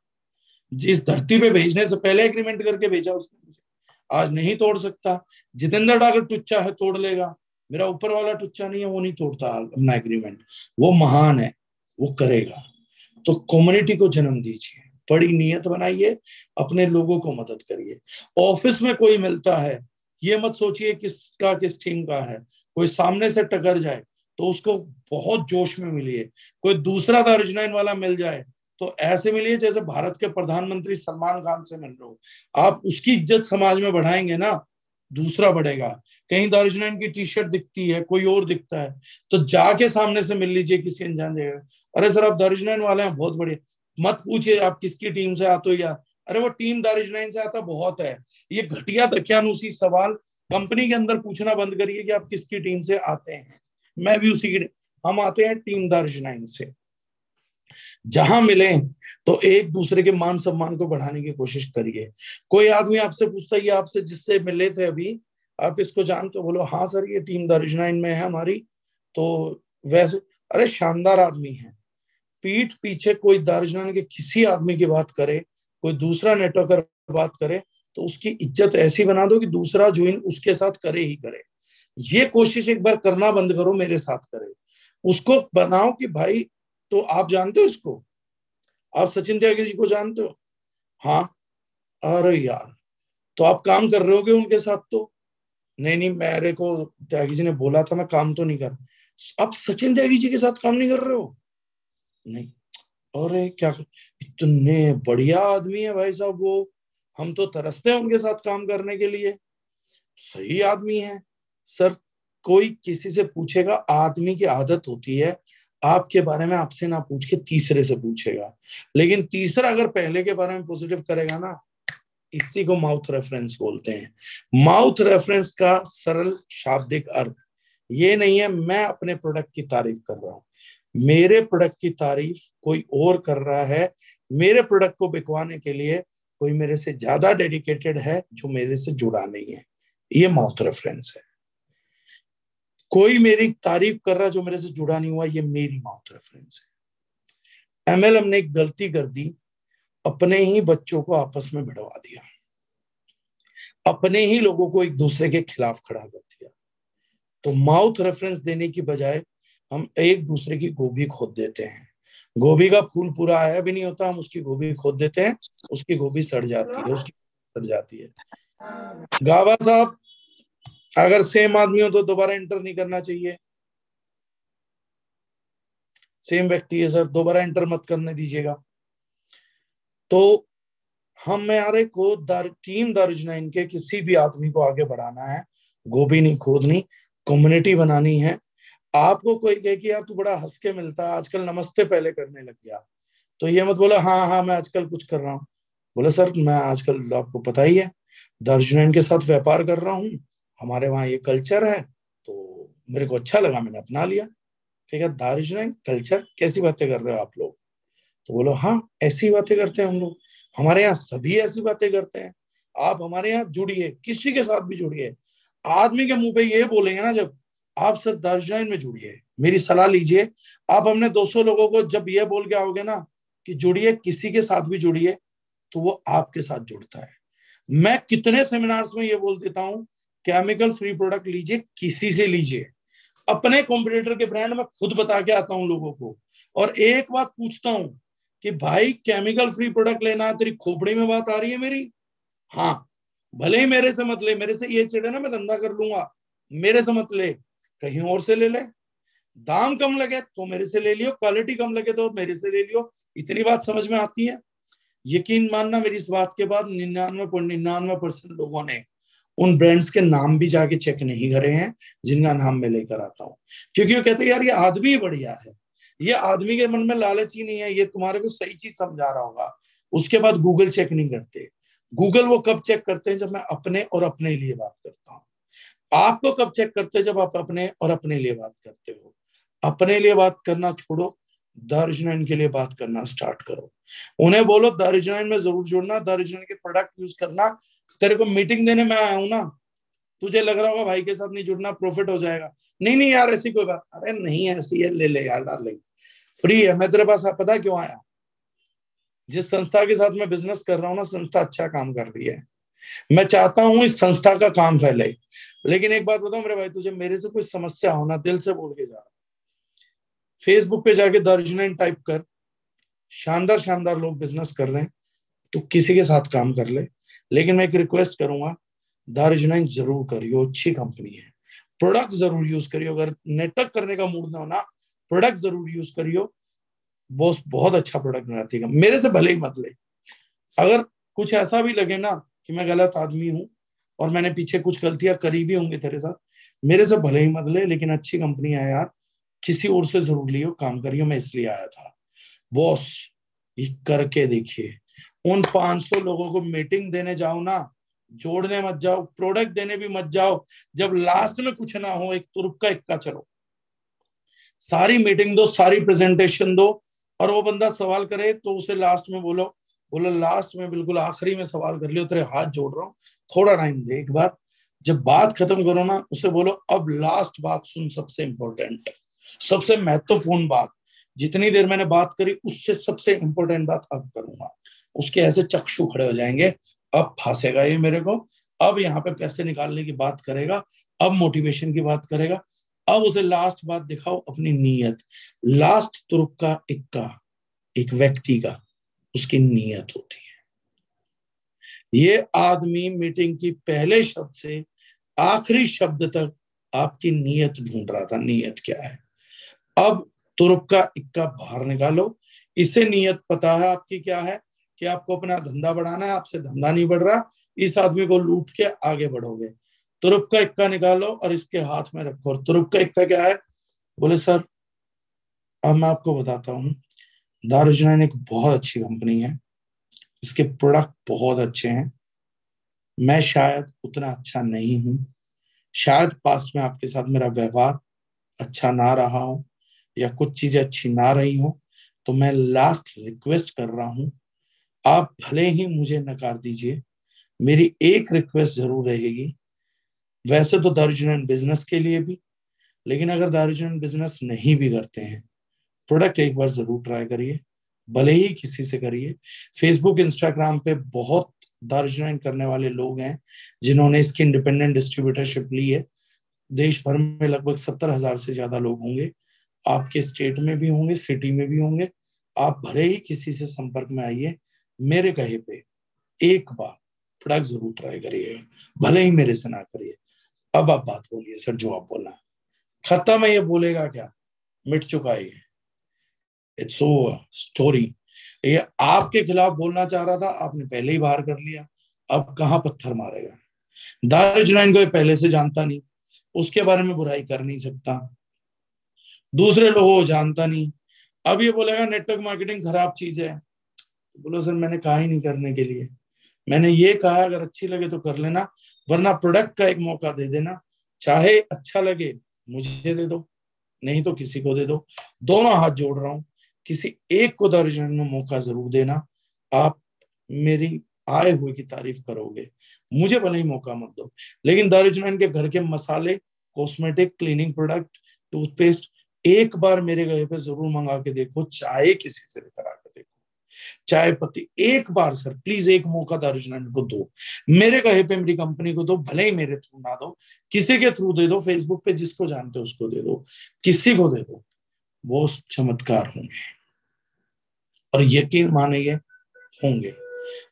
जिस धरती पे भेजने से पहले एग्रीमेंट करके भेजा उसने मुझे। आज नहीं तोड़ सकता। जितेंद्र डागर टुच्चा है, तोड़ लेगा। मेरा ऊपर वाला टुच्चा नहीं है, वो नहीं तोड़ता अपना एग्रीमेंट वो महान है। वो करेगा। तो कम्युनिटी को जन्म दीजिए। बड़ी नियत बनाइए, अपने लोगों को मदद करिए। ऑफ़िस में कोई मिलता है, ये मत सोचिए किसका किस टीम का है। कोई सामने से टकर जाए तो उसको बहुत जोश में मिलिए। कोई दूसरा दारुजनाइन वाला मिल जाए तो ऐसे मिलिए जैसे भारत के प्रधानमंत्री सलमान खान से मिल रहे हो। आप उसकी इज़्ज़त समाज में बढ़ाएँगे ना, दूसरा बढ़ेगा। कहीं दारुजनाइन की टी शर्ट दिखती है, कोई और दिखता है तो जाके सामने से मिल लीजिए किसी अनजान जगह। अरे सर, आप दारुजनाइन वाले हैं, बहुत बढ़िया। मत पूछिए आप किसकी टीम से आते हो या। अरे वो टीम दारुजनाइन से आता बहुत है। ये घटिया दकियानुसी सवाल कंपनी के अंदर पूछना बंद करिए कि आप किसकी टीम से आते हैं। मैं भी उसी की हम आते हैं टीम दारुजनाइन से। जहाँ मिले तो एक दूसरे के मान सम्मान को बढ़ाने की कोशिश करिए। कोई आदमी आपसे पूछता है आपसे जिससे मिले थे अभी, आप इसको जानते हो? बोलो हाँ सर, ये टीम दारुजनाइन में है हमारी। तो वैसे अरे शानदार आदमी है। पीठ पीछे कोई दारुजनाइन के किसी आदमी की बात करे, कोई दूसरा नेटवर्कर बात करे तो उसकी इज़्ज़त ऐसी बना दो कि दूसरा ज्वाइन उसके साथ करे ही करे। ये कोशिश एक बार करना बंद करो, मेरे साथ करे। उसको बनाओ कि भाई तो आप जानते हो इसको? आप सचिन त्यागी जी को जानते हो? हाँ। अरे यार तो आप काम कर रहे होगे उनके साथ तो? नहीं नहीं, मेरे को त्यागी जी ने बोला था, मैं काम तो नहीं कर। आप सचिन त्यागी जी के साथ काम नहीं कर रहे हो? नहीं। अरे, क्या इतने बढ़िया आदमी है भाई साहब वो। हम तो तरसते हैं उनके साथ काम करने के लिए। सही आदमी है। सर, कोई किसी से पूछेगा, आदमी की आदत होती है। आपके बारे में आपसे ना पूछ के तीसरे से पूछेगा। लेकिन तीसरा अगर पहले के बारे में पॉजिटिव करेगा ना, इसी को माउथ रेफरेंस बोलते हैं। माउथ रेफरेंस का सरल शाब्दिक अर्थ ये नहीं है, मैं अपने प्रोडक्ट की तारीफ़ कर रहा हूँ। मेरे प्रोडक्ट की तारीफ़ कोई और कर रहा है, मेरे प्रोडक्ट को बिकवाने के लिए कोई मेरे से ज़्यादा डेडिकेटेड है जो मेरे से जुड़ा नहीं है। ये माउथ रेफरेंस है। कोई मेरी तारीफ़ कर रहा जो मेरे से जुड़ा नहीं हुआ, ये मेरी माउथ रेफरेंस है। एमएलएम ने एक गलती कर दी, अपने ही बच्चों को आपस में भिड़वा दिया। अपने ही लोगों को एक दूसरे के खिलाफ खड़ा कर दिया। तो माउथ रेफरेंस देने की बजाय हम एक दूसरे की गोभी खोद देते हैं। गोभी का फूल पूरा आया भी नहीं होता हम उसकी गोभी खोद देते हैं उसकी गोभी सड़ जाती है उसकी सड़ जाती है। गावा साहब अगर सेम आदमी हो तो दोबारा एंटर नहीं करना चाहिए। सेम व्यक्ति है सर दोबारा एंटर मत करने दीजिएगा। तो हम में को दर, टीम दारुजनाइन के किसी भी आदमी को आगे बढ़ाना है। गोभी नहीं खोदनी कम्युनिटी बनानी है। आपको कोई कहे कि यार तू बड़ा हंस के मिलता है आजकल नमस्ते पहले करने लग गया। तो ये मत बोला हाँ हाँ मैं आजकल कुछ कर रहा हूँ। बोला, सर, मैं आजकल आपको पता ही है दर्जनैन के साथ व्यापार कर रहा हूँ, हमारे वहाँ ये कल्चर है तो मेरे को अच्छा लगा, मैंने अपना लिया। ठीक है दार्जनैन कल्चर, कैसी बातें कर रहे हो आप लोग? तो बोलो हाँ ऐसी बातें करते हैं हम लोग। हमारे यहाँ सभी ऐसी बातें करते हैं। आप हमारे यहाँ जुड़िए, किसी के साथ भी जुड़िए। आदमी के मुँह पे ये बोलेंगे ना जब आप सर दार्जनैन में जुड़िए। मेरी सलाह लीजिए। आप हमने 200 लोगों को जब ये बोल के आओगे ना कि जुड़िए, किसी के साथ भी जुड़िए तो वो आपके साथ जुड़ता है। मैं कितने सेमिनार्स में ये बोल देता हूँ केमिकल फ्री प्रोडक्ट लीजिए, किसी से लीजिए। अपने कॉम्पिटिटर के ब्रांड में खुद बता के आता हूँ लोगों को। और एक बात पूछता हूँ कि भाई केमिकल फ्री प्रोडक्ट लेना है तेरी खोपड़ी में बात आ रही है मेरी? हाँ भले ही मेरे से मत ले, मेरे से ये चिड़े ना, मैं धंधा कर लूँगा। मेरे से मत ले। कहीं और से ले ले। दाम कम लगे तो मेरे से ले लियो क्वालिटी कम लगे तो मेरे से ले लियो। इतनी बात समझ में आती है? यकीन मानना, मेरी इस बात के बाद निन्यानवे पॉइंट निन्यानवे परसेंट लोगों ने उन ब्रांड्स के नाम भी जाके चेक नहीं करे हैं, जिनका नाम मैं लेकर आता हूँ। क्योंकि वो कहते हैं, यार, ये आदमी बढ़िया है। ये आदमी के मन में लालच ही नहीं है। ये तुम्हारे को सही चीज़ समझा रहा होगा। उसके बाद गूगल चेक नहीं करते। गूगल वो कब चेक करते हैं? जब मैं अपने और अपने लिए बात करता हूँ। आपको कब चेक करते जब आप अपने और अपने लिए बात करते हो? अपने लिए बात करना छोड़ो दर्जनैन के लिए बात करना स्टार्ट करो। उन्हें बोलो दर्जनैन में ज़रूर जुड़ना दर्जनैन के प्रोडक्ट यूज़ करना। तेरे को मीटिंग देने में आया हूँ ना, तुझे लग रहा होगा भाई के साथ नहीं जुड़ना प्रॉफिट हो जाएगा। नहीं नहीं यार, ऐसी कोई बात, अरे नहीं, ऐसी है, ले ले यार डार्लिंग फ्री है, मैं तेरे पास पता क्यों आया? जिस संस्था के साथ मैं बिज़नेस कर रहा हूँ ना, संस्था अच्छा काम कर रही है। मैं चाहता हूँ इस संस्था का काम फैले। लेकिन एक बात बताओ मेरे भाई, तुझे मेरे से कोई समस्या हो ना, दिल से बोल के जा फेसबुक पे जाके दर्जन टाइप कर, शानदार शानदार लोग बिज़नेस कर रहे हैं तो किसी के साथ काम कर ले। लेकिन मैं एक रिक्वेस्ट करूँगा दार्जिलिंग ज़रूर करियो, अच्छी कंपनी है। प्रोडक्ट ज़रूर यूज़ करियो, अगर नेटवर्क करने का मूड ना हो ना प्रोडक्ट ज़रूर यूज़ करियो। बॉस बहुत अच्छा प्रोडक्ट बनाती है। मेरे से भले ही मत ले। अगर कुछ ऐसा भी लगे ना कि मैं गलत आदमी हूँ और मैंने पीछे कुछ गलतियाँ करी भी होंगी तेरे साथ। मेरे से भले ही मत ले, लेकिन अच्छी कंपनी है यार। किसी और से ज़रूर लियो, काम करियो, मैं इसलिए आया था। बॉस, ये करके देखिए। उन 500 लोगों को मीटिंग देने जाओ ना, जोड़ने मत जाओ प्रोडक्ट देने भी मत जाओ। जब लास्ट में कुछ ना हो, एक तुरुप का इक्का चलो। सारी मीटिंग दो, सारी प्रेजेंटेशन दो, और वो बंदा सवाल करे तो उसे लास्ट में बोलो बोलो लास्ट में बिल्कुल आखिरी में सवाल कर लियो, तेरे हाथ जोड़ रहा हूँ। थोड़ा टाइम दे, एक बार। जब बात खत्म करो ना, उसे बोलो, अब लास्ट बात सुन, सबसे इंपॉर्टेंट सबसे महत्वपूर्ण बात। जितनी देर मैंने बात करी, उससे सबसे इंपॉर्टेंट बात अब करूँगा। उसके ऐसे चक्षु खड़े हो जाएँगे। अब फांसेगा ये मेरे को। अब यहाँ पे पैसे निकालने की बात करेगा। अब मोटिवेशन की बात करेगा। अब उसे लास्ट बात दिखाओ अपनी नीयत। लास्ट तुर्क का इक्का एक व्यक्ति का। उसकी नीयत होती है। ये आदमी मीटिंग की पहले शब्द से आखिरी शब्द तक आपकी नीयत ढूंढ रहा था, नीयत क्या है। अब तुर्क का इक्का बाहर निकालो। इसे नीयत पता है आपकी क्या है कि आपको अपना धंधा बढ़ाना है, आपसे धंधा नहीं बढ़ रहा। इस आदमी को लूट के आगे बढ़ोगे। तुरुप का इक्का निकालो और इसके हाथ में रखो। और तुरुप का इक्का क्या है? बोले, सर, अब मैं आपको बताता हूँ। दारुजनाइन एक बहुत अच्छी कंपनी है। इसके प्रोडक्ट बहुत अच्छे हैं। मैं शायद उतना अच्छा नहीं हूँ। शायद पास्ट में आपके साथ मेरा व्यवहार अच्छा ना रहा हो या कुछ चीज़ें अच्छी ना रही हो तो मैं लास्ट रिक्वेस्ट कर रहा हूँ, आप भले ही मुझे नकार दीजिए, मेरी एक रिक्वेस्ट ज़रूर रहेगी। वैसे तो दारुजन बिज़नेस के लिए भी, लेकिन अगर दारुजन बिज़नेस नहीं भी करते हैं प्रोडक्ट एक बार ज़रूर ट्राई करिए, भले ही किसी से करिए। फेसबुक इंस्टाग्राम पे बहुत दारुजन करने वाले लोग हैं, जिन्होंने इसकी इंडिपेंडेंट डिस्ट्रीब्यूटरशिप ली है। देश भर में लगभग सत्तर हज़ार से ज़्यादा लोग होंगे। आपके स्टेट में भी होंगे सिटी में भी होंगे। आप भले ही किसी से संपर्क में आइए, मेरे कहे पे एक बार प्रोडक्ट ज़रूर ट्राई करिएगा। भले ही मेरे से ना करिए। अब आप बात बोलिए, सर, जो आप बोलना खत्म है ये बोलेगा क्या? मिट चुका है इट्स स्टोरी ये आपके खिलाफ बोलना चाह रहा था, आपने पहले ही बाहर कर लिया। अब कहाँ पत्थर मारेगा? दारुजनाइन को पहले से जानता नहीं। उसके बारे में बुराई कर नहीं सकता। दूसरे लोगों को जानता नहीं। अब ये बोलेगा नेटवर्क मार्केटिंग खराब चीज़ है। बोलो, सर, मैंने कहा ही नहीं करने के लिए। मैंने ये कहा, अगर अच्छी लगे तो कर लेना, वरना प्रोडक्ट का एक मौका दे देना। चाहे अच्छा लगे, मुझे दे दो, नहीं तो किसी को दे दो। दोनों हाथ जोड़ रहा हूँ। किसी एक को दर्जन में मौका ज़रूर देना। आप मेरी आए हुए की तारीफ़ करोगे। मुझे भले ही मौका मत दो। लेकिन दारुजनैन के घर के मसाले कॉस्मेटिक क्लीनिंग प्रोडक्ट टूथपेस्ट एक बार मेरे गए पे ज़रूर मंगा के देखो। चाहे किसी से करा के देखो। चाय पत्ती एक बार सर प्लीज़ एक मौका दारुजनैन को दो। मेरे कहे पे, मेरी कंपनी को दो। भले ही मेरे थ्रू ना दो। किसी के थ्रू दे दो। फेसबुक पे जिसको जानते हो उसको दे दो। किसी को दे दो। वो चमत्कार होंगे और यकीन मानेंगे होंगे।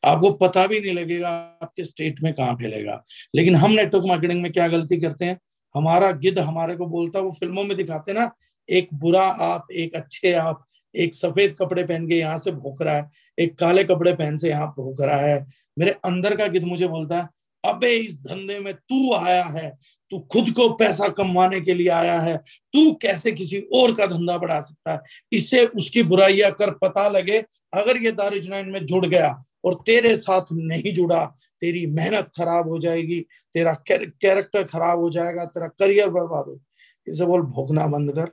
आपको पता भी नहीं लगेगा आपके स्टेट में कहाँ फैलेगा। लेकिन हम नेटवर्क मार्केटिंग में क्या गलती करते हैं? हमारा गिद्ध हमारे को बोलता है, वो फ़िल्मों में दिखाते ना, एक बुरा आप, एक अच्छे आप, एक सफ़ेद कपड़े पहन के यहाँ से भोक रहा है, एक काले कपड़े पहन से यहाँ भोक रहा है। मेरे अंदर का गिद्ध मुझे बोलता है, अबे इस धंधे में तू आया है तू खुद को पैसा कमवाने के लिए आया है। तू कैसे किसी और का धंधा बढ़ा सकता है? इससे उसकी बुराइयाँ कर पता लगे, अगर ये दारिजनाइन में जुड़ गया और तेरे साथ नहीं जुड़ा, तेरी मेहनत खराब हो जाएगी, तेरा कैरेक्टर खराब हो जाएगा, तेरा करियर बर्बाद हो। इसे बोल, भोगना बंद कर।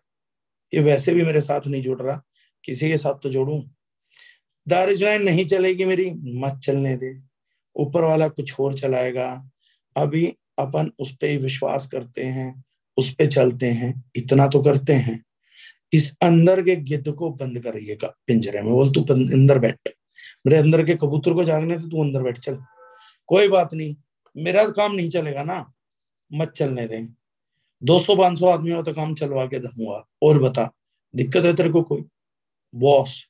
ये वैसे भी मेरे साथ नहीं जुड़ रहा। किसी के साथ तो जोड़ू। दारिजनाइन नहीं चलेगी मेरी, मत चलने दे। ऊपर वाला कुछ और चलाएगा। अभी अपन उस पर विश्वास करते हैं, उस पर चलते हैं, इतना तो करते हैं। इस अंदर के गिद्ध को बंद करिएगा पिंजरे में, बोल तू अंदर बैठ। मेरे अंदर के कबूतर को जागने थे तू अंदर बैठ, चल। कोई बात नहीं, मेरा काम नहीं चलेगा ना। मत चलने दें। दो सौ, पाँच सौ आदमियों तो काम चलवा के रहूँगा। और बता, दिक्कत है तेरे को कोई? बॉस,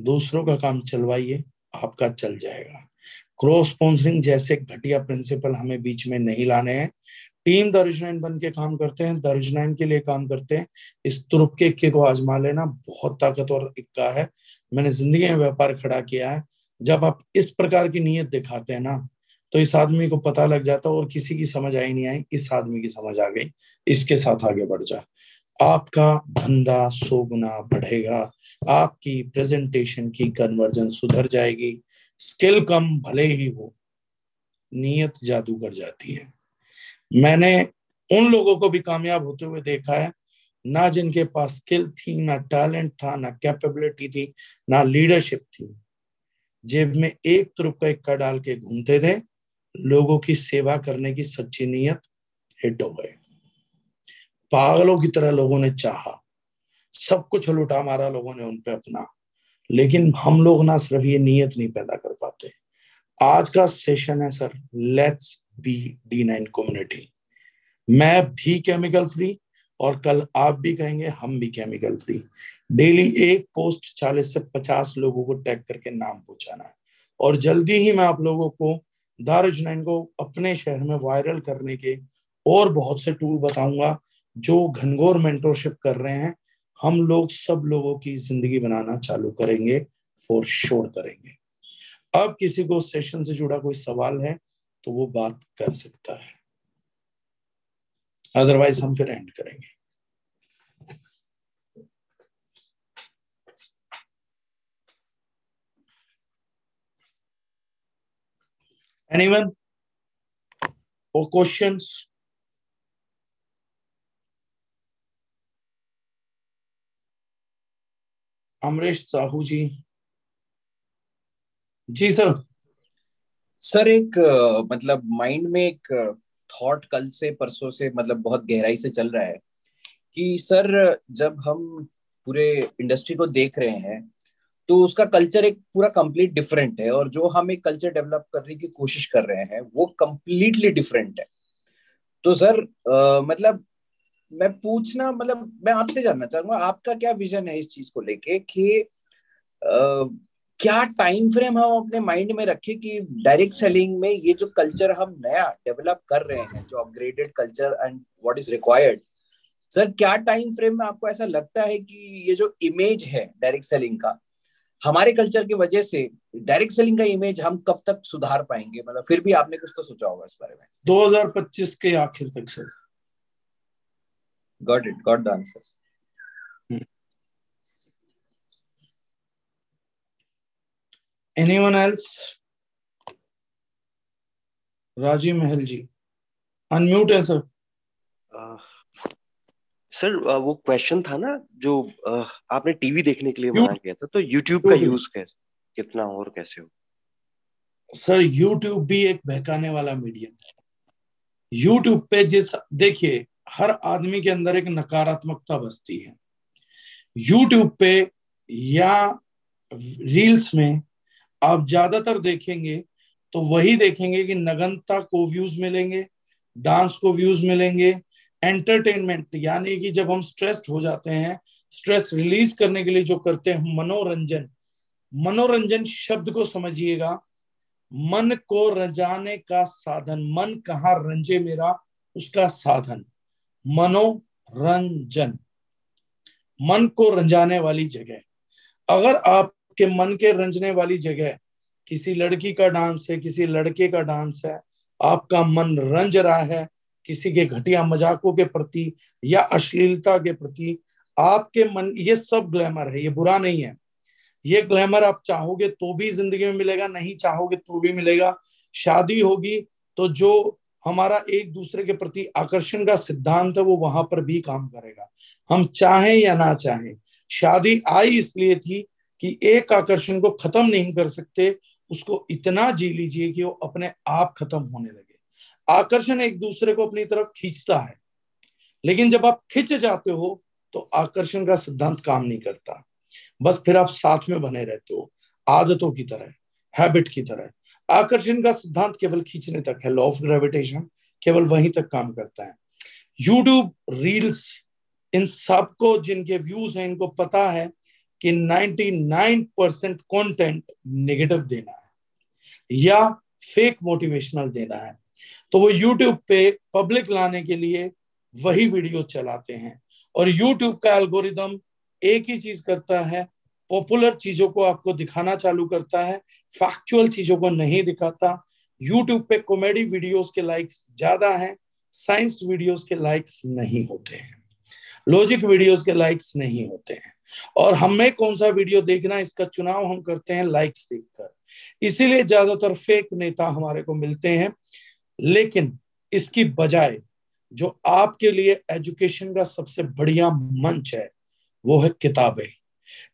दूसरों का काम चलवाइए, आपका चल जाएगा। क्रॉस स्पॉन्सरिंग जैसे घटिया प्रिंसिपल हमें बीच में नहीं लाने हैं। टीम दर्जनाइन बन के काम करते हैं दर्जनाइन के लिए काम करते हैं। इस तुरुप के इक्के को आजमा लेना बहुत ताकतवर इक्का है। मैंने ज़िंदगी में व्यापार खड़ा किया है। जब आप इस प्रकार की नीयत दिखाते हैं ना तो इस आदमी को पता लग जाता और किसी की समझ आई नहीं आई, इस आदमी की समझ आ गई। इसके साथ आगे बढ़ जा। आपका धंधा सौ गुना बढ़ेगा। आपकी प्रेजेंटेशन की कन्वर्जन सुधर जाएगी। स्किल कम भले ही हो, नीयत जादू कर जाती है। मैंने उन लोगों को भी कामयाब होते हुए देखा है, ना जिनके पास स्किल थी, ना टैलेंट था, ना कैपेबिलिटी थी, ना लीडरशिप थी। जेब में एक तुरुप का इक्का डाल के घूमते थे, लोगों की सेवा करने की सच्ची नीयत हिट हो गए पागलों की तरह लोगों ने चाहा, सब कुछ लुटा मारा लोगों ने उनपे अपना। लेकिन हम लोग ना सिर्फ़ ये नीयत नहीं पैदा कर पाते। आज का सेशन है sir let's be D nine community मैं भी केमिकल फ्री और कल आप भी कहेंगे, हम भी केमिकल फ्री डेली एक पोस्ट 40 से 50 लोगों को टैग करके नाम पहुंचाना है। और जल्दी ही मैं आप लोगों को दारुजनैन को अपने शहर में वायरल करने के और बहुत से टूल बताऊँगा, जो घनघोर मेंटोरशिप कर रहे हैं। हम लोग सब लोगों की ज़िंदगी बनाना चालू करेंगे फॉर श्योर करेंगे। अब किसी को सेशन से जुड़ा कोई सवाल है तो वो बात कर सकता है। अदरवाइज़ हम फिर एंड करेंगे। Anyone? For questions? Amrish Sahu ji. Ji sir. Sir एक मतलब माइंड में एक थॉट कल से परसों से मतलब बहुत गहराई से चल रहा है कि सर जब हम पूरे इंडस्ट्री को देख रहे हैं तो उसका कल्चर एक पूरा कंप्लीट डिफरेंट है और जो हम एक कल्चर डेवलप करने की कोशिश कर रहे हैं वो कंप्लीटली डिफरेंट है। तो सर आ, मतलब मैं पूछना मतलब मैं आपसे जानना चाहूँगा, आपका क्या विजन है इस चीज़ को लेके कि क्या टाइम फ्रेम हम अपने माइंड में रखे कि डायरेक्ट सेलिंग में ये जो कल्चर हम नया डेवलप कर रहे हैं, जो upgraded culture and what is required sir क्या टाइम फ्रेम में आपको ऐसा लगता है कि ये जो इमेज है डायरेक्ट सेलिंग का, हमारे कल्चर की वजह से डायरेक्ट सेलिंग का इमेज हम कब तक सुधार पाएँगे? मतलब फिर भी आपने कुछ तो सोचा होगा इस बारे में। 2025 के आखिर तक sir got it got the answer anyone else Rajeev Mahal ji unmute है सर सर वो क्वेश्चन था ना जो आपने टीवी देखने के लिए मना किया था तो यूट्यूब का यूज़ कैसे कितना और कैसे हो? सर यूट्यूब भी एक बहकाने वाला मीडियम है। यूट्यूब पे जिस देखिए हर आदमी के अंदर एक नकारात्मकता बसती है। यूट्यूब पे या रील्स में आप ज़्यादातर देखेंगे तो वही देखेंगे कि नगनता को व्यूज़ मिलेंगे डांस को व्यूज़ मिलेंगे एंटरटेनमेंट यानी कि जब हम स्ट्रेस्ड हो जाते हैं स्ट्रेस रिलीज़ करने के लिए जो करते हैं मनोरंजन। मनोरंजन शब्द को समझिएगा, मन को रंजाने का साधन, मन कहा रंजे मेरा, उसका साधन। मनोरंजन। मन को रंजाने वाली जगह। अगर आपके मन के रंजने वाली जगह किसी लड़की का डांस है, किसी लड़के का डांस है, आपका मन रंज रहा है किसी के घटिया मजाकों के प्रति या अश्लीलता के प्रति, आपके मन, ये सब ग्लैमर है, ये बुरा नहीं है। ये ग्लैमर आप चाहोगे तो भी ज़िंदगी में मिलेगा, नहीं चाहोगे तो भी मिलेगा। शादी होगी तो जो हमारा एक दूसरे के प्रति आकर्षण का सिद्धांत है, वो वहाँ पर भी काम करेगा। हम चाहें या ना चाहें, शादी आई इसलिए थी कि एक आकर्षण को खत्म नहीं कर सकते, उसको इतना जी लीजिए कि वो अपने आप खत्म होने लगे। आकर्षण एक दूसरे को अपनी तरफ़ खींचता है, लेकिन जब आप खिंच जाते हो तो आकर्षण का सिद्धांत काम नहीं करता। बस फिर आप साथ में बने रहते हो, आदतों की तरह, हैबिट की तरह। आकर्षण का सिद्धांत केवल खींचने तक है लॉ ऑफ़ ग्रेविटेशन केवल वहीं तक काम करता है। यूट्यूब रील्स इन सबको जिनके व्यूज़ हैं, इनको पता है कि 99 परसेंट कॉन्टेंट नेगेटिव देना है, या फेक मोटिवेशनल देना है। तो वो यूट्यूब पे पब्लिक लाने के लिए वही वीडियो चलाते हैं। और यूट्यूब का एल्गोरिदम एक ही चीज़ करता है पॉपुलर चीज़ों को आपको दिखाना चालू करता है फैक्चुअल चीज़ों को नहीं दिखाता। यूट्यूब पे कॉमेडी वीडियोस के लाइक्स ज़्यादा हैं साइंस वीडियोस के लाइक्स नहीं होते हैं। लॉजिक वीडियोस के लाइक्स नहीं होते हैं। और हमें कौन सा वीडियो देखना इसका चुनाव हम करते हैं लाइक्स देखकर। इसीलिए ज़्यादातर फेक नेता हमारे को मिलते हैं। लेकिन इसकी बजाय जो आपके लिए एजुकेशन का सबसे बढ़िया मंच है, वो है किताबें।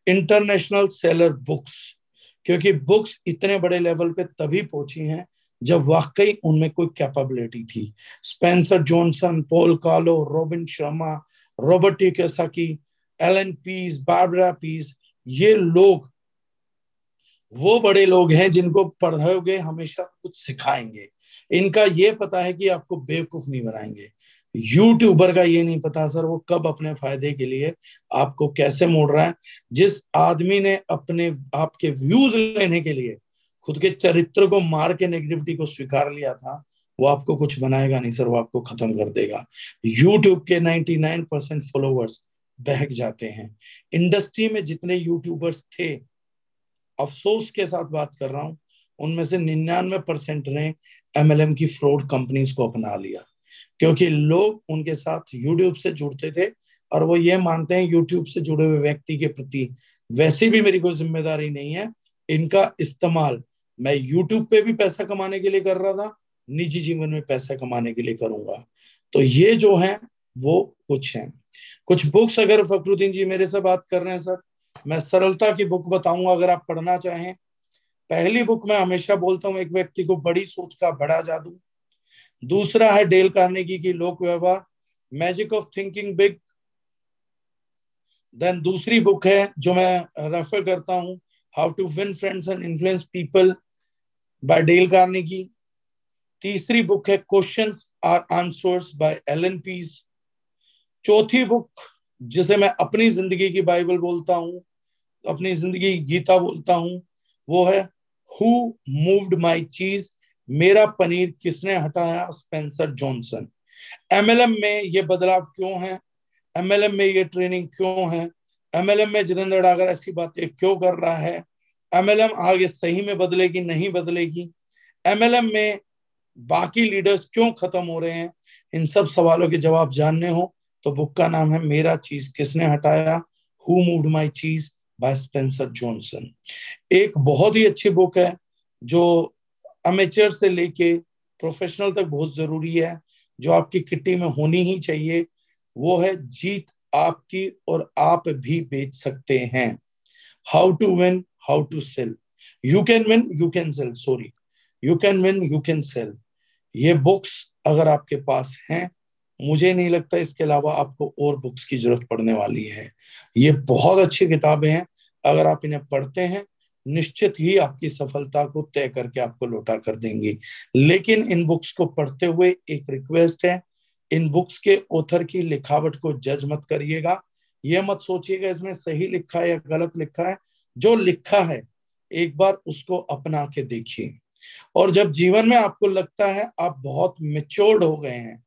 इंटरनेशनल सेलर बुक्स क्योंकि बुक्स इतने बड़े लेवल पे तभी पहुँची हैं जब वाकई उनमें कोई कैपेबिलिटी थी। Spencer Johnson Paulo Coelho Robin Sharma Robert T Kiyosaki Allan Pease Barbara Pease ये लोग, वो बड़े लोग हैं जिनको पढ़ोगे, हमेशा कुछ सिखाएँगे। इनका ये पता है कि आपको बेवकूफ़ नहीं बनाएँगे। यूट्यूबर का ये नहीं पता सर, वो कब अपने फ़ायदे के लिए आपको कैसे मोड़ रहा है। जिस आदमी ने अपने, आपके व्यूज़ लेने के लिए खुद के चरित्र को मार के नेगेटिविटी को स्वीकार लिया था, वो आपको कुछ बनाएगा नहीं सर, वो आपको खत्म कर देगा। यूट्यूब के 99 परसेंट फॉलोअर्स बहक जाते हैं। इंडस्ट्री में जितने यूट्यूबर्स थे, अफसोस के साथ बात कर रहा हूँ, उनमें से निन्यानवे परसेंट ने एमएलएम की फ्रॉड कंपनीज़ को अपना लिया। क्योंकि लोग उनके साथ यूट्यूब से जुड़ते थे और वो ये मानते हैं यूट्यूब से जुड़े हुए व्यक्ति के प्रति। वैसे भी मेरी कोई ज़िम्मेदारी नहीं है। इनका इस्तेमाल मैं यूट्यूब पे भी पैसा कमाने के लिए कर रहा था, निजी जीवन में पैसा कमाने के लिए करूँगा। तो ये जो है, वो कुछ है। कुछ बुक्स अगर फकरुद्दीन जी मेरे से बात कर रहे हैं, सर, मैं सरलता की बुक बताऊँगा अगर आप पढ़ना चाहें। पहली बुक मैं हमेशा बोलता हूँ, एक व्यक्ति को बड़ी सोच का बड़ा जादू। दूसरा है डेल कार्नेगी की लोक व्यवहार magic of thinking big then दूसरी बुक है जो मैं रेफर करता हूँ how to win friends and influence people by Dale Carnegie. तीसरी बुक है questions are answers by Allan Pease चौथी बुक जिसे मैं अपनी ज़िंदगी की बाइबल बोलता हूँ, अपनी ज़िंदगी गीता बोलता हूँ, वो है हु मूव्ड माई चीज़ मेरा पनीर किसने हटाया? Spencer Johnson. एमएलएम में ये बदलाव क्यों है? एमएलएम में ये ट्रेनिंग क्यों है? एमएलएम में जितेंद्र डागर ऐसी बातें क्यों कर रहा है? एमएलएम आगे सही में बदलेगी, नहीं बदलेगी? एमएलएम में बाकी लीडर्स क्यों खत्म हो रहे हैं? इन सब सवालों के जवाब जानने हो तो बुक का नाम है मेरा चीज़ किसने हटाया? Who moved my cheese by Spencer Johnson एक बहुत ही अच्छी बुक है जो अमेचर से लेके प्रोफेशनल तक बहुत ज़रूरी है। जो आपकी किट्टी में होनी ही चाहिए, वो है जीत आपकी और आप भी बेच सकते हैं। How to win how to sell you can win you can sell sorry you can win you can sell ये बुक्स अगर आपके पास हैं, मुझे नहीं लगता इसके अलावा आपको और बुक्स की ज़रूरत पड़ने वाली है। ये बहुत अच्छी किताबें हैं। अगर आप इन्हें पढ़ते हैं निश्चित ही आपकी सफलता को तय करके आपको लौटा कर देंगी। लेकिन इन बुक्स को पढ़ते हुए एक रिक्वेस्ट है। इन बुक्स के ऑथर की लिखावट को जज मत करिएगा। ये मत सोचिएगा, इसमें सही लिखा है या गलत लिखा है। जो लिखा है, एक बार उसको अपना के देखिए। और जब जीवन में आपको लगता है आप बहुत मेच्योर्ड हो गए हैं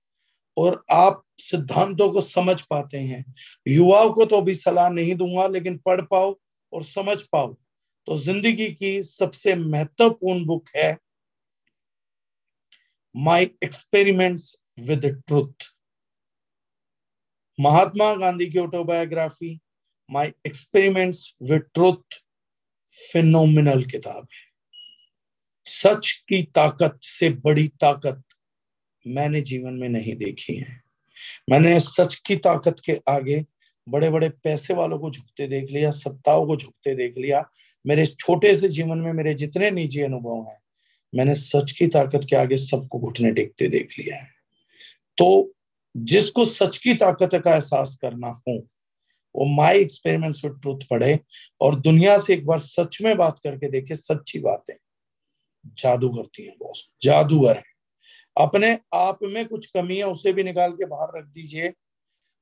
और आप सिद्धांतों को समझ पाते हैं, युवाओं को तो अभी सलाह नहीं दूँगा, लेकिन पढ़ पाओ और समझ पाओ। तो ज़िंदगी की सबसे महत्वपूर्ण बुक है my experiments with truth Mahatma Gandhi की autobiography my experiments with truth phenomenal किताब है। सच की ताकत से बड़ी ताकत मैंने जीवन में नहीं देखी है। मैंने सच की ताकत के आगे बड़े बड़े पैसे वालों को झुकते देख लिया, सत्ताओं को झुकते देख लिया मेरे छोटे से जीवन में मेरे जितने निजी अनुभव हैं, मैंने सच की ताकत के आगे सबको घुटने टेकते देख लिया है। तो जिसको सच की ताकत का एहसास करना हो, वो माई एक्सपेरिमेंट्स विद ट्रूथ पढ़े और दुनिया से एक बार सच में बात करके देखे, सच्ची बातें। जादू करती हैं बॉस जादूगर है। अपने आप में कुछ कमी है, उसे भी निकाल के बाहर रख दीजिए।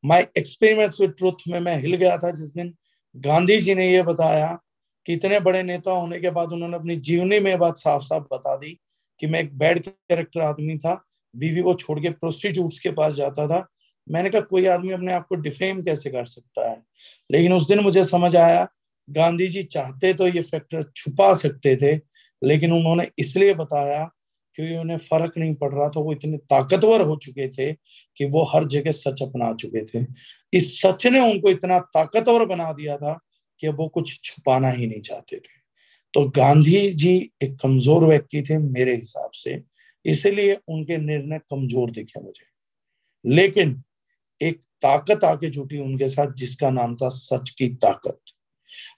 माई एक्सपेरिमेंट्स विद ट्रूथ में मैं हिल गया था जिस दिन गांधी जी ने यह बताया कि इतने बड़े नेता होने के बाद उन्होंने अपनी जीवनी में बात साफ़ साफ़ बता दी कि मैं एक बैड कैरेक्टर आदमी था, बीवी को छोड़ के प्रोस्टिट्यूट्स के पास जाता था। मैंने कहा, कोई आदमी अपने आप को डिफेम कैसे कर सकता है? लेकिन उस दिन मुझे समझ आया, गांधी जी चाहते तो ये फैक्टर छुपा सकते थे, लेकिन उन्होंने इसलिए बताया क्योंकि उन्हें फ़र्क नहीं पड़ रहा था, वो इतने ताकतवर हो चुके थे कि वो हर जगह सच अपना चुके थे। इस सच ने उनको इतना ताकतवर बना दिया था कि वो कुछ छुपाना ही नहीं चाहते थे। तो गांधी जी एक कमज़ोर व्यक्ति थे मेरे हिसाब से, इसलिए उनके निर्णय कमज़ोर दिखे मुझे। लेकिन एक ताकत आके जुटी उनके साथ, जिसका नाम था सच की ताकत।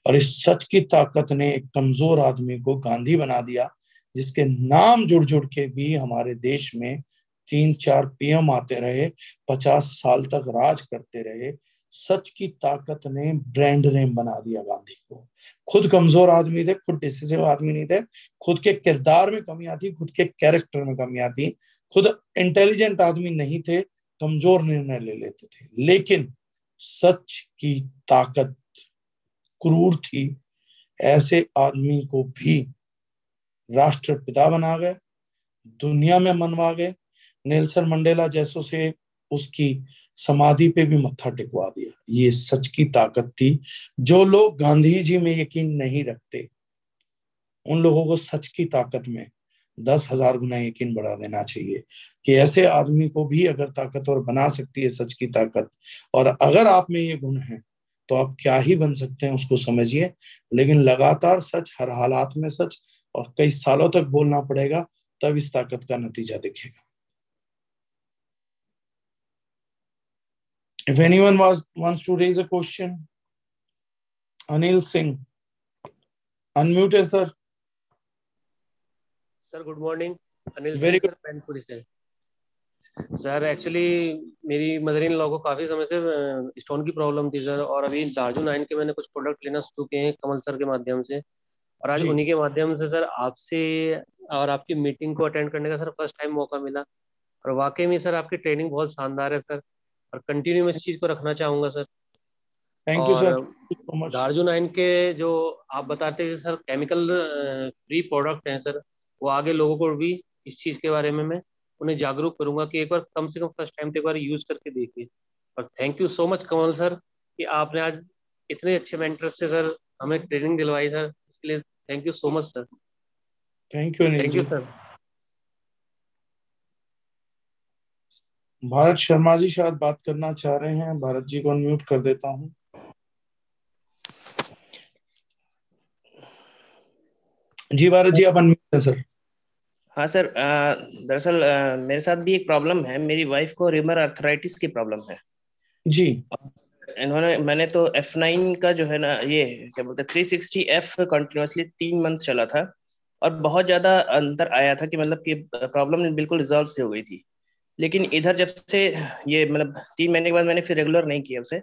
और इस सच की ताकत ने एक कमज़ोर आदमी को गांधी बना दिया, जिसके नाम जुड़ जुड़ के भी हमारे देश में तीन चार पीएम आते रहे, पचास साल तक राज करते रहे सच की ताकत ने ब्रांड नेम बना दिया गांधी को। खुद कमज़ोर आदमी थे, खुद डिसिसिव आदमी नहीं थे, खुद के किरदार में कमी आती, खुद के कैरेक्टर में कमी आती। खुद इंटेलिजेंट आदमी नहीं थे, कमज़ोर निर्णय ले लेते थे। लेकिन सच की ताकत क्रूर थी। ऐसे आदमी को भी राष्ट्रपिता बना गए, दुनिया में मनवा गए। नेल्सन मंडेला जैसों से उसकी समाधि पे भी मत्था टिकवा दिया। ये सच की ताकत थी। जो लोग गांधी जी में यकीन नहीं रखते, उन लोगों को सच की ताकत में दस हज़ार गुना यकीन बढ़ा देना चाहिए कि ऐसे आदमी को भी अगर ताकतवर बना सकती है सच की ताकत, और अगर आप में ये गुण है तो आप क्या ही बन सकते हैं उसको समझिए। लेकिन लगातार सच, हर हालात में सच, और कई सालों तक बोलना पड़ेगा, तब इस ताकत का नतीजा दिखेगा। If anyone was, wants to raise a question, Anil Singh, unmute sir. Sir, good morning. Anil Very Singh, sir, Penpuri से. सर एक्चुअली मेरी मदर इन लॉ को काफ़ी समय से स्टोन की प्रॉब्लम थी सर और अभी दार्जू नाइन के मैंने कुछ प्रोडक्ट लेना शुरू किए हैं कमल सर के माध्यम से और आज उन्हीं के माध्यम से सर आपसे और आपकी मीटिंग को अटेंड करने का सर फ़र्स्ट टाइम मौका मिला और वाकई में सर आपकी ट्रेनिंग बहुत शानदार है सर और कंटिन्यू मैं इस चीज़ को रखना चाहूँगा सर थैंक यू सर दार्जू नाइन के जो आप बताते हैं सर केमिकल फ्री प्रोडक्ट हैं सर वो आगे लोगों को भी इस चीज़ के बारे में मैं उन्हें जागरूक करूँगा कि एक बार कम से कम फ़र्स्ट टाइम तो एक बार यूज़ करके देखिए। और thank you so much Kamal sir कि आपने आज इतने अच्छे मेंटर से सर हमें ट्रेनिंग दिलवाई सर इसके लिए thank you so much sir thank you thank you sir Bharat Sharma ji शायद बात करना चाह रहे हैं। भारत जी को अनम्यूट कर देता हूँ। जी भारत जी आप अनम्यूट है सर हाँ सर दरअसल मेरे साथ भी एक प्रॉब्लम है। मेरी वाइफ को रिमर अर्थराइटिस की प्रॉब्लम है। जी। इन्होंने मैंने तो एफ़ नाइन का जो है ना ये क्या बोलते हैं थ्री सिक्सटी एफ़ कंटिन्यूसली तीन मंथ चला था। और बहुत ज़्यादा अंतर आया था कि मतलब कि प्रॉब्लम बिल्कुल रिजॉल्व से हो गई थी। लेकिन इधर जब से ये मतलब तीन महीने के बाद मैंने फिर रेगुलर नहीं किया उसे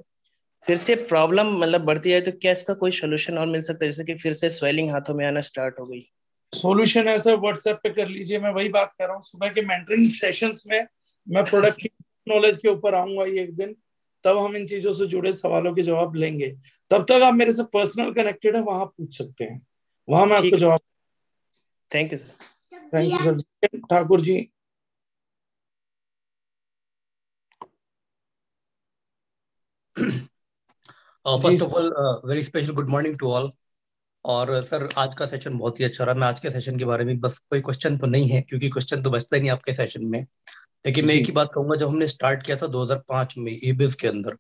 फिर से प्रॉब्लम मतलब बढ़ती है तो क्या इसका कोई सोल्यूशन और मिल सकता है? जैसे कि फिर से स्वेलिंग हाथों में आना स्टार्ट हो गई। सॉल्यूशन ऐसा व्हाट्सएप पे कर लीजिए मैं वही बात कर रहा हूँ। सुबह के मेंटरिंग सेशंस में मैं प्रोडक्ट की नॉलेज के ऊपर आऊँगा ये एक दिन तब हम इन चीज़ों से जुड़े सवालों के जवाब लेंगे। तब तक आप मेरे से पर्सनल कनेक्टेड है वहाँ पूछ सकते हैं। वहाँ मैं आपको जवाब thank you sir thank you sir Thakur ji first of all very special good morning to all और सर आज का सेशन बहुत ही अच्छा रहा। मैं आज के सेशन के बारे में बस कोई क्वेश्चन तो नहीं है क्योंकि क्वेश्चन तो बचता ही नहीं आपके सेशन में। लेकिन मैं एक ही बात कहूँगा जब हमने स्टार्ट किया था 2005 में ईबिस के अंदर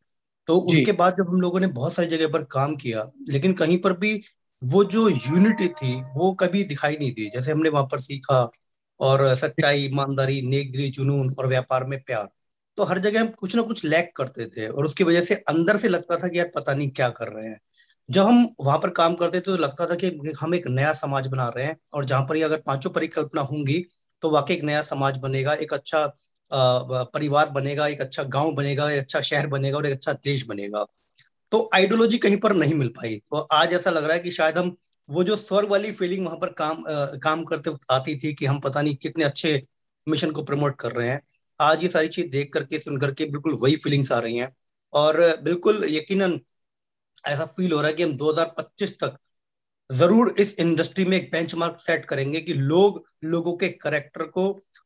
तो उसके बाद जब हम लोगों ने बहुत सारी जगह पर काम किया लेकिन कहीं पर भी वो जो यूनिटी थी वो कभी दिखाई नहीं दी। जैसे हमने वहाँ पर सीखा और सच्चाई ईमानदारी नेकदिली जुनून और व्यापार में प्यार। तो हर जगह हम कुछ ना कुछ लैक करते थे और उसकी वजह से अंदर से लगता था कि यार पता नहीं क्या कर रहे हैं। जब हम वहाँ पर काम करते थे तो लगता था कि हम एक नया समाज बना रहे हैं और जहाँ पर ये अगर पाँचों परिकल्पना होंगी तो वाकई एक नया समाज बनेगा एक अच्छा परिवार बनेगा एक अच्छा गाँव बनेगा एक अच्छा शहर बनेगा और एक अच्छा देश बनेगा। तो आइडियोलॉजी कहीं पर नहीं मिल पाई। तो आज ऐसा लग रहा है कि शायद हम वो जो स्वर्ग वाली फीलिंग वहाँ पर काम आ, काम करते आती थी कि हम पता नहीं कितने अच्छे मिशन को प्रमोट कर रहे हैं। आज ये सारी चीज़ देख करके, सुन करके बिल्कुल वही फीलिंग्स आ रही हैं। और बिल्कुल यकीनन ऐसा फील हो रहा है कि हम 2025 तक ज़रूर इस इंडस्ट्री में एक बेंचमार्क सेट करेंगे कि लोग, लोगों के करेक्टर को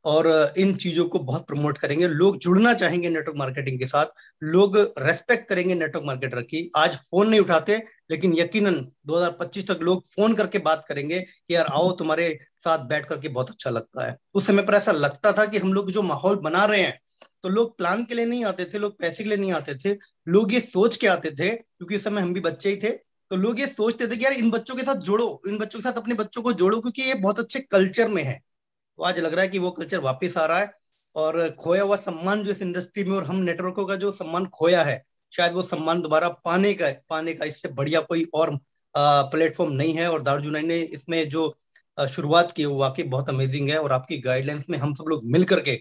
और इन चीज़ों को बहुत प्रमोट करेंगे। लोग जुड़ना चाहेंगे नेटवर्क मार्केटिंग के साथ, लोग रेस्पेक्ट करेंगे नेटवर्क मार्केटर की। आज फ़ोन नहीं उठाते, लेकिन यकीनन 2025 तक लोग फ़ोन करके बात करेंगे कि यार, आओ तुम्हारे साथ बैठ करके बहुत अच्छा लगता है। उस समय पर ऐसा लगता था कि हम लोग जो माहौल बना रहे हैं तो लोग प्लान के लिए नहीं आते थे, लोग पैसे के लिए नहीं आते थे। लोग ये सोच के आते थे, क्योंकि इस समय हम भी बच्चे ही थे तो लोग ये सोचते थे कि यार, इन बच्चों के साथ जोड़ो, इन बच्चों के साथ अपने बच्चों को जोड़ो, क्योंकि ये बहुत अच्छे कल्चर में है। तो आज लग रहा है कि वो कल्चर वापस आ रहा है और खोया हुआ सम्मान जो इस इंडस्ट्री में और हम नेटवर्कों का जो सम्मान खोया है, शायद वो सम्मान दोबारा पाने का पाने का इससे बढ़िया कोई और प्लेटफॉर्म नहीं है और दार्जुनाई ने इसमें जो शुरुआत की वो वाकई बहुत अमेजिंग है और आपकी गाइडलाइंस में हम सब लोग मिल करके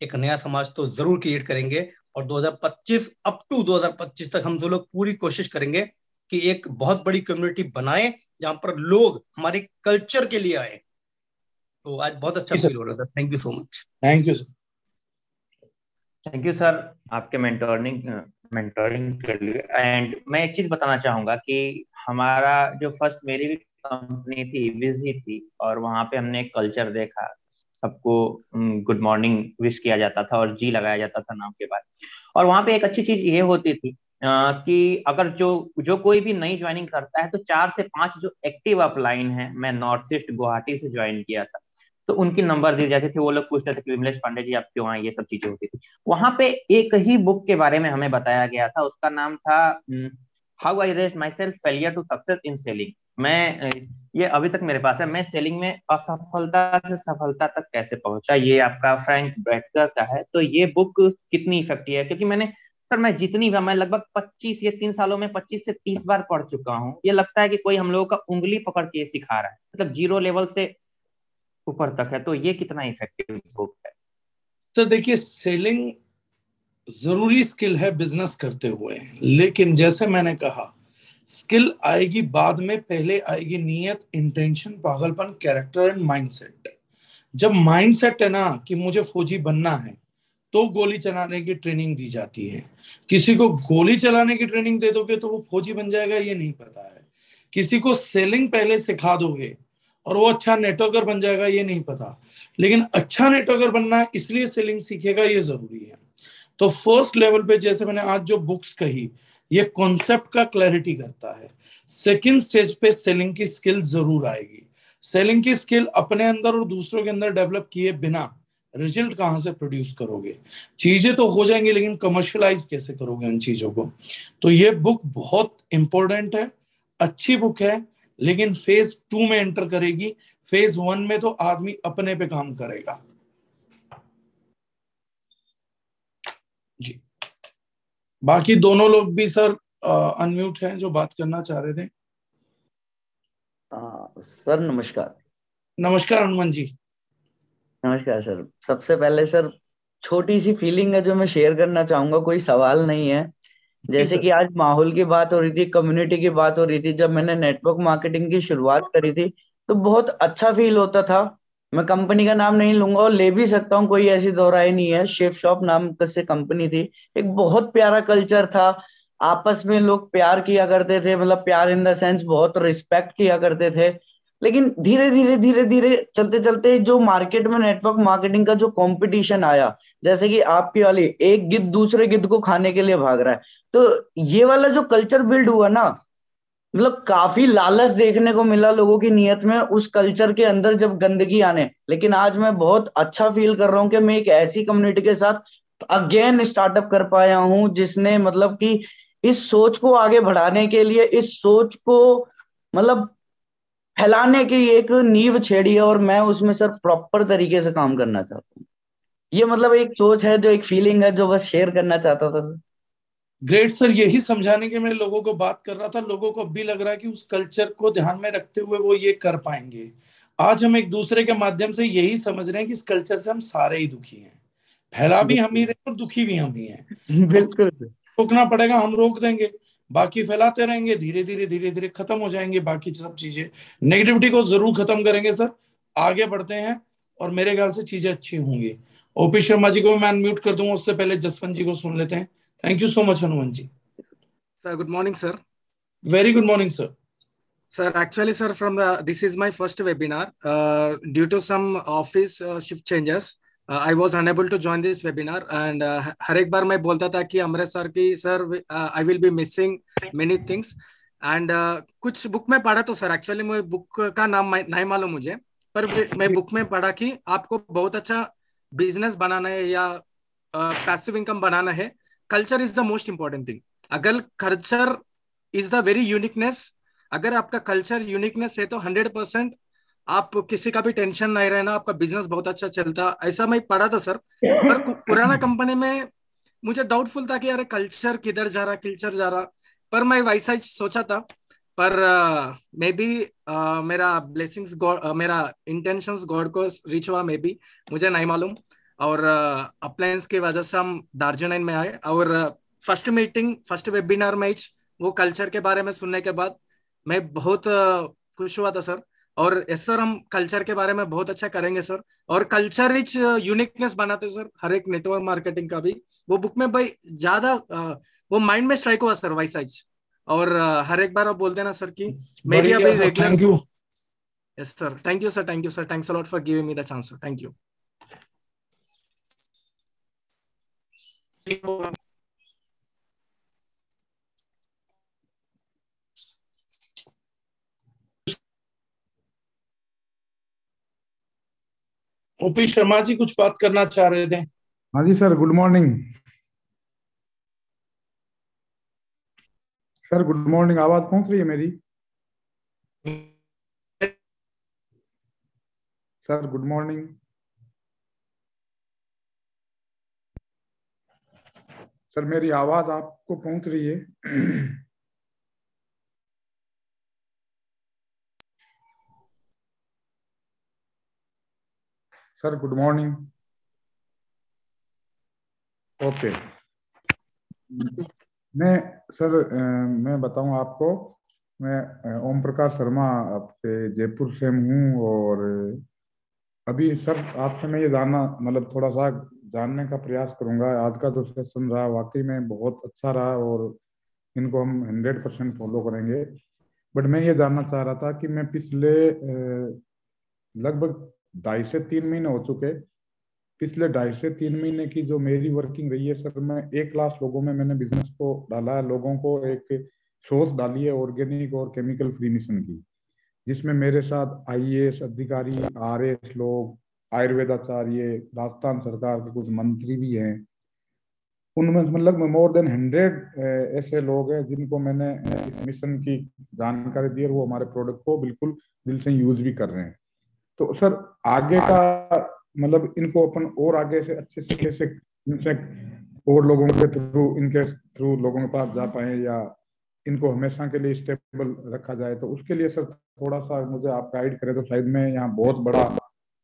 एक नया समाज तो ज़रूर क्रिएट करेंगे और 2025 अप टू 2025 तक हम सब लोग पूरी कोशिश करेंगे कि एक बहुत बड़ी कम्युनिटी बनाए जहाँ पर लोग हमारे कल्चर के लिए आए। तो आज बहुत अच्छा फील हो रहा है sir thank you so much thank you sir thank you sir आपके मेंटोरिंग मेंटोरिंग के लिए। एंड मैं एक चीज़ बताना चाहूँगा कि हमारा जो फ़र्स्ट मेरी भी कंपनी थी बिज़ी थी और वहाँ पे हमने एक कल्चर देखा। सबको गुड मॉर्निंग विश किया जाता था और जी लगाया जाता था नाम के बाद। और वहाँ पे एक अच्छी चीज़ ये होती थी आ, कि अगर जो जो कोई भी नई ज्वाइनिंग करता है तो चार से पाँच जो एक्टिव अपलाइन है मैं नॉर्थ ईस्ट गुवाहाटी से ज्वाइन किया था। तो उनकी नंबर दी जाते थी। वो लोग पूछते थे विमलेश पांडे जी, आप क्यों आए? ये सब चीज़ें होती थी। वहाँ पे एक ही बुक के बारे में हमें बताया गया था। उसका नाम था how I raised myself failure to success in selling मैं ये अभी तक मेरे पास है। मैं सेलिंग में असफलता से सफलता तक कैसे पहुँचा? ये आपका फ्रैंक ब्रेटकर का है। तो ये बुक कितनी इफ़ेक्टिव है? क्योंकि मैंने, सर, मैं जितनी भी, मैं लगभग 25 या तीन सालों में 25 से 30 बार पढ़ चुका हूँ। ये लगता है कि कोई हम लोगों का उंगली पकड़ के सिखा रहा है। मतलब ज़ीरो लेवल से ऊपर तक है तो ये कितना इफ़ेक्टिव बुक है सर देखिए सेलिंग ज़रूरी स्किल है बिज़नेस करते हुए। लेकिन जैसे मैंने कहा स्किल आएगी बाद में, पहले आएगी नीयत इंटेंशन पागलपन कैरेक्टर एंड माइंडसेट जब माइंडसेट है ना कि मुझे फौजी बनना है तो गोली चलाने की ट्रेनिंग दी जाती है। किसी को गोली चलाने की ट्रेनिंग दे दोगे तो वो फौजी बन जाएगा, ये नहीं पता है। किसी को सेलिंग पहले सिखा दोगे और वो अच्छा नेटवर्कर बन जाएगा, ये नहीं पता। लेकिन अच्छा नेटवर्कर बनना इसलिए सेलिंग सीखेगा, ये ज़रूरी है। तो फ़र्स्ट लेवल पे जैसे मैंने आज जो बुक्स कही, ये कॉन्सेप्ट का क्लैरिटी करता है। सेकंड स्टेज पे सेलिंग की स्किल ज़रूर आएगी। सेलिंग की स्किल अपने अंदर और दूसरों के अंदर डेवलप किए बिना रिज़ल्ट कहाँ से प्रोड्यूस करोगे? चीज़ें तो हो जाएँगी, लेकिन कमर्शलाइज कैसे करोगे उन चीज़ों को? तो ये बुक बहुत इंपॉर्टेंट है, अच्छी बुक है लेकिन फ़ेज़ टू में एंटर करेगी फ़ेज़ वन में तो आदमी अपने पे काम करेगा। जी। बाकी दोनों लोग भी सर अनम्यूट हैं जो बात करना चाह रहे थे। आ, सर नमस्कार। नमस्कार हनुमान जी। नमस्कार सर। सबसे पहले सर छोटी सी फीलिंग है जो मैं शेयर करना चाहूँगा कोई सवाल नहीं है। जैसे कि आज माहौल की बात हो रही थी कम्युनिटी की बात हो रही थी, जब मैंने नेटवर्क मार्केटिंग की शुरुआत करी थी तो बहुत अच्छा फील होता था। मैं कंपनी का नाम नहीं लूँगा और ले भी सकता हूँ, कोई ऐसी दोहराई नहीं है। शेफ शॉप नाम से कंपनी थी। एक बहुत प्यारा कल्चर था। आपस में लोग प्यार किया करते थे मतलब प्यार इन द सेंस बहुत रिस्पेक्ट किया करते थे। लेकिन धीरे धीरे धीरे धीरे चलते चलते जो मार्केट में नेटवर्क मार्केटिंग का जो कंपटीशन आया, जैसे कि आपकी वाली एक गिद्ध दूसरे गिद्ध को खाने के लिए भाग रहा है तो ये वाला जो कल्चर बिल्ड हुआ ना मतलब काफ़ी लालच देखने को मिला लोगों की नियत में उस कल्चर के अंदर जब गंदगी आने। लेकिन आज मैं बहुत अच्छा फील कर रहा हूँ कि मैं एक ऐसी कम्युनिटी के साथ अगेन स्टार्टअप कर पाया हूँ, जिसने मतलब कि इस सोच को आगे बढ़ाने के लिए, इस सोच को मतलब फैलाने की एक नींव छेड़ी है और मैं उसमें सर प्रॉपर तरीके से काम करना चाहता हूँ। ये मतलब एक सोच है जो एक फीलिंग है जो बस शेयर करना चाहता था ग्रेट सर यही समझाने के मैं लोगों को बात कर रहा था। लोगों को भी लग रहा है कि उस कल्चर को ध्यान में रखते हुए वो ये कर पाएँगे। आज हम एक दूसरे के माध्यम से यही समझ रहे हैं कि इस कल्चर से हम सारे ही दुखी हैं। फैला भी हम ही रहे और दुखी भी हम ही हैं। बिल्कुल। रोकना पड़ेगा हम रोक देंगे। बाकी फैलाते रहेंगे धीरे धीरे धीरे धीरे खत्म हो जाएँगे बाकी सब चीज़ें। नेगेटिविटी को ज़रूर खत्म करेंगे सर। आगे बढ़ते हैं और मेरे ख्याल से चीज़ें अच्छी होंगी। ओपी शर्मा जी को मैं अनम्यूट कर दूँगा उससे पहले जसवंत जी को सुन लेते हैं। Thank you so much Hanuman ji. Sir good morning sir very good morning sir sir actually sir from the this is my first webinar uh, due to some office uh, shift changes. I was unable to join this webinar and हर एक बार मैं बोलता था कि अमृत सर की sir I will be missing many things and कुछ बुक में पढ़ा तो सर एक्चुअली मुझे बुक का नाम नहीं मालूम मुझे पर मैं बुक में पढ़ा कि आपको बहुत अच्छा बिज़नेस बनाना है या पैसिव uh, इनकम बनाना है culture is the most important thing अगर culture is the very uniqueness अगर आपका कल्चर यूनिकनेस है तो हंड्रेड परसेंट आप किसी का भी टेंशन नहीं रहना आपका बिज़नेस बहुत अच्छा चलता। ऐसा मैं पढ़ा था सर पर पुराना कंपनी में मुझे डाउटफुल था कि यार कल्चर किधर जा रहा कल्चर जा रहा। पर मैं वैसा ही सोचा था। पर मे बी मेरा ब्लेसिंग्स गॉड मेरा इंटेंशंस गॉड को रीच हुआ मे बी मुझे नहीं मालूम। और अप्लायंस की वजह से हम दार्जिलिंग में आए। और फ़र्स्ट मीटिंग फ़र्स्ट वेबिनार में वो कल्चर के बारे में सुनने के बाद मैं बहुत uh, खुश हुआ था सर और यस सर हम कल्चर के बारे में बहुत अच्छा करेंगे सर। और कल्चर रिच यूनिकनेस बनाते सर हर एक नेटवर्क मार्केटिंग का भी। वो बुक में भाई ज़्यादा वो माइंड में स्ट्राइक हुआ सर वाइस साइज़ और हर एक बार आप बोलते ना सर की मे बी अभी regular yes sir thank you sir thank you sir thanks a lot for giving me the chance sir thank you OP Sharma ji, कुछ बात करना चाह रहे थे। हाँ जी, sir, good morning. Sir, good morning, आवाज़ पहुँच रही है मेरी? Sir, good morning. सर, मेरी आवाज़ आपको पहुँच रही है। सर गुड मॉर्निंग ओके मैं सर मैं बताऊँ आपको, मैं ओम प्रकाश शर्मा आपसे जयपुर से हूँ और अभी सर आपसे मैं ये जानना मतलब थोड़ा सा जानने का प्रयास करूँगा। आज का जो सेशन रहा, वाकई में बहुत अच्छा रहा और इनको हम हंड्रेड परसेंट फॉलो करेंगे। बट मैं ये जानना चाह रहा था कि मैं पिछले लगभग ढाई से तीन महीने हो चुके। पिछले ढाई से तीन महीने की जो मेरी वर्किंग रही है सर, मैं एक लाख लोगों में मैंने बिज़नेस को डाला है। लोगों को एक सोच डाली है ऑर्गेनिक और केमिकल फ्री मिशन की, जिसमें मेरे साथ आईएएस अधिकारी आर लोग, आयुर्वेदाचार्य, राजस्थान सरकार के कुछ मंत्री भी हैं। उनमें मतलब मोर देन हंड्रेड ऐसे लोग हैं जिनको मैंने इस मिशन की जानकारी दी और वो हमारे प्रोडक्ट को बिल्कुल दिल से यूज़ भी कर रहे हैं। तो सर आगे का मतलब इनको अपन और आगे से अच्छे से कैसे इनसे और लोगों के थ्रू इनके थ्रू लोगों के पास जा पाए या इनको हमेशा के लिए स्टेबल रखा जाए तो उसके लिए सर थोड़ा सा मुझे आप गाइड करें तो शायद मैं यहाँ बहुत बड़ा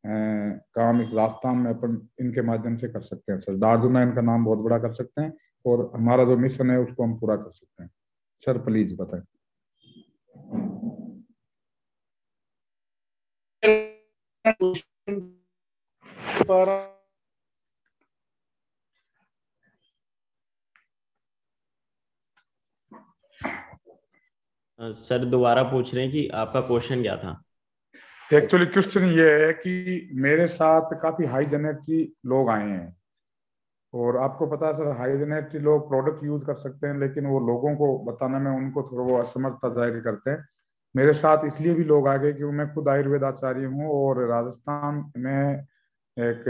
ए, काम इस राजस्थान में अपन इनके माध्यम से कर सकते हैं। सर दार्जुना इनका नाम बहुत बड़ा कर सकते हैं और हमारा जो मिशन है उसको हम पूरा कर सकते हैं। सर प्लीज़ बताएँ। सर दोबारा पूछ रहे हैं कि आपका क्वेश्चन क्या था? एक्चुअली क्वेश्चन ये है कि मेरे साथ काफ़ी हाई जेनेटी लोग आए हैं। और आपको पता है सर हाई जेनेटी लोग प्रोडक्ट यूज़ कर सकते हैं, लेकिन वो लोगों को बताने, में उनको थोड़ा वो असमर्थता ज़ाहिर करते हैं। मेरे साथ इसलिए भी लोग आ गए कि मैं खुद आयुर्वेद आचार्य हूँ और राजस्थान में एक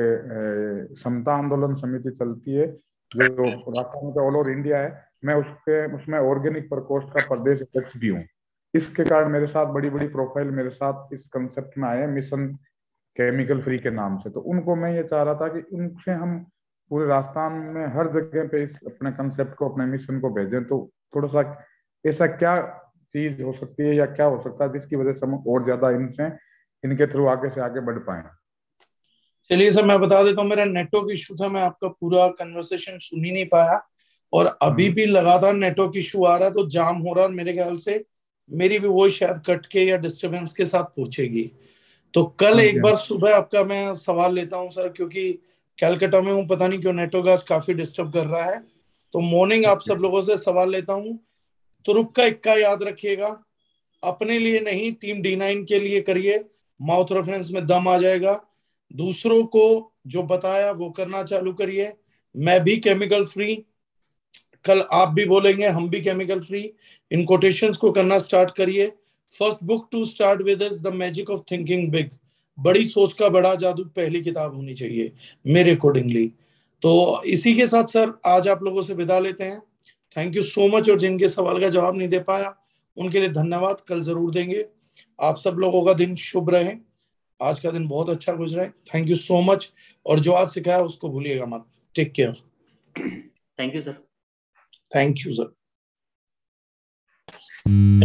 समता आंदोलन समिति चलती है, जो राजस्थान का ऑल ओवर इंडिया है। मैं उसके, उसमें ऑर्गेनिक प्रकोष्ठ का प्रदेश अध्यक्ष भी हूँ। इसके कारण मेरे साथ बड़ी बड़ी प्रोफ़ाइल मेरे साथ इस कंसेप्ट में आए मिशन केमिकल फ्री के नाम से। तो उनको मैं ये चाह रहा था कि उनसे हम पूरे राजस्थान में हर जगह पे इस अपने कंसेप्ट को, अपने मिशन को भेजें। तो थोड़ा सा ऐसा क्या चीज़ हो सकती है या क्या हो सकता है जिसकी वजह से हम और ज़्यादा इनसे इनके थ्रू आगे से आगे बढ़ पाए। चलिए सर मैं बता देता हूँ मेरा नेटवर्क इशू था मैं आपका पूरा कन्वर्सेशन सुन ही नहीं पाया। और अभी भी लगातार नेटवर्क इशू आ रहा है तो जाम हो रहा है मेरे ख्याल से मेरी भी वो शायद कट के या डिस्टरबेंस के साथ पहुंचेगी। तो कल एक बार सुबह आपका मैं सवाल लेता हूँ सर क्योंकि कैलकाटा में हूँ पता नहीं क्यों नेटवर्क आज काफ़ी डिस्टर्ब कर रहा है। तो मॉर्निंग आप सब लोगों से सवाल लेता हूँ तुरुक का इक्का याद रखिएगा। अपने लिए नहीं, टीम डी नाइन के लिए करिए। माउथ रेफरेंस में दम आ जाएगा। दूसरों को जो बताया, वो करना चालू करिए। मैं भी केमिकल फ्री कल आप भी बोलेंगे, हम भी केमिकल फ्री इन कोटेशन को करना स्टार्ट करिए। First book to start with is the magic of thinking big बड़ी सोच का बड़ा जादू पहली किताब होनी चाहिए, मेरे अकॉर्डिंगली तो इसी के साथ सर आज आप लोगों से विदा लेते हैं। थैंक यू सो मच और जिनके सवाल का जवाब नहीं दे पाया उनके लिए धन्यवाद कल ज़रूर देंगे। आप सब लोगों का दिन शुभ रहे। आज का दिन बहुत अच्छा गुजरा है। थैंक यू सो मच और जो आज सिखाया उसको भूलिएगा मत। Take care thank you sir thank you sir